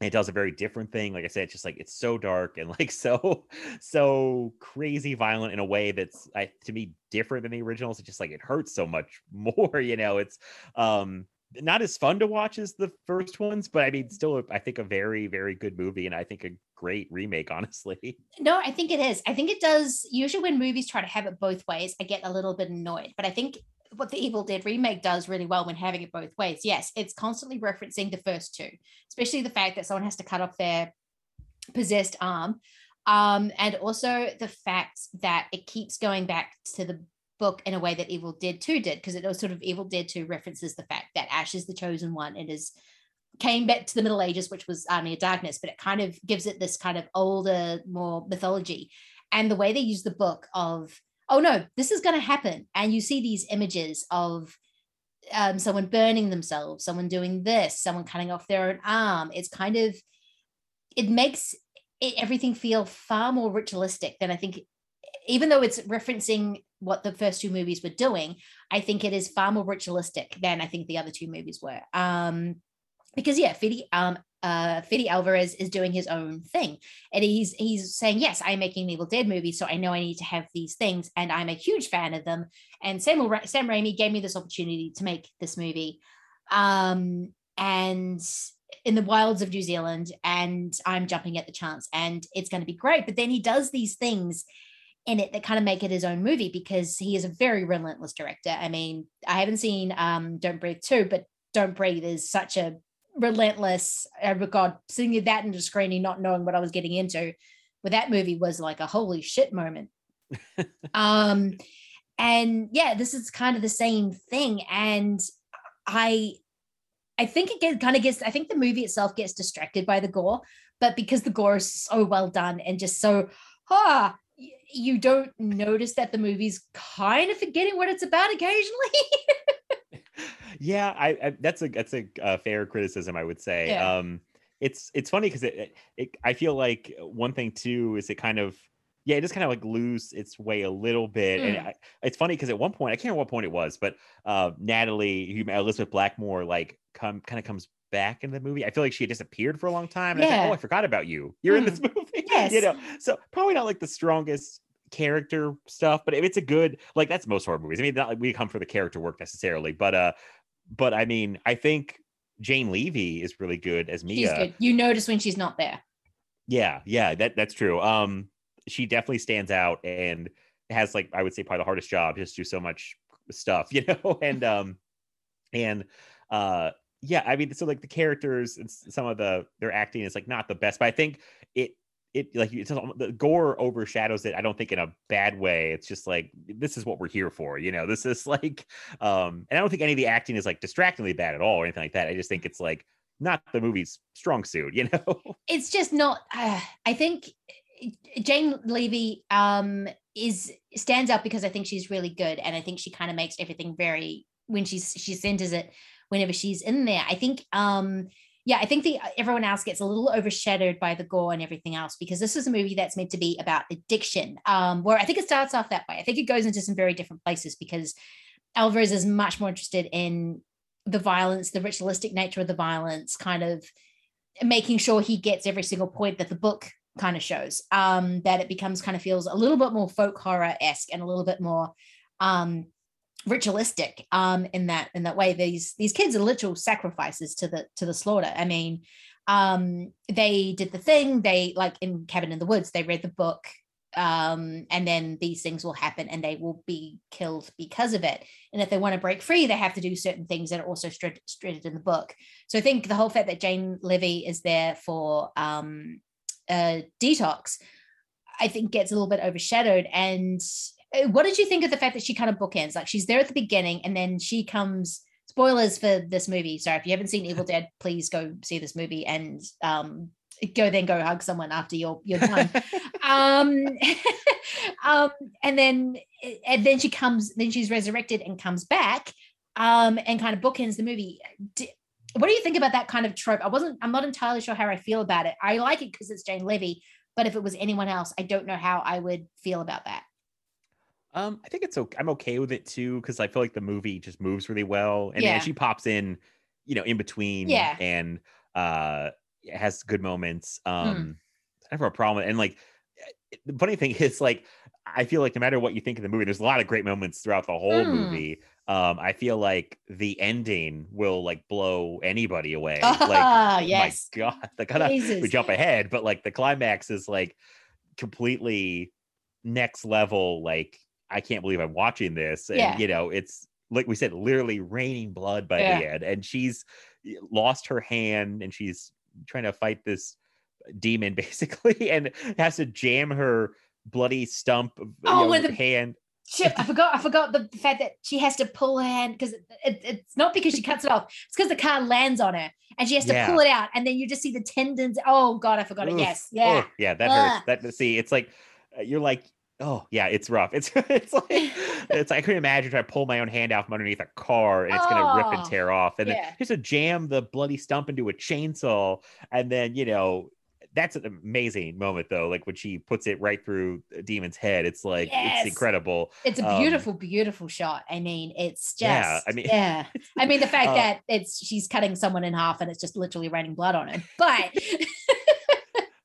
it does a very different thing like i said it's just like it's so dark and like (laughs) so so crazy violent in a way that's I, to me different than the originals it just like it hurts so much (laughs) more you know it's um not as fun to watch as the first ones but i mean still i think a very very good movie and i think a great remake honestly (laughs) No, I think it is. I think it does. Usually, when movies try to have it both ways, I get a little bit annoyed. But I think what the Evil Dead remake does really well when having it both ways, yes, it's constantly referencing the first two, especially the fact that someone has to cut off their possessed arm. Um, and also the fact that it keeps going back to the book in a way that Evil Dead 2 did, because it was sort of Evil Dead 2 references the fact that Ash is the chosen one and is came back to the Middle Ages, which was Army of Darkness, but it kind of gives it this kind of older, more mythology. And the way they use the book of, oh no, this is going to happen. And you see these images of um, someone burning themselves, someone doing this, someone cutting off their own arm. It's kind of, it makes it, everything feel far more ritualistic than I think, even though it's referencing what the first two movies were doing, I think it is far more ritualistic than I think the other two movies were. Um, because yeah, Fede, um, uh, Alvarez is doing his own thing, and he's he's saying, yes, I'm making an Evil Dead movie, so I know I need to have these things, and I'm a huge fan of them. And Sam Ra- Sam Raimi gave me this opportunity to make this movie, um, and in the wilds of New Zealand, and I'm jumping at the chance, and it's going to be great. But then he does these things in it that kind of make it his own movie because he is a very relentless director. I mean, I haven't seen um, Don't Breathe 2, but Don't Breathe is such a relentless. Oh God, seeing that in the screening, not knowing what I was getting into with that movie was like a holy shit moment. (laughs) um, and yeah, this is kind of the same thing. And I, I think it get, kind of gets. I think the movie itself gets distracted by the gore, but because the gore is so well done and just so ah, you don't notice that the movie's kind of forgetting what it's about occasionally. (laughs) yeah, I, I, that's a that's a uh, fair criticism, I would say. Yeah. Um, it's it's funny because it, it, it I feel like one thing too is it kind of yeah it just kind of like lose its way a little bit, and Mm. I, it's funny because at one point I can't remember what point it was, but uh, Natalie Elizabeth Blackmore like come kind of comes back in the movie. I feel like she had disappeared for a long time, and I was like, oh, I forgot about you. You're in this movie, (laughs) Yes. you know. So probably not like the strongest character stuff, but if it's a good like that's most horror movies. I mean, not like we come for the character work necessarily, but uh, but I mean, I think Jane Levy is really good as She's Mia. good. You notice when she's not there. Yeah, yeah, that that's true. Um, she definitely stands out and has like I would say probably the hardest job, just do so much stuff, (laughs) you know, and um, and uh, yeah, I mean, so like the characters and some of the their acting is like not the best, but I think it like it's the gore overshadows it. I don't think in a bad way. It's just like this is what we're here for, you know. This is (laughs) like, um, and I don't think any of the acting is like distractingly bad at all or anything like that. I just think it's like not the movie's strong suit, (laughs) you know. it's just not uh, i think jane levy um is stands out because i think she's really good and i think she kind of makes everything very when she's she centers it whenever she's in there i think um yeah i think the everyone else gets a little overshadowed by the gore and everything else because this is a movie that's meant to be about addiction. Um where i think it starts off that way. I think it goes into some very different places because alvarez is much more interested in the violence the ritualistic nature of the violence kind of making sure he gets every single point that the book kind of shows um that it becomes kind of feels a little bit more folk horror-esque and a little bit more um ritualistic um in that in that way. These these kids are literal sacrifices to the to the slaughter. I mean um they did the thing they like in cabin in the woods they read the book um and then these things will happen and they will be killed because of it. And if they want to break free they have to do certain things that are also stated in the book. So i think the whole fact that jane levy is there for um uh detox i think gets a little bit overshadowed and what did you think of the fact that she kind of bookends? Like she's there at the beginning and then she comes spoilers for this movie. Sorry if you haven't seen evil dead please go see this movie and um go then go hug someone after you're you're done (laughs) um (laughs) um and then and then she comes then she's resurrected and comes back um and kind of bookends the movie. D- what do you think about that kind of trope? I wasn't i'm not entirely sure how i feel about it. I like it because it's jane levy but if it was anyone else i don't know how i would feel about that Um, I think it's okay. I'm okay with it too because I feel like the movie just moves really well, and Yeah. then she pops in, you know, in between, Yeah. and uh, has good moments. Hmm. Um, I never have a problem, with- and like the funny thing (laughs) is, like I feel like no matter what you think of the movie, there's a lot of great moments throughout the whole Hmm. movie. Um, I feel like the ending will like blow anybody away. Ah, like, (laughs) yes. my God, (laughs) like kind of we jump ahead, but like the climax is like completely next level. Like I can't believe I'm watching this, and Yeah. you know, it's like we said, literally raining blood by the Yeah. end, and she's lost her hand, and she's trying to fight this demon (laughs) basically, and has to jam her bloody stump of, you Oh, know, with the- hand. shit, I forgot. I forgot the fact that she has to pull her hand because it, it, it's not because she cuts it off. It's because the car lands on her and she has to Yeah. pull it out, and then you just see the tendons. Oh god, I forgot it. Yes, yeah, Oh, yeah, that Ugh. hurts. That see, it's like uh, you're like, oh yeah, it's rough. It's (laughs) it's like it's I couldn't imagine trying to pull my own hand out from underneath a car and it's gonna rip and Oh, tear off, and yeah. then just to jam the bloody stump into a chainsaw, and then you know. That's an amazing moment though, like when she puts it right through a demon's head. It's like Yes. it's incredible. It's a Um, beautiful, beautiful shot. I mean, it's just Yeah. I mean- yeah. (laughs) I mean, the fact Uh, that it's she's cutting someone in half and it's just literally raining blood on him. But (laughs)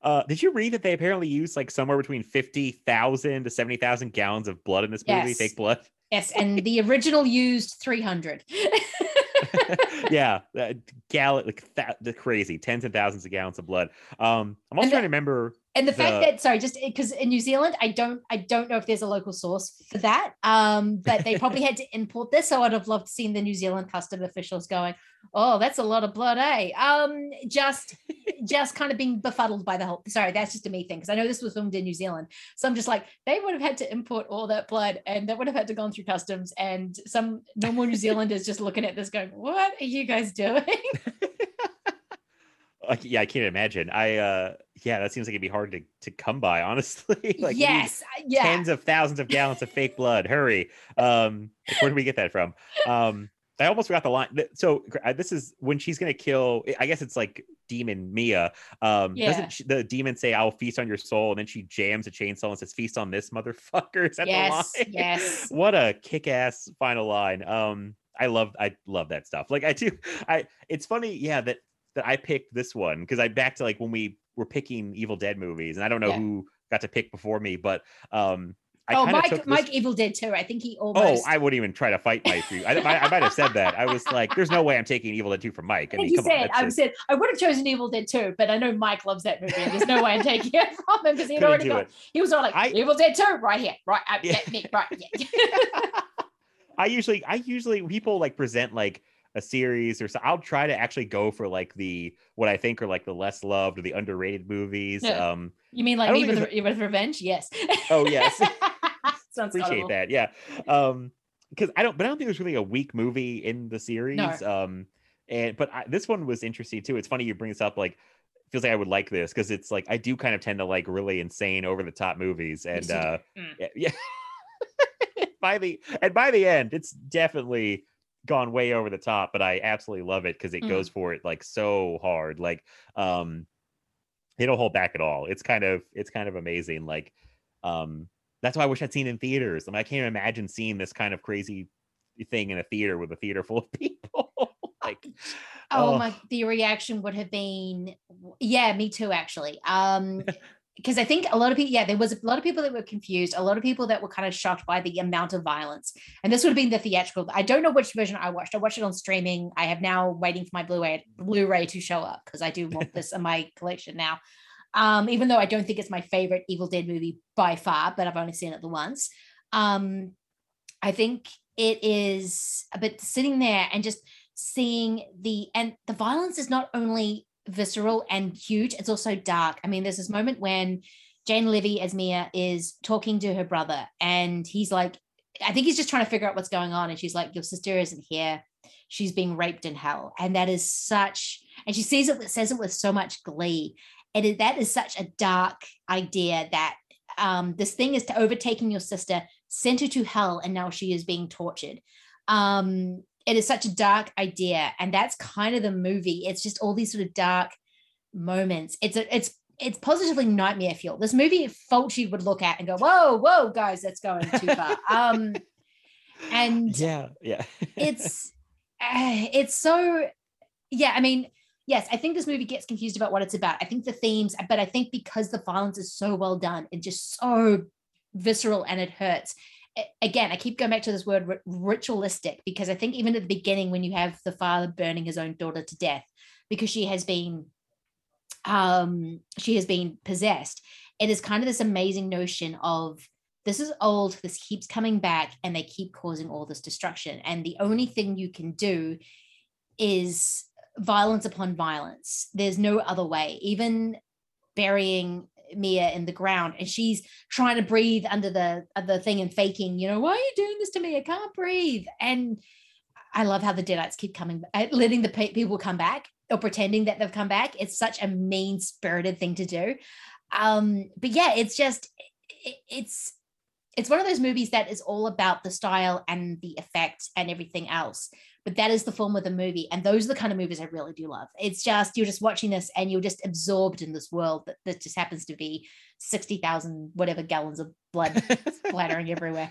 Uh, did you read that they apparently used like somewhere between fifty thousand to seventy thousand gallons of blood in this movie? Yes. Fake blood. yes, and the original used 300. (laughs) yeah, (laughs) uh, gallon like that, the crazy tens and thousands of gallons of blood. Um, I'm also And trying to remember. And the, fact that sorry, just because in New Zealand, I don't I don't know if there's a local source for that. Um, but they probably had to (laughs) import this. So I'd have loved seen the New Zealand custom officials going, Oh, that's a lot of blood, eh? Um, just just kind of being befuddled by the whole sorry, that's just a me thing, because I know this was filmed in New Zealand. So I'm just like, they would have had to import all that blood and that would have had to gone through customs. And some normal New Zealanders just looking at this going, What are you guys doing? (laughs) like, yeah, I can't imagine. I uh, yeah, that seems like it'd be hard to to come by, honestly. (laughs) like, yes, yeah. tens of thousands of gallons of fake blood. Hurry. Um, where do we get that from? Um, I almost forgot the line. So this is when she's gonna kill. I guess it's like demon Mia. Um, Yeah. doesn't she, the demon say, "I'll feast on your soul," and then she jams a chainsaw and says, "Feast on this motherfucker." (laughs) Is that Yes, the line? yes. (laughs) what a kick-ass final line. Um, I love, I love that stuff. Like I do. I. It's funny, yeah, that that I picked this one because I back to like when we were picking Evil Dead movies, and I don't know Yeah. who got to pick before me, but um. I oh, Mike, took this- Mike Evil Dead too. I think he almost. Oh, I wouldn't even try to fight Mike. you. I, I, I might have said that. I was like, "There's no way I'm taking Evil Dead 2 from Mike." I I think mean, he come said. I said, I would have chosen Evil Dead too, but I know Mike loves that movie. And there's no way I'm taking it from him because he'd Couldn't already got, he was all like, I- Evil Dead 2, right here, right, yeah. me, right, yeah. (laughs) I usually, I usually people like present like a series or so. I'll try to actually go for like the what I think are like the less loved or the underrated movies. Yeah. Um, you mean like think with, with Revenge? Yes. oh yes, (laughs) Sounds appreciate that. Yeah. Um, because I don't, but I don't think there's really a weak movie in the series. Um, and but I, this one was interesting too. It's funny you bring this up. Like, feels like I would like this because it's like I do kind of tend to like really insane, over the top movies, and Yes, you do. uh, Mm. yeah. (laughs) by the and by the end, it's definitely gone way over the top, but I absolutely love it because it Mm. goes for it like so hard. Like, um, they don't hold back at all. It's kind of it's kind of amazing. Like, um, that's why I wish I'd seen in theaters. I mean, I can't imagine seeing this kind of crazy thing in a theater with a theater full of (laughs) people. like, Oh, my, the reaction would have been, yeah, me too, actually. Um, (laughs) because I think a lot of people, yeah, there was a lot of people that were confused, a lot of people that were kind of shocked by the amount of violence. And this would have been the theatrical. I don't know which version I watched. I watched it on streaming. I have now waiting for my Blu-ray Blu-ray to show up because I do want this in my collection now. Um, even though I don't think it's my favorite Evil Dead movie by far, but I've only seen it the once. Um, I think it is, but sitting there and just seeing the and the violence is not only visceral and huge, it's also dark. I mean, there's this moment when Jane Levy as Mia is talking to her brother, and he's like, I think he's just trying to figure out what's going on, and she's like, Your sister isn't here. She's being raped in hell. And that is such, and she sees it, says it with so much glee. And that is such a dark idea that um, this thing is to overtaking your sister, sent her to hell, and now she is being tortured. Um, it is such a dark idea, and that's kind of the movie. It's just all these sort of dark moments. It's a, it's it's positively nightmare fuel. This movie, Fulci would look at and go, "Whoa, whoa, guys, that's going too far." (laughs) um, and yeah, yeah. it's uh, (laughs) it's so yeah i mean yes i think this movie gets confused about what it's about i think the themes but i think because the violence is so well done and just so visceral and it hurts again i keep going back to this word ritualistic because i think even at the beginning when you have the father burning his own daughter to death because she has been um she has been possessed it is kind of this amazing notion of this is old this keeps coming back and they keep causing all this destruction. And the only thing you can do is violence upon violence. There's no other way. Even burying Mia in the ground, and she's trying to breathe under the the thing and faking. You know, why are you doing this to me? I can't breathe. And I love how the Deadites keep coming, uh, letting the people come back or pretending that they've come back. It's such a mean spirited thing to do. Um, but yeah, it's just it, it's it's one of those movies that is all about the style and the effect and everything else. But that is the form of the movie. And those are the kind of movies I really do love. It's just, you're just watching this and you're just absorbed in this world that, that just happens to be 60,000, whatever gallons of blood (laughs) splattering everywhere.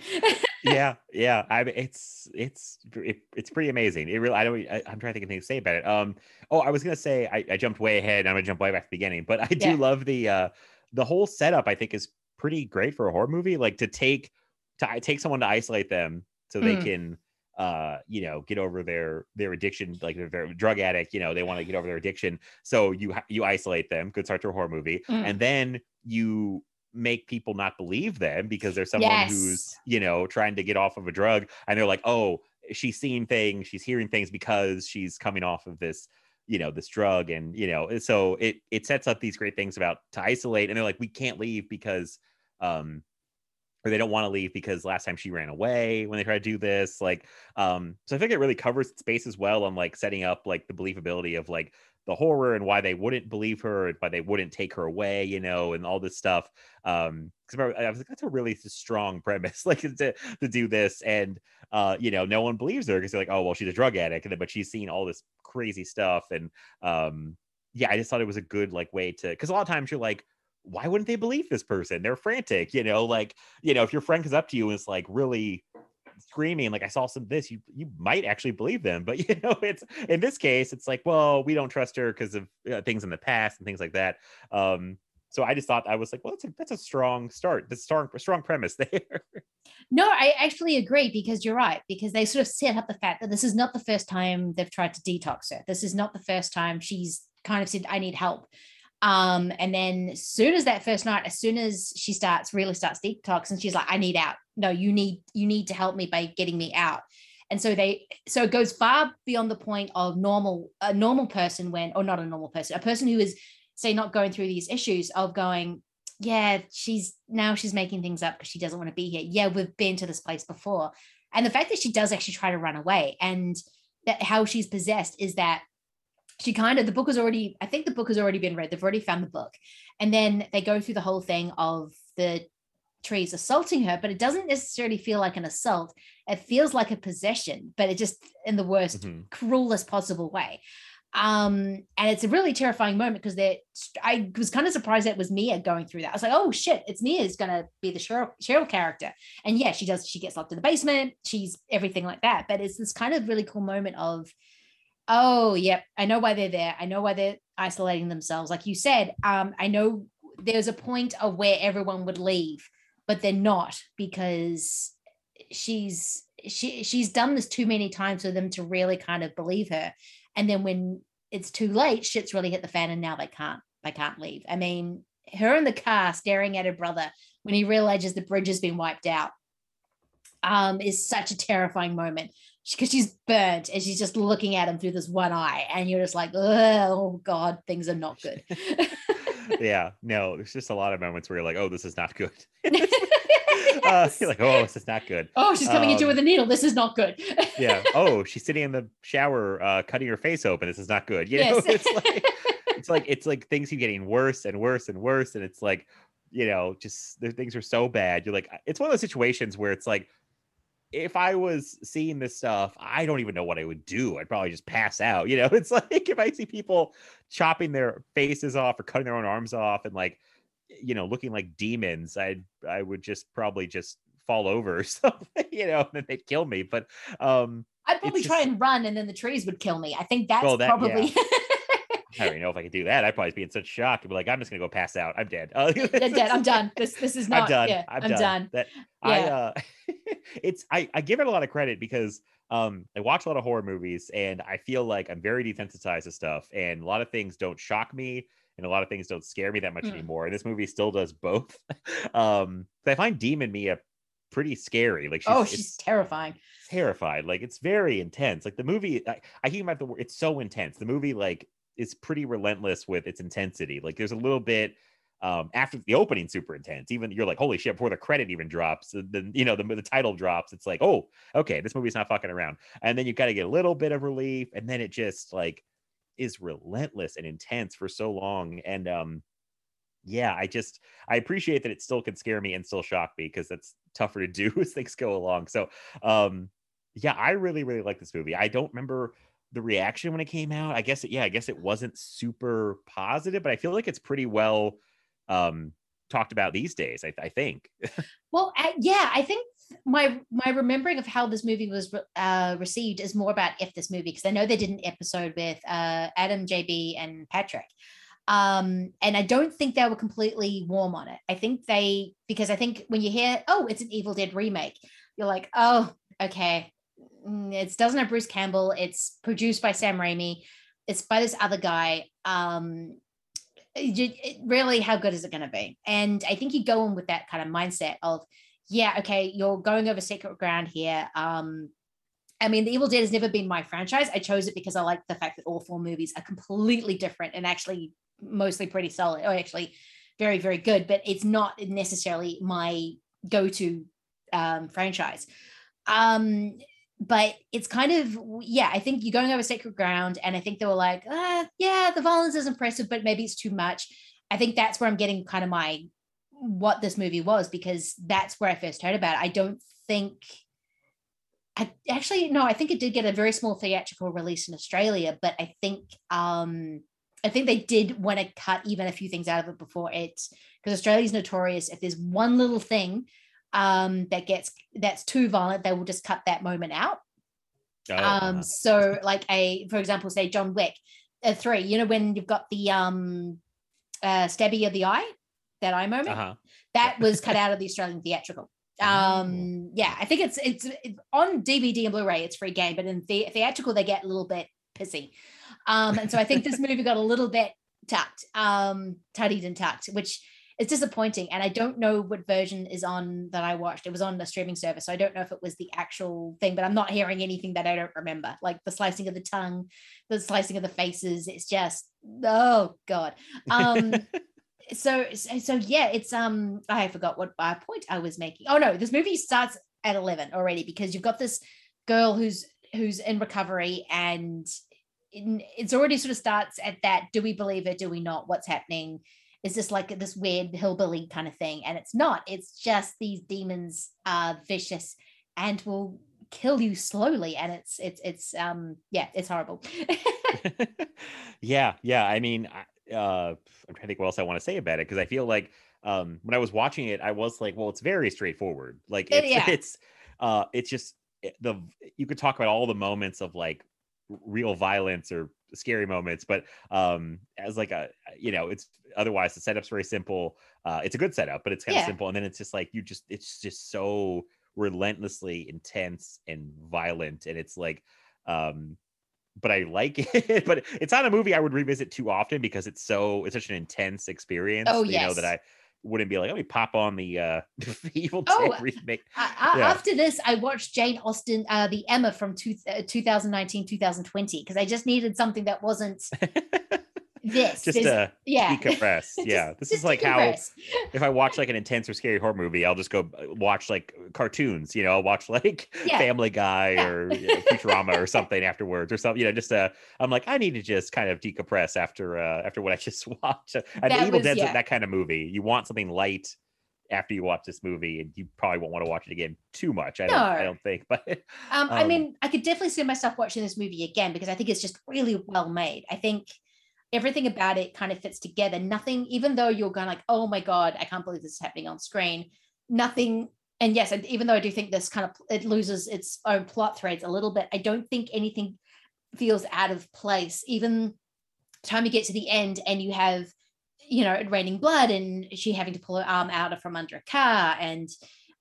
yeah. (laughs) Yeah. I mean, it's, it's, it, it's pretty amazing. It really, I don't, I, am trying to think of things to say about it. Um, Oh, I was going to say, I, I, jumped way ahead. I'm going to jump way back to the beginning, but I do yeah. love the, uh, the whole setup, I think is pretty great for a horror movie. Like to take, to take someone to isolate them so they mm. can, uh you know get over their their addiction like they're a drug addict you know they want to get over their addiction so you you isolate them good start to a horror movie mm. and then you make people not believe them because there's someone yes. who's you know trying to get off of a drug and they're like oh she's seeing things she's hearing things because she's coming off of this you know this drug and you know so it it sets up these great things about to isolate and they're like we can't leave because um or they don't want to leave because last time she ran away when they try to do this like um so i think it really covers space as well on like setting up like the believability of like the horror and why they wouldn't believe her and why they wouldn't take her away you know and all this stuff um because i was like that's a really strong premise (laughs) like to, to do this and uh you know no one believes her because they're like oh well she's a drug addict but she's seen all this crazy stuff and um yeah i just thought it was a good like way to because a lot of times you're like why wouldn't they believe this person? They're frantic, you know, like, you know, if your friend comes up to you and is like really screaming, like I saw some this, you you might actually believe them. But (laughs) you know, it's in this case, it's like, well, we don't trust her because of uh, things in the past and things like that. Um, so I just thought I was like, well, that's a that's a strong start. That's strong strong premise (laughs) there. No, I actually agree because you're right because they sort of set up the fact that this is not the first time they've tried to detox her. This is not the first time she's kind of said, "I need help." Um, and then as soon as that first night, as soon as she starts really starts detox, and she's like, I need out. No, you need you need to help me by getting me out. And so they so it goes far beyond the point of normal a normal person when or not a normal person, a person who is say not going through these issues of going, yeah, she's now she's making things up because she doesn't want to be here. Yeah, we've been to this place before. And the fact that she does actually try to run away and that how she's possessed is that she kind of the book has already i think the book has already been read. They've already found the book. And then they go through the whole thing of the trees assaulting her but it doesn't necessarily feel like an assault. It feels like a possession but it just in the worst mm-hmm. cruelest possible way. Um and it's a really terrifying moment because they i was kind of surprised that it was mia going through that. I was like oh shit it's mia's gonna be the cheryl, cheryl character. And yeah she does she gets locked in the basement. She's everything like that. But it's this kind of really cool moment of Oh, yep. I know why they're there. I know why they're isolating themselves. Like you said, um, I know there's a point of where everyone would leave, but they're not because she's she she's done this too many times for them to really kind of believe her. And then when it's too late, shit's really hit the fan, and now they can't they can't leave. I mean, her in the car staring at her brother when he realizes the bridge has been wiped out um, is such a terrifying moment because she's burnt and she's just looking at him through this one eye and you're just like oh god things are not good. (laughs) Yeah no there's just a lot of moments where you're like oh this is not good. (laughs) (laughs) Uh, you're like oh this is not good. Oh she's coming um, into with a needle. This is not good. Yeah. Oh she's sitting in the shower uh, cutting her face open. This is not good. You know yes. it's like it's like it's like things keep getting worse and worse and worse. And it's like you know just the things are so bad. You're like it's one of those situations where it's like if I was seeing this stuff, I don't even know what I would do. I'd probably just pass out. You know, (laughs) it's like if I see people chopping their faces off or cutting their own arms off and like, you know, looking like demons, I'd I would just probably just fall over or (laughs) something, you know, and then they'd kill me. But um I'd probably try and run and then the trees would kill me. I think that's well, that, probably yeah. (laughs) I don't even know if I could do that. I'd probably be in such shock and be like, I'm just gonna go pass out. I'm dead. Uh, dead, dead. I'm done. This this is (laughs) not. I'm done. Yeah, I'm, I'm done. done. That yeah. I uh, (laughs) it's I I give it a lot of credit because um I watch a lot of horror movies and I feel like I'm very desensitized to stuff and a lot of things don't shock me and a lot of things don't scare me that much mm. anymore. And this movie still does both. (laughs) um, I find Demon Mia pretty scary. Like, she's, oh, she's terrifying. Terrified. Like, it's very intense. Like the movie, I, I keep about the word. It's so intense. The movie, like, is pretty relentless with its intensity. Like there's a little bit um, after the opening super intense. Even you're like, holy shit! Before the credit even drops, then you know the, the title drops. It's like, oh, okay, this movie's not fucking around. And then you got to get a little bit of relief, and then it just like is relentless and intense for so long. And um, yeah, I just I appreciate that it still can scare me and still shock me because that's tougher to do (laughs) as things go along. So um, yeah, I really really like this movie. I don't remember the reaction when it came out. I guess it, yeah, I guess it wasn't super positive, but I feel like it's pretty well um talked about these days i, I think. (laughs) Well I, yeah i think my my remembering of how this movie was uh, received is more about if this movie because i know they did an episode with uh, adam jb and patrick. Um and i don't think they were completely warm on it. I think they because i think when you hear oh it's an evil dead remake you're like oh okay mm, it doesn't have bruce campbell. It's produced by sam raimi. It's by this other guy. Um really how good is it going to be? And i think you go in with that kind of mindset of yeah okay you're going over secret ground here. Um i mean the evil dead has never been my franchise. I chose it because i like the fact that all four movies are completely different and actually mostly pretty solid or actually very very good but it's not necessarily my go-to um franchise. Um but it's kind of yeah i think you're going over sacred ground and i think they were like uh, yeah the violence is impressive but maybe it's too much. I think that's where i'm getting kind of my what this movie was because that's where i first heard about it. I don't think I actually no, I think it did get a very small theatrical release in Australia, but I think um I think they did want to cut even a few things out of it before it because Australia's notorious if there's one little thing um, that gets that's too violent, they will just cut that moment out. Oh, um, so like a, for example, say John Wick, uh, three. You know when you've got the um, uh, stabby of the eye, that eye moment, uh-huh. that was cut (laughs) out of the Australian theatrical. Oh. Um, yeah, I think it's, it's it's on DVD and Blu-ray. It's free game, but in the- theatrical they get a little bit pissy. Um, and so I think this (laughs) movie got a little bit tucked, um, tuttied and tucked, which it's disappointing. And I don't know what version is on that I watched. It was on the streaming service. So I don't know if it was the actual thing, but I'm not hearing anything that I don't remember. Like the slicing of the tongue, the slicing of the faces. It's just, oh God. Um (laughs) so, so so yeah, it's um I forgot what uh, point I was making. Oh no, this movie starts at 11 already because you've got this girl who's who's in recovery and it's already sort of starts at that do we believe it do we not what's happening is this like this weird hillbilly kind of thing? And it's not. It's just these demons are vicious and will kill you slowly. And it's it's it's um yeah it's horrible. (laughs) (laughs) Yeah yeah. I mean uh i'm trying to think what else i want to say about it because i feel like um when i was watching it i was like well it's very straightforward. Like it's yeah. it's uh it's just eh, the you could talk about all the moments of like real violence or scary moments but um as like a you know it's otherwise the setup's very simple uh it's a good setup but it's kind yeah. of simple and then it's just like you just it's just so relentlessly intense and violent and it's like um but I like (laughs) it. but it's not a movie I would revisit too often because it's so it's such an intense experience. Oh, yes. You know that I wouldn't be like, let me pop on the uh (laughs) Evil Dead oh, remake. I, yeah. After this, I watched Jane Austen, uh, the Emma from two, uh, 2019, 2020, because I just needed something that wasn't (laughs) this. Just to yeah. decompress. (laughs) yeah. This is like how if I watch like an intense or scary horror movie, I'll just go uh, watch like cartoons, you know, I'll watch (laughs) like yeah. Family Guy yeah. or you know, Futurama or something afterwards or something, you know, just uh I'm like, I need to just kind of decompress after uh after what I (laughs) just watched. And Evil Dead's yeah. that kind of movie. You want something light after you watch this movie and you probably won't want to watch it again too much i don't i don't think but um, um, i mean i could definitely see myself watching this movie again because i think it's just really well made i think everything about it kind of fits together. Nothing, even though you're going like, oh my God, I can't believe this is happening on screen. Nothing, and yes, even though I do think this kind of it loses its own plot threads a little bit, I don't think anything feels out of place. Even time you get to the end and you have, you know, it raining blood and she having to pull her arm out of from under a car and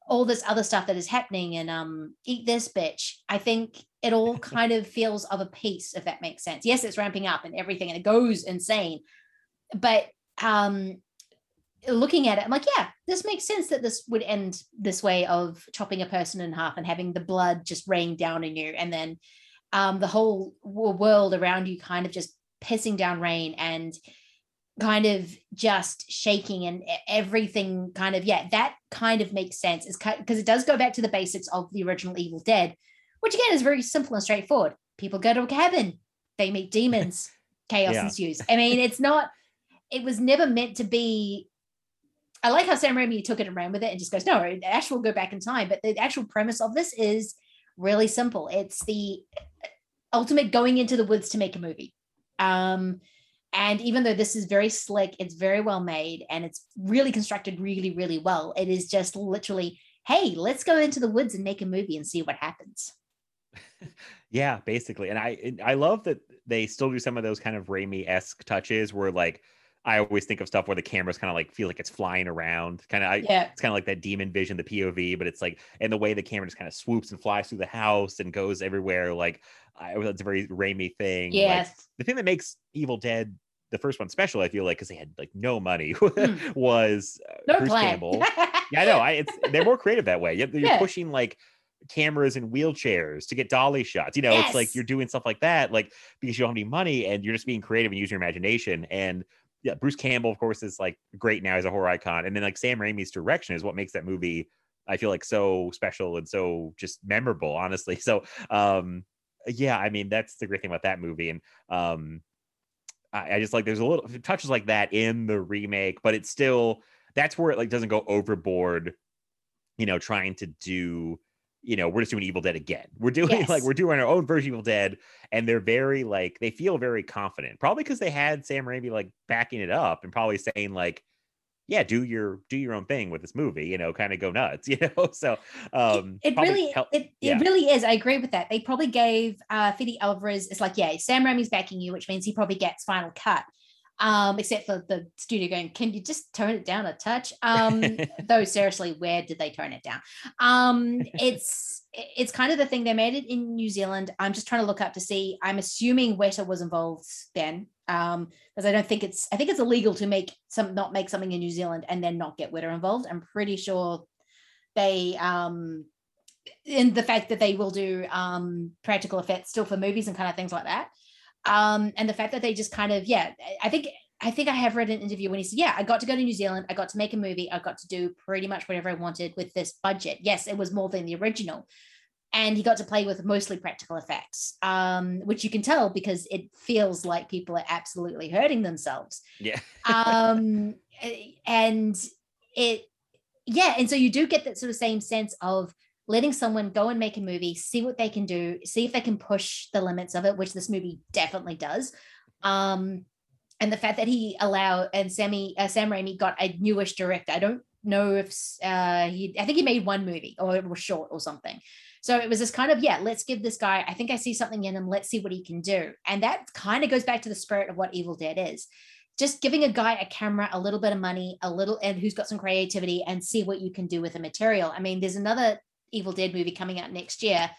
all this other stuff that is happening and um eat this bitch i think it all (laughs) kind of feels of a piece if that makes sense. Yes it's ramping up and everything and it goes insane but um looking at it i'm like yeah this makes sense that this would end this way of chopping a person in half and having the blood just rain down on you and then um the whole world around you kind of just pissing down rain and kind of just shaking and everything kind of yeah that kind of makes sense. Is because it does go back to the basics of the original evil dead which again is very simple and straightforward. People go to a cabin they meet demons (laughs) chaos Yeah. ensues. I mean it's not it was never meant to be i like how sam raimi took it and ran with it and just goes no ash will go back in time but the actual premise of this is really simple. It's the ultimate going into the woods to make a movie. Um and even though this is very slick, it's very well made and it's really constructed really, really well. It is just literally, hey, let's go into the woods and make a movie and see what happens. (laughs) Yeah, basically. And I I love that they still do some of those kind of Raimi esque touches where like I always think of stuff where the cameras kind of like feel like it's flying around. Kind of Yeah. it's kind of like that demon vision, the POV, but it's like and the way the camera just kind of swoops and flies through the house and goes everywhere. Like I it's a very Raimi thing. Like, Yes. the thing that makes Evil Dead the first one special, I feel like, because they had like no money, (laughs) Hmm. was uh, No Bruce plan. Campbell. (laughs) yeah, I know. I it's they're more creative that way. You're, you're Yeah. pushing like cameras and wheelchairs to get dolly shots. You know, it's like you're doing stuff like that, like because you don't have any money and you're just being creative and using your imagination. And yeah, Bruce Campbell, of course, is like great now as a horror icon. And then like Sam Raimi's direction is what makes that movie, I feel like so special and so just memorable, honestly. (laughs) So um yeah, I mean that's the great thing about that movie. And um I, I just like there's a little touches like that in the remake, but it's still that's where it like doesn't go overboard, you know, trying to do, you know, we're just doing Evil Dead again. We're doing (laughs) like we're doing our own version of Evil Dead, and they're very like they feel very confident, probably because they had Sam Raimi like backing it up and probably saying like, yeah, do your do your own thing with this movie, you know, kind of go nuts, (laughs) you know. So um It probably really, help- it, yeah. it really is. I agree with that. They probably gave uh, Fede Alvarez. It's like, yeah, Sam Raimi's backing you, which means he probably gets final cut. Um, except for the studio going, can you just tone it down a touch? Um, (laughs) though seriously, where did they tone it down? Um, it's it's kind of the thing they made it in New Zealand. I'm just trying to look up to see. I'm assuming Weta was involved then, um, because I don't think it's. I think it's illegal to make some not make something in New Zealand and then not get Weta involved. I'm pretty sure they um in the fact that they will do um practical effects still for movies and kind of things like that um and the fact that they just kind of yeah i think i think i have read an interview when he said yeah i got to go to new zealand i got to make a movie i got to do pretty much whatever i wanted with this budget yes it was more than the original and he got to play with mostly practical effects um which you can tell because it feels like people are absolutely hurting themselves. Yeah. um (laughs) and it yeah and so you do get that sort of same sense of letting someone go and make a movie see what they can do see if they can push the limits of it which this movie definitely does. Um and the fact that he allowed and sammy uh, sam raimi got a newish director. I don't know if uh he i think he made one movie or it was short or something so it was this kind of yeah let's give this guy i think i see something in him let's see what he can do and that kind of goes back to the spirit of what evil dead is just giving a guy a camera, a little bit of money, a little, and who's got some creativity, and see what you can do with the material. I mean, there's another Evil Dead movie coming out next year,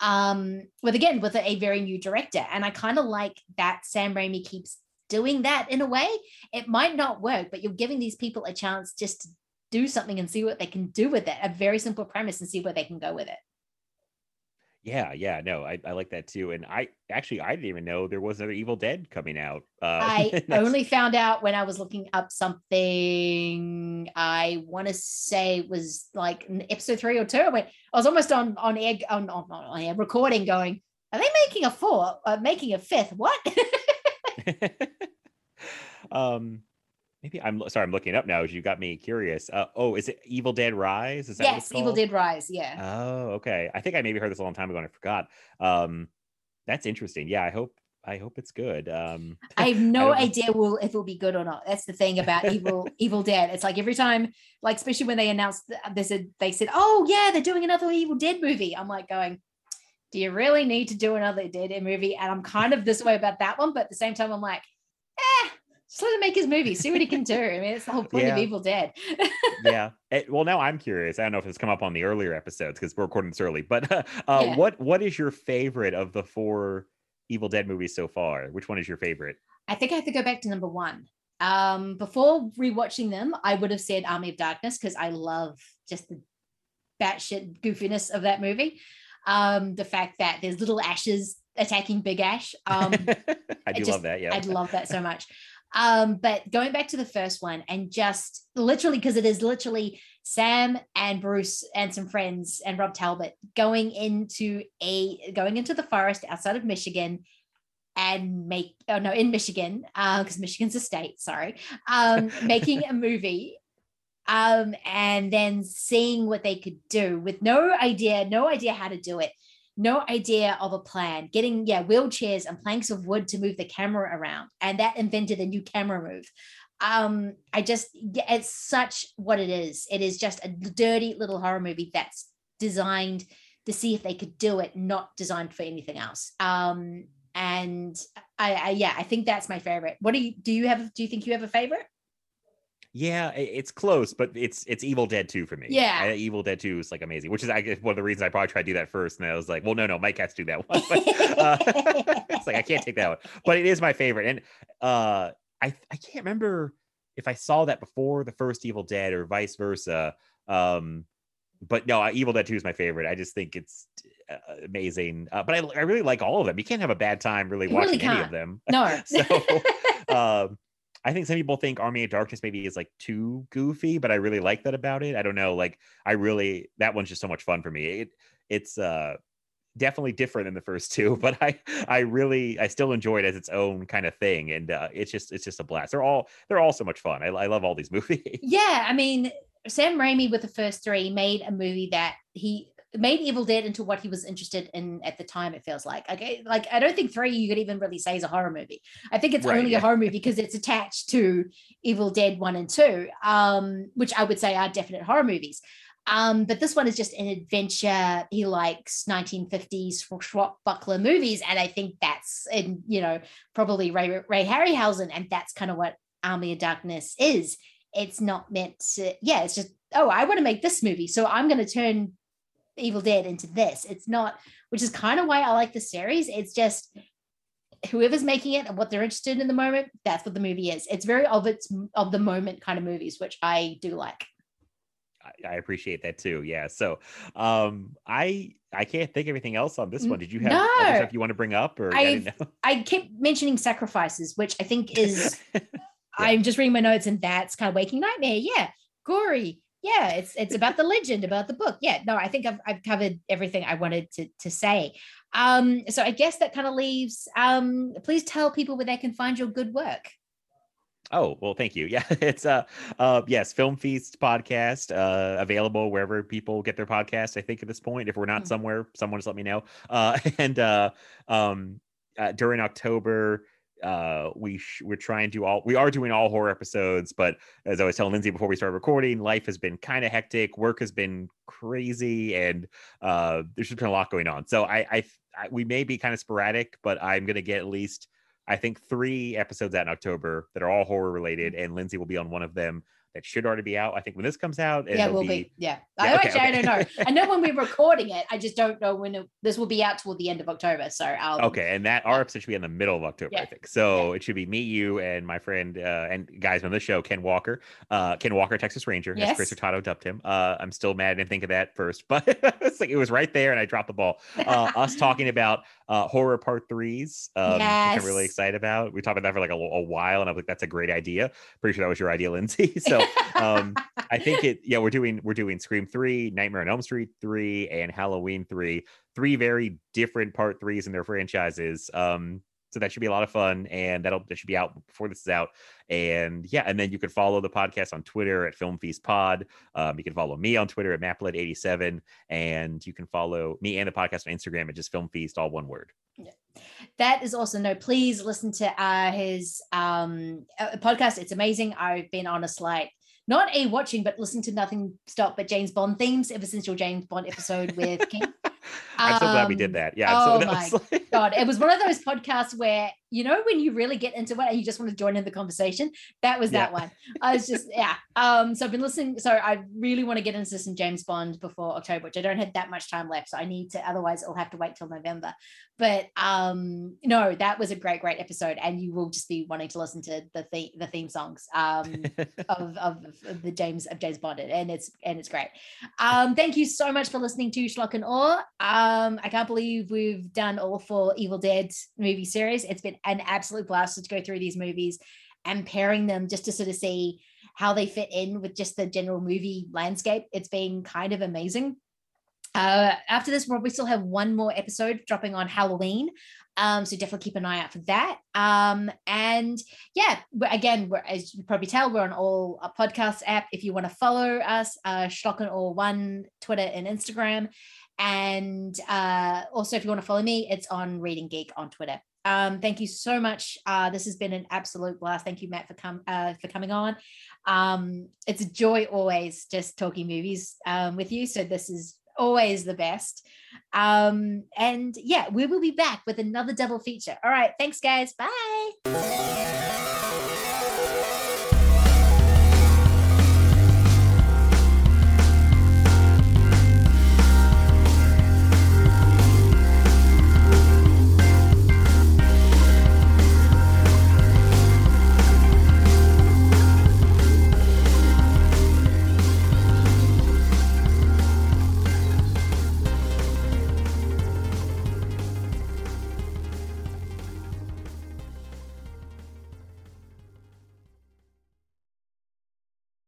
um, with again with a, a very new director, and I kind of like that Sam Raimi keeps doing that in a way. It might not work, but you're giving these people a chance just to do something and see what they can do with it. A very simple premise and see where they can go with it. Yeah, yeah, no, I, I like that too. And I actually I didn't even know there was another Evil Dead coming out. Uh, I (laughs) only found out when I was looking up something. I want to say was like episode three or two. I went. I was almost on on air on on, on air recording, going. Are they making a four? Uh, making a fifth? What? (laughs) (laughs) um maybe I'm sorry, I'm looking up now as you got me curious. Uh, oh, is it Evil Dead Rise? Is that yes, Evil? Dead Rise. Yeah. Oh, okay. I think I maybe heard this a long time ago and I forgot. Um, that's interesting. Yeah, I hope I hope it's good. Um, (laughs) I have no don't idea will if it'll be good or not. That's the thing about Evil (laughs) Evil Dead. It's like every time, like especially when they announced they said they said, "Oh yeah, they're doing another Evil Dead movie." I'm like going, "Do you really need to do another Dead movie?" And I'm kind of this way about that one, but at the same time, I'm like, "Eh, just let him make his movie, see what he can do." I mean, it's the whole point of Evil Dead. (laughs) yeah. Eh, well, now I'm curious. I don't know if it's come up on the earlier episodes because we're recording this early. But (laughs) uh, Yeah. what what is your favorite of the four Evil Dead movies so far? Which one is your favorite? I think I have to go back to number one. Um, before rewatching them, I would have said Army of Darkness because I love just the batshit goofiness of that movie. Um, the fact that there's little ashes attacking Big Ash. Um, (laughs) I do just- love that. Yeah. I'd love that so much. Um, but going back to the first one and just literally because it is literally Sam and Bruce and some friends and Rob Tapert going into a going into the forest outside of Michigan and make oh no in Michigan because uh, Michigan's a state sorry um, (laughs) making a movie um, and then seeing what they could do with no idea no idea how to do it no idea of a plan getting yeah wheelchairs and planks of wood to move the camera around and that invented a new camera move. Um i just it's such what it is. It is just a dirty little horror movie that's designed to see if they could do it not designed for anything else. Um and I, I yeah i think that's my favorite. What do you do you have do you think you have a favorite yeah, it's close, but it's it's Evil Dead 2 for me. Yeah. I, Evil Dead 2 is like amazing, which is I guess one of the reasons I probably tried to do that first. And I was like, well, no, no, Mike has to do that one. (laughs) But, uh, (laughs) it's like I can't take that one. But it is my favorite. And uh I I can't remember if I saw that before the first Evil Dead or vice versa. Um but no, Evil Dead 2 is my favorite. I just think it's uh, amazing. Uh, but I, I really like all of them. You can't have a bad time really You watching really any of them. no (laughs) so um I think some people think Army of Darkness maybe is like too goofy, but I really like that about it. I don't know, like I really that one's just so much fun for me. It it's uh definitely different than the first two, (laughs) but I I really I still enjoy it as its own kind of thing, and uh, it's just it's just a blast. They're all they're all so much fun. I, I love all these (laughs) movies. yeah i mean sam raimi with the first three made a movie that he made evil dead into what he was interested in at the time it feels like okay like i don't think three you could even really say is a horror movie i think it's Right, only yeah. a horror movie because it's attached to evil dead one and two um which i would say are definite horror movies um, but this one is just an adventure. He likes 1950s swashbuckler movies, and I think that's in you know probably Ray Ray Harryhausen, and that's kind of what Army of Darkness is. It's not meant to, yeah. It's just oh, I want to make this movie, so I'm going to turn Evil Dead into this. It's not, which is kind of why I like the series. It's just whoever's making it and what they're interested in the moment. That's what the movie is. It's very of its of the moment kind of movies, which I do like. I, appreciate that too. Yeah. So um I I can't think of anything else on this one. Did you have No. other stuff you want to bring up or I I kept mentioning sacrifices, which I think is (laughs) I'm just reading my notes and that's kind of waking nightmare. Yeah, gory. Yeah, it's it's about the legend, about the book. Yeah, no, I think I've I've covered everything I wanted to to say. Um, so I guess that kind of leaves. Um, please tell people where they can find your good work. Oh, well, thank you. (laughs) Yeah, it's uh uh yes, Film Feast podcast, uh available wherever people get their podcast, I think at this point. If we're not Hmm. somewhere, someone just let me know. Uh (laughs) and uh um uh, during October uh we sh- we're trying to all we are doing all horror episodes but as i was telling lindsay before we started recording life has been kind of hectic work has been crazy and uh there's just been a lot going on. So i i, I we may be kind of sporadic but i'm gonna get at least I think three episodes out in October that are all horror related, and Lindsay will be on one of them that should already be out. I think when this comes out, yeah, it'll will be. Yeah, Yeah, I okay, actually I don't know. (laughs) I know when we're recording it. I just don't know when it, this will be out toward the end of October. So um, Okay, and that our episode should be in the middle of October, I think. So it should be me, you, and my friend uh, and guys on the show, Ken Walker, uh, Ken Walker, Texas Ranger, as Chris Yes. Hurtado dubbed him. Uh, I'm still mad I didn't think of that first, (laughs) but it's like it was right there, and I dropped the ball. Uh, us talking about uh, horror part threes, um, which I'm really excited about. We talked about that for like a, a while, and I was like, "That's a great idea." Pretty sure that was your idea, Lindsay. (laughs) So um, I (laughs) think it. Yeah, we're doing we're doing Scream three, Nightmare on Elm Street three, and Halloween three. Three very different part threes in their franchises. Um, so that should be a lot of fun, and that'll that should be out before this is out. And yeah, and then you can follow the podcast on Twitter at Film Feast Pod. Um, you can follow me on Twitter at mattbled87, and you can follow me and the podcast on Instagram at just Film Feast, all one word. that is awesome. No, please listen to uh, his um, uh, podcast. It's amazing. I've been on a slight, not a watching, but listening to nothing stop but James Bond themes ever since your James Bond episode with (laughs) King. I'm so glad we Um, did that. Yeah. Oh (laughs) so my like- god! It was one of those podcasts where you know when you really get into it and you just want to join in the conversation. That was that Yeah. one. I was just (laughs) yeah. Um. So I've been listening. So I really want to get into some James Bond before October, which I don't have that much time left. So I need to. Otherwise, it'll have to wait till November. But um, no, that was a great, great episode, and you will just be wanting to listen to the theme, the theme songs um (laughs) of, of of the James of James Bond, and it's and it's great. Um, thank you so much for listening to Schlock and Awe. Um, I can't believe we've done all four Evil Dead movie series. It's been an absolute blast to go through these movies and pairing them just to sort of see how they fit in with just the general movie landscape. It's been kind of amazing. Uh, after this, we still have one more episode dropping on Halloween. Um, so definitely keep an eye out for that. Um, and yeah, we're, again, we're, as you probably tell, we're on all our podcast app. If you want to follow us, uh, Schlock and Awe One, Twitter and Instagram. And uh, also, if you want to follow me, it's on Read and Geek on Twitter. Um, thank you so much. Uh, this has been an absolute blast. Thank you, Matt, for uh, for coming on. Um, it's a joy always just talking movies um, with you. So this is always the best. Um, and yeah, we will be back with another double feature. All right. Thanks, guys. Bye.